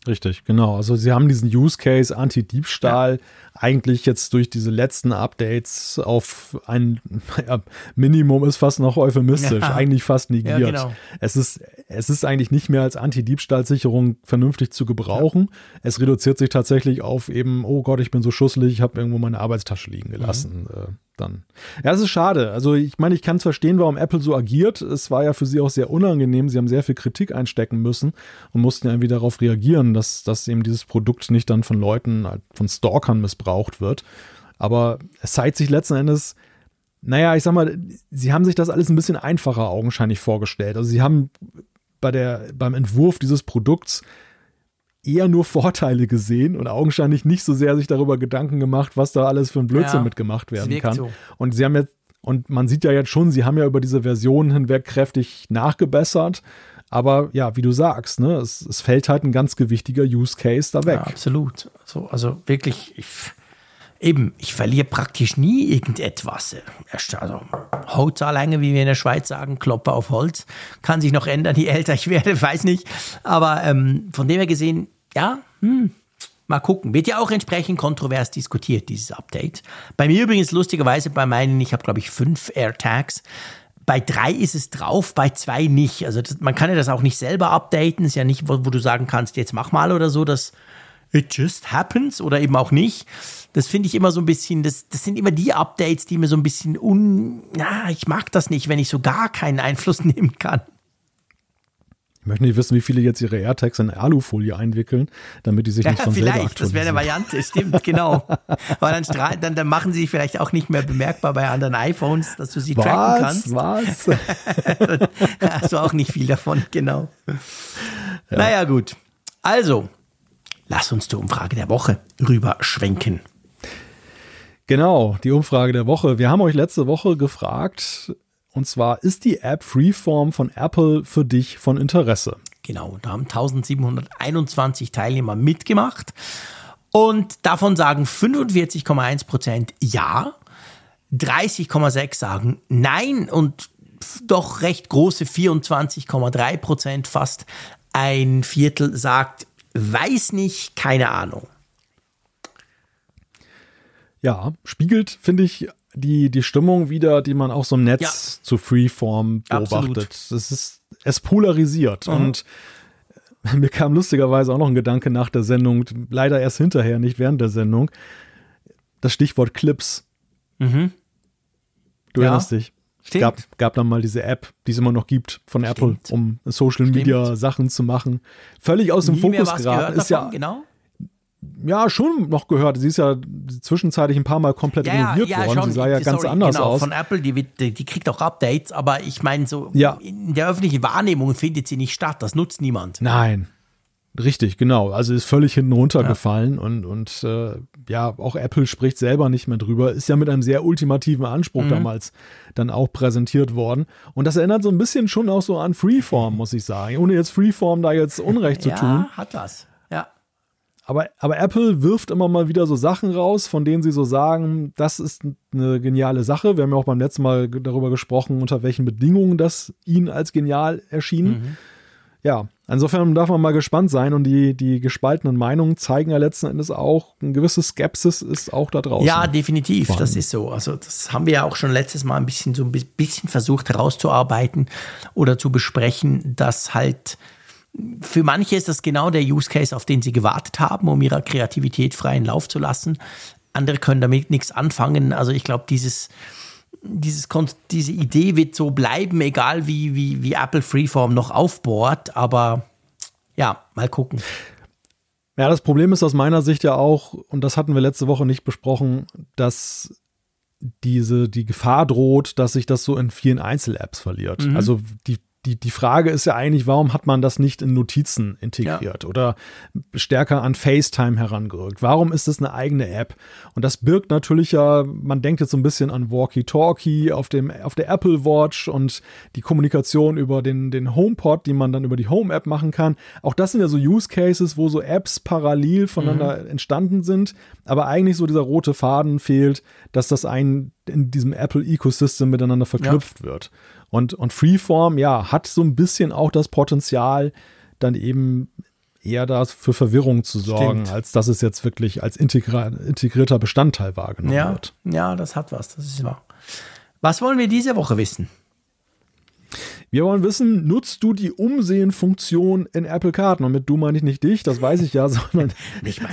Richtig, genau. Also sie haben diesen Use Case Anti-Diebstahl ja. eigentlich jetzt durch diese letzten Updates auf ein <laughs> ja, Minimum ist fast noch euphemistisch, ja. eigentlich fast negiert. Genau. Es ist es ist eigentlich nicht mehr als Anti-Diebstahlsicherung vernünftig zu gebrauchen. Es reduziert sich tatsächlich auf eben, oh Gott, ich bin so schusselig, ich habe irgendwo meine Arbeitstasche liegen gelassen. Mhm. Dann. Ja, es ist schade. Also ich meine, ich kann es verstehen, warum Apple so agiert. Es war ja für sie auch sehr unangenehm. Sie haben sehr viel Kritik einstecken müssen und mussten ja irgendwie darauf reagieren, dass, dass eben dieses Produkt nicht dann von Leuten, halt von Stalkern missbraucht wird. Aber es zeigt sich letzten Endes, naja, ich sag mal, sie haben sich das alles ein bisschen einfacher augenscheinlich vorgestellt. Also sie haben bei der, beim Entwurf dieses Produkts eher nur Vorteile gesehen und augenscheinlich nicht so sehr sich darüber Gedanken gemacht, was da alles für ein Blödsinn Ja, mitgemacht werden kann. so. Und sie haben jetzt, und man sieht ja jetzt schon, sie haben ja über diese Versionen hinweg kräftig nachgebessert. Aber ja, wie du sagst, ne, es, es fällt halt ein ganz gewichtiger Use Case da weg. Ja, absolut. Also, also wirklich, ich, eben, ich verliere praktisch nie irgendetwas. Also Holzanlänge, wie wir in der Schweiz sagen, Klopper auf Holz, kann sich noch ändern, je älter ich werde, <laughs> weiß nicht. Aber ähm, von dem her gesehen, ja, hm, mal gucken. Wird ja auch entsprechend kontrovers diskutiert, dieses Update. Bei mir übrigens lustigerweise, bei meinen, ich habe glaube ich fünf AirTags. Bei drei ist es drauf, bei zwei nicht. Also das, man kann ja das auch nicht selber updaten. Ist ja nicht, wo, wo du sagen kannst, jetzt mach mal oder so. Das it just happens oder eben auch nicht. Das finde ich immer so ein bisschen, das, das sind immer die Updates, die mir so ein bisschen un, na, ich mag das nicht, wenn ich so gar keinen Einfluss <laughs> nehmen kann. Ich möchte nicht wissen, wie viele jetzt ihre AirTags in Alufolie einwickeln, damit die sich nicht Ja, von selber vielleicht, das wäre eine. Variante, stimmt, genau. <laughs> Weil dann, dann, dann machen sie sich vielleicht auch nicht mehr bemerkbar bei anderen iPhones, dass du sie tracken kannst. Was? <laughs> Da hast du auch nicht viel davon, genau. Naja, gut. Also, lass uns zur Umfrage der Woche rüberschwenken. Genau, die Umfrage der Woche. Wir haben euch letzte Woche gefragt, und zwar, ist die App Freeform von Apple für dich von Interesse? Genau, da haben 1721 Teilnehmer mitgemacht und davon sagen 45,1 Prozent ja, 30,6 sagen nein und doch recht große 24,3 Prozent, fast ein Viertel sagt weiß nicht, keine Ahnung. Ja, spiegelt, finde ich, die, die Stimmung wieder, die man auch so im Netz Ja. zu Freeform. Mhm. beobachtet. Es ist, es polarisiert und <laughs> mir kam lustigerweise auch noch ein Gedanke nach der Sendung, leider erst hinterher, nicht während der Sendung. Das Stichwort Clips. Du Mhm. Ja, erinnerst dich. stimmt. Gab, gab dann mal diese App, die es immer noch gibt von Apple, Stimmt. um Social Media Sachen zu machen. Völlig aus dem Nie Fokus geraten. gehört Ist ja, davon, genau. Ja schon noch gehört. Sie ist ja zwischenzeitlich ein paar Mal komplett renoviert worden. Sie sah ja Die- ganz sorry, anders genau, aus. Von Apple, die, die, kriegt auch Updates, aber ich meine, so Ja. in der öffentlichen Wahrnehmung findet sie nicht statt. Das nutzt niemand. Nein. Richtig, genau. Also ist völlig hinten runtergefallen und, und äh, ja, auch Apple spricht selber nicht mehr drüber. Ist ja mit einem sehr ultimativen Mhm. Anspruch damals dann auch präsentiert worden. Und das erinnert so ein bisschen schon auch so an Freeform, <laughs> muss ich sagen. Ohne jetzt Freeform da jetzt Unrecht zu ja, tun. hat was. Aber, aber Apple wirft immer mal wieder so Sachen raus, von denen sie so sagen, das ist eine geniale Sache. Wir haben ja auch beim letzten Mal darüber gesprochen, unter welchen Bedingungen das ihnen als genial erschien. Mhm. Ja, insofern darf man mal gespannt sein und die, die gespaltenen Meinungen zeigen ja letzten Endes auch, eine gewisse Skepsis ist auch da draußen. Ja, definitiv, das ist so. Also das haben wir ja auch schon letztes Mal ein bisschen so ein bi- bisschen versucht herauszuarbeiten oder zu besprechen, dass halt für manche ist das genau der Use Case, auf den sie gewartet haben, um ihrer Kreativität freien Lauf zu lassen. Andere können damit nichts anfangen. Also ich glaube, dieses, dieses, diese Idee wird so bleiben, egal wie, wie, wie Apple Freeform noch aufbohrt. Aber ja, mal gucken. Ja, das Problem ist aus meiner Sicht ja auch, und das hatten wir letzte Woche nicht besprochen, dass diese, die Gefahr droht, dass sich das so in vielen Einzel-Apps verliert. Also die, die, die Frage ist ja eigentlich, warum hat man das nicht in Notizen integriert oder stärker an FaceTime herangerückt? Warum ist das eine eigene App? Und das birgt natürlich ja, man denkt jetzt so ein bisschen an Walkie-Talkie auf, dem, auf der Apple Watch und die Kommunikation über den, den HomePod, die man dann über die Home-App machen kann. Auch das sind ja so Use Cases, wo so Apps parallel voneinander entstanden sind, aber eigentlich so dieser rote Faden fehlt, dass das ein in diesem Apple-Ecosystem miteinander verknüpft wird. Und, und Freeform, ja, hat so ein bisschen auch das Potenzial, dann eben eher da für Verwirrung zu sorgen, Stimmt. als dass es jetzt wirklich als integrierter Bestandteil wahrgenommen Ja, wird. ja, das hat was, das ist wahr. Was wollen wir diese Woche wissen? Wir wollen wissen, nutzt du die Umsehen-Funktion in Apple Karten? Und mit du meine ich nicht dich, das weiß ich ja, <laughs> sondern,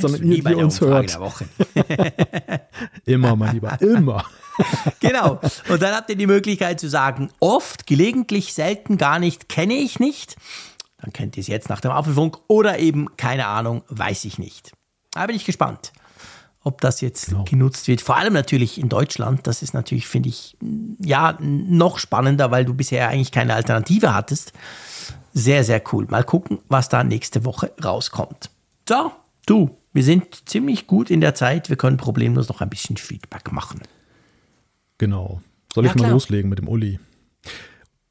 sondern ihr, die uns Umfrage hört. der Woche. <laughs> Immer, mein Lieber, immer. <laughs> <laughs> genau. Und dann habt ihr die Möglichkeit zu sagen, oft, gelegentlich, selten, gar nicht, kenne ich nicht. Dann kennt ihr es jetzt nach dem Apfelfunk oder eben, keine Ahnung, weiß ich nicht. Da bin ich gespannt, ob das jetzt Genau. genutzt wird. Vor allem natürlich in Deutschland. Das ist natürlich, finde ich, ja, noch spannender, weil du bisher eigentlich keine Alternative hattest. Sehr, sehr cool. Mal gucken, was da nächste Woche rauskommt. So, du, wir sind ziemlich gut in der Zeit. Wir können problemlos noch ein bisschen Feedback machen. Genau. Soll ich ja, mal loslegen mit dem Uli?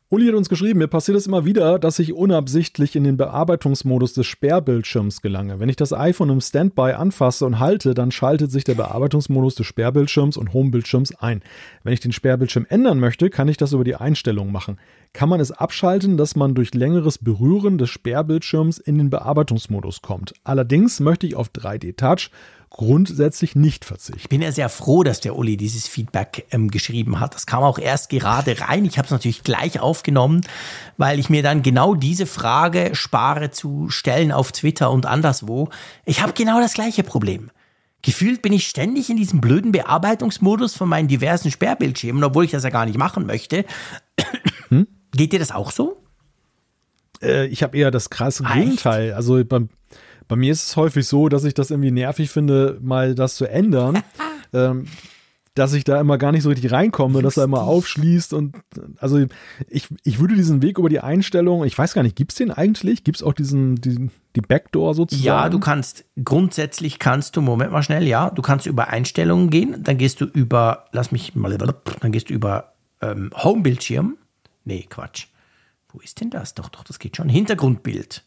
Uli hat uns geschrieben, mir passiert es immer wieder, dass ich unabsichtlich in den Bearbeitungsmodus des Sperrbildschirms gelange. Wenn ich das iPhone im Standby anfasse und halte, dann schaltet sich der Bearbeitungsmodus des Sperrbildschirms und Homebildschirms ein. Wenn ich den Sperrbildschirm ändern möchte, kann ich das über die Einstellungen machen. Kann man es abschalten, dass man durch längeres Berühren des Sperrbildschirms in den Bearbeitungsmodus kommt. Allerdings möchte ich auf 3D Touch grundsätzlich nicht verzichten. Ich bin ja sehr froh, dass der Uli dieses Feedback ähm, geschrieben hat. Das kam auch erst gerade rein. Ich habe es natürlich gleich aufgenommen, weil ich mir dann genau diese Frage spare zu stellen auf Twitter und anderswo. Ich habe genau das gleiche Problem. Gefühlt bin ich ständig in diesem blöden Bearbeitungsmodus von meinen diversen Sperrbildschirmen, obwohl ich das ja gar nicht machen möchte. Hm? Geht dir das auch so? Äh, ich habe eher das krasse Gegenteil. Also beim bei mir ist es häufig so, dass ich das irgendwie nervig finde, mal das zu ändern. <laughs> ähm, dass ich da immer gar nicht so richtig reinkomme, dass er immer aufschließt und also ich, ich würde diesen Weg über die Einstellung, ich weiß gar nicht, gibt es den eigentlich? Gibt es auch diesen, diesen, die Backdoor sozusagen? Ja, du kannst, grundsätzlich kannst du, Moment mal schnell, ja, du kannst über Einstellungen gehen, dann gehst du über, lass mich mal, dann gehst du über ähm, Homebildschirm. Nee, Quatsch. Wo ist denn das? Doch, doch, das geht schon. Hintergrundbild.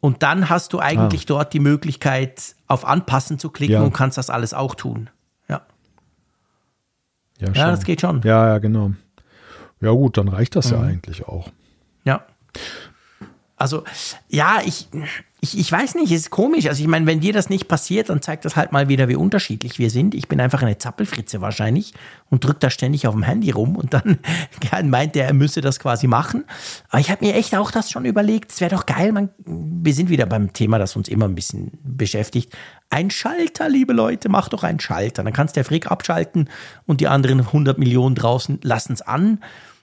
Und dann hast du eigentlich ah. dort die Möglichkeit, auf Anpassen zu klicken ja. und kannst das alles auch tun. Ja. Ja, ja das geht schon. Ja, ja, genau. Ja, gut, dann reicht das mhm. ja eigentlich auch. Ja. Also, ja, ich, ich, ich weiß nicht, es ist komisch. Also ich meine, wenn dir das nicht passiert, dann zeigt das halt mal wieder, wie unterschiedlich wir sind. Ich bin einfach eine Zappelfritze wahrscheinlich und drücke da ständig auf dem Handy rum und dann <laughs> meint er, er müsse das quasi machen. Aber ich habe mir echt auch das schon überlegt, es wäre doch geil, man, wir sind wieder beim Thema, das uns immer ein bisschen beschäftigt. Ein Schalter, liebe Leute, mach doch einen Schalter. Dann kannst der Frick abschalten und die anderen 100 Millionen draußen lassen es an.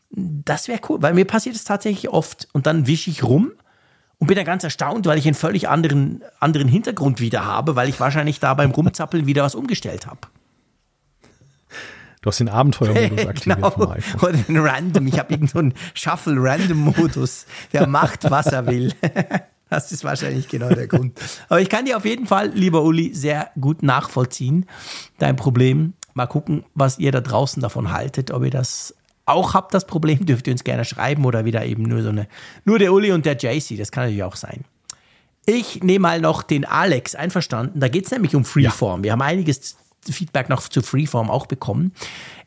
Das wäre cool, weil mir passiert es tatsächlich oft und dann wische ich rum und bin dann ganz erstaunt, weil ich einen völlig anderen, anderen Hintergrund wieder habe, weil ich wahrscheinlich da beim Rumzappeln wieder was umgestellt habe. Du hast den Abenteuermodus <laughs> aktiviert genau. vom iPhone. Oder den Random. Ich habe irgendeinen so Shuffle-Random-Modus. Der macht, was er will. <laughs> Das ist wahrscheinlich genau der Grund. Aber ich kann dir auf jeden Fall, lieber Uli, sehr gut nachvollziehen, dein Problem. Mal gucken, was ihr da draußen davon haltet, ob ihr das auch habt das Problem, <laughs> dürft ihr uns gerne schreiben oder wieder eben nur so eine, nur der Uli und der JC, das kann natürlich auch sein. Ich nehme mal noch den Alex, einverstanden. Da geht es nämlich um Freeform. Ja. Wir haben einiges Feedback noch zu Freeform auch bekommen.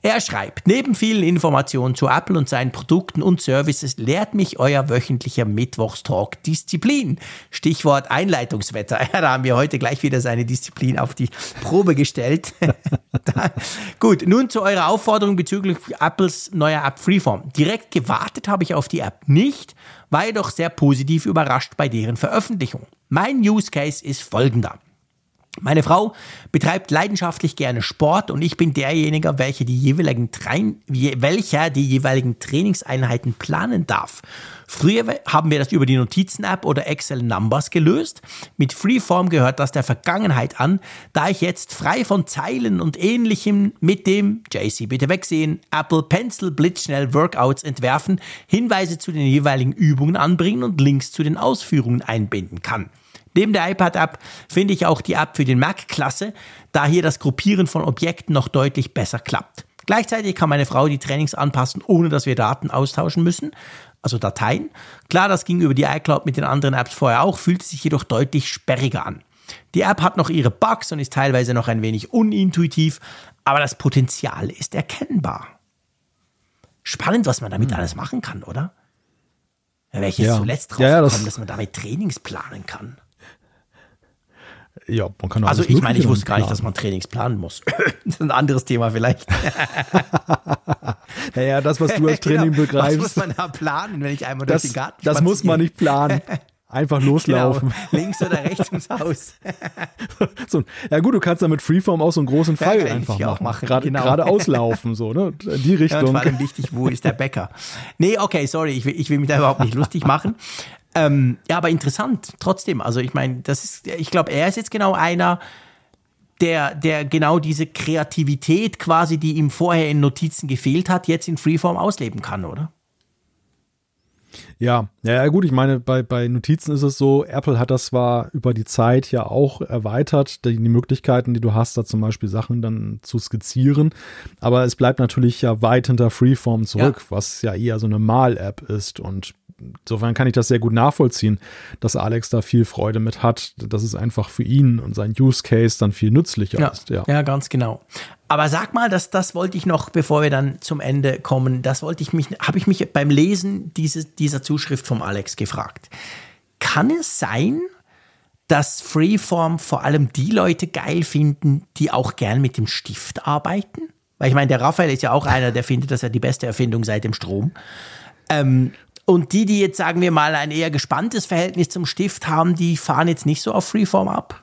Er schreibt, neben vielen Informationen zu Apple und seinen Produkten und Services lehrt mich euer wöchentlicher Mittwochstalk Disziplin. Stichwort Einleitungswetter. <laughs> Ja, da haben wir heute gleich wieder seine Disziplin auf die Probe gestellt. <laughs> gut, nun zu eurer Aufforderung bezüglich Apples neuer App Freeform. Direkt gewartet habe ich auf die App nicht, war jedoch sehr positiv überrascht bei deren Veröffentlichung. Mein Use Case ist folgender. Meine Frau betreibt leidenschaftlich gerne Sport und ich bin derjenige, welcher die jeweiligen, Train welcher die jeweiligen Trainingseinheiten planen darf. Früher haben wir das über die Notizen-App oder Excel Numbers gelöst. Mit Freeform gehört das der Vergangenheit an, da ich jetzt frei von Zeilen und ähnlichem mit dem JC bitte wegsehen, Apple Pencil blitzschnell Workouts entwerfen, Hinweise zu den jeweiligen Übungen anbringen und Links zu den Ausführungen einbinden kann. Neben der iPad-App finde ich auch die App für den Mac klasse, da hier das Gruppieren von Objekten noch deutlich besser klappt. Gleichzeitig kann meine Frau die Trainings anpassen, ohne dass wir Daten austauschen müssen, also Dateien. Klar, das ging über die iCloud mit den anderen Apps vorher auch, fühlt sich jedoch deutlich sperriger an. Die App hat noch ihre Bugs und ist teilweise noch ein wenig unintuitiv, aber das Potenzial ist erkennbar. Spannend, was man damit hm. alles machen kann, oder? Da wäre ich jetzt ja. zuletzt drauf ja, ja, gekommen, das dass man damit Trainings planen kann. Ja, man kann auch Also ich meine, ich wusste gar nicht, dass man Trainings planen muss. <laughs> das ist ein anderes Thema vielleicht. <laughs> naja, das, was du als <laughs> Training genau. begreifst. Was muss man da planen, wenn ich einmal das, durch den Garten Das muss man nicht planen. Einfach genau. loslaufen. Genau. <laughs> Links oder rechts ins Haus. <laughs> so, ja gut, du kannst da mit Freeform auch so einen großen Pfeil ja, einfach machen. machen. Gerade, genau. gerade <laughs> auslaufen, so, ne? In die Richtung. Ja, und vor allem wichtig, wo ist der Bäcker? Nee, okay, sorry, ich will, ich will mich da überhaupt nicht lustig machen. Ähm, ja, aber interessant trotzdem. Also ich meine, das ist, ich glaube, er ist jetzt genau einer, der, der genau diese Kreativität quasi, die ihm vorher in Notizen gefehlt hat, jetzt in Freeform ausleben kann, oder? Ja, ja, gut, ich meine, bei, bei Notizen ist es so, Apple hat das zwar über die Zeit ja auch erweitert, die, die Möglichkeiten, die du hast, da zum Beispiel Sachen dann zu skizzieren, aber es bleibt natürlich ja weit hinter Freeform zurück, ja. was ja eher so eine Mal-App ist und insofern kann ich das sehr gut nachvollziehen, dass Alex da viel Freude mit hat, dass es einfach für ihn und sein Use Case dann viel nützlicher ja, ist. Ja. ja, ganz genau. Aber sag mal, das, das wollte ich noch, bevor wir dann zum Ende kommen, das wollte ich mich, habe ich mich beim Lesen diese, dieser Zuschrift vom Alex gefragt. Kann es sein, dass Freeform vor allem die Leute geil finden, die auch gern mit dem Stift arbeiten? Weil ich meine, der Raphael ist ja auch einer, der findet das ja die beste Erfindung seit dem Strom. Ähm, und die, die jetzt, sagen wir mal, ein eher gespanntes Verhältnis zum Stift haben, die fahren jetzt nicht so auf Freeform ab?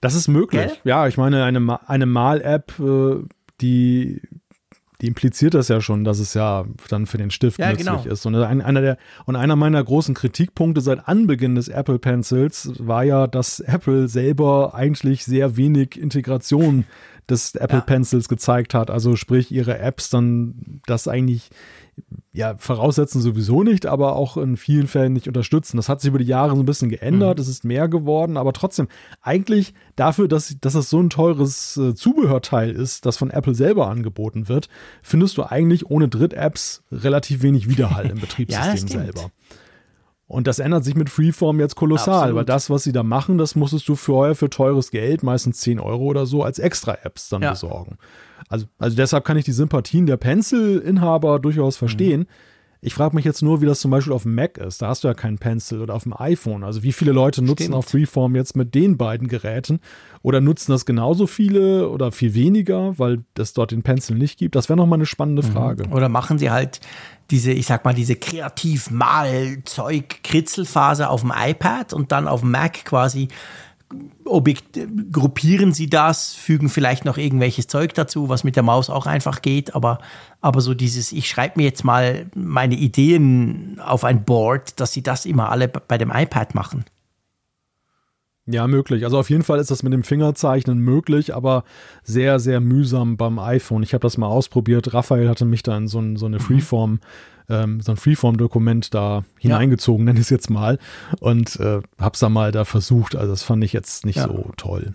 Das ist möglich. Gell? Ja, ich meine, eine, eine Mal-App, äh, die, die impliziert das ja schon, dass es ja dann für den Stift ja, nützlich genau. ist. Und ein, einer der, und einer meiner großen Kritikpunkte seit Anbeginn des Apple Pencils war ja, dass Apple selber eigentlich sehr wenig Integration des Apple ja. Pencils gezeigt hat. Also sprich, ihre Apps dann das eigentlich ja, voraussetzen sowieso nicht, aber auch in vielen Fällen nicht unterstützen. Das hat sich über die Jahre so ein bisschen geändert, mhm. es ist mehr geworden, aber trotzdem, eigentlich dafür, dass, dass es so ein teures äh, Zubehörteil ist, das von Apple selber angeboten wird, findest du eigentlich ohne Dritt-Apps relativ wenig Widerhall im <laughs> Betriebssystem ja, selber. Und das ändert sich mit Freeform jetzt kolossal, Absolut. weil das, was sie da machen, das musstest du vorher für teures Geld, meistens 10 Euro oder so, als Extra-Apps dann ja. besorgen. Also, also deshalb kann ich die Sympathien der Pencil-Inhaber durchaus verstehen. Mhm. Ich frage mich jetzt nur, wie das zum Beispiel auf dem Mac ist. Da hast du ja keinen Pencil oder auf dem iPhone. Also wie viele Leute nutzen Stimmt. auch Freeform jetzt mit den beiden Geräten? Oder nutzen das genauso viele oder viel weniger, weil es dort den Pencil nicht gibt? Das wäre nochmal eine spannende mhm. Frage. Oder machen sie halt diese, ich sag mal, diese Kreativ-Mal-Zeug-Kritzelphase auf dem iPad und dann auf dem Mac quasi Objekt, gruppieren sie das, fügen vielleicht noch irgendwelches Zeug dazu, was mit der Maus auch einfach geht, aber, aber so dieses, ich schreibe mir jetzt mal meine Ideen auf ein Board, dass sie das immer alle bei dem iPad machen. Ja, möglich. Also auf jeden Fall ist das mit dem Fingerzeichnen möglich, aber sehr, sehr mühsam beim iPhone. Ich habe das mal ausprobiert. Raphael hatte mich da in so, ein, so eine mhm. Freeform ähm, so ein Freeform-Dokument da hineingezogen, ja. nenne ich es jetzt mal. Und äh, hab's da mal da versucht. Also das fand ich jetzt nicht ja. so toll.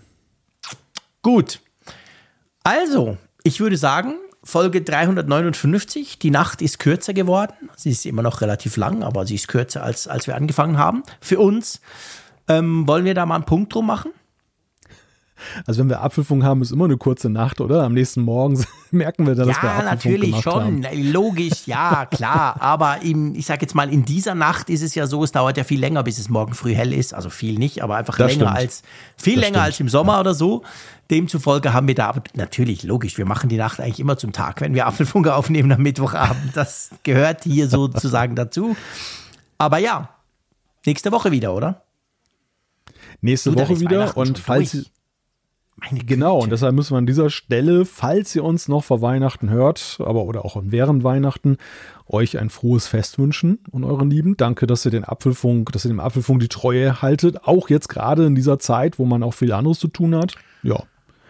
Gut. Also, ich würde sagen, Folge 359. Die Nacht ist kürzer geworden. Sie ist immer noch relativ lang, aber sie ist kürzer, als, als wir angefangen haben. Für uns. Ähm, wollen wir da mal einen Punkt drum machen? Also wenn wir Abpfiffung haben, ist immer eine kurze Nacht, oder? Am nächsten Morgen <laughs> merken wir dann, ja, dass wir Abpfiffung natürlich schon. Haben. Logisch, ja, klar. Aber im, ich sage jetzt mal, in dieser Nacht ist es ja so, es dauert ja viel länger, bis es morgen früh hell ist. Also viel nicht, aber einfach das länger stimmt. als, viel das länger stimmt. als im Sommer ja. oder so. Demzufolge haben wir da, aber natürlich, logisch, wir machen die Nacht eigentlich immer zum Tag, wenn wir Apfelfunke aufnehmen am Mittwochabend. Das gehört hier sozusagen dazu. Aber ja, nächste Woche wieder, oder? Nächste du, Woche wieder und falls, durch. Meine genau, und deshalb müssen wir an dieser Stelle, falls ihr uns noch vor Weihnachten hört, aber oder auch während Weihnachten, euch ein frohes Fest wünschen und euren Lieben. Danke, dass ihr den Apfelfunk, dass ihr dem Apfelfunk die Treue haltet, auch jetzt gerade in dieser Zeit, wo man auch viel anderes zu tun hat. Ja,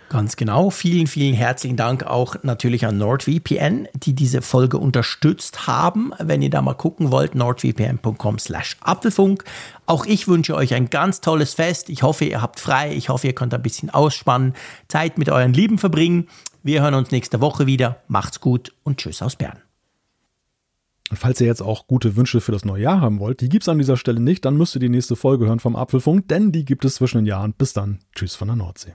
Ganz genau. Vielen, vielen herzlichen Dank auch natürlich an NordVPN, die diese Folge unterstützt haben. Wenn ihr da mal gucken wollt, nordvpn.com slash Apfelfunk. Auch ich wünsche euch ein ganz tolles Fest. Ich hoffe, ihr habt frei. Ich hoffe, ihr könnt ein bisschen ausspannen, Zeit mit euren Lieben verbringen. Wir hören uns nächste Woche wieder. Macht's gut und tschüss aus Bern. Und falls ihr jetzt auch gute Wünsche für das neue Jahr haben wollt, die gibt es an dieser Stelle nicht, dann müsst ihr die nächste Folge hören vom Apfelfunk, denn die gibt es zwischen den Jahren. Bis dann. Tschüss von der Nordsee.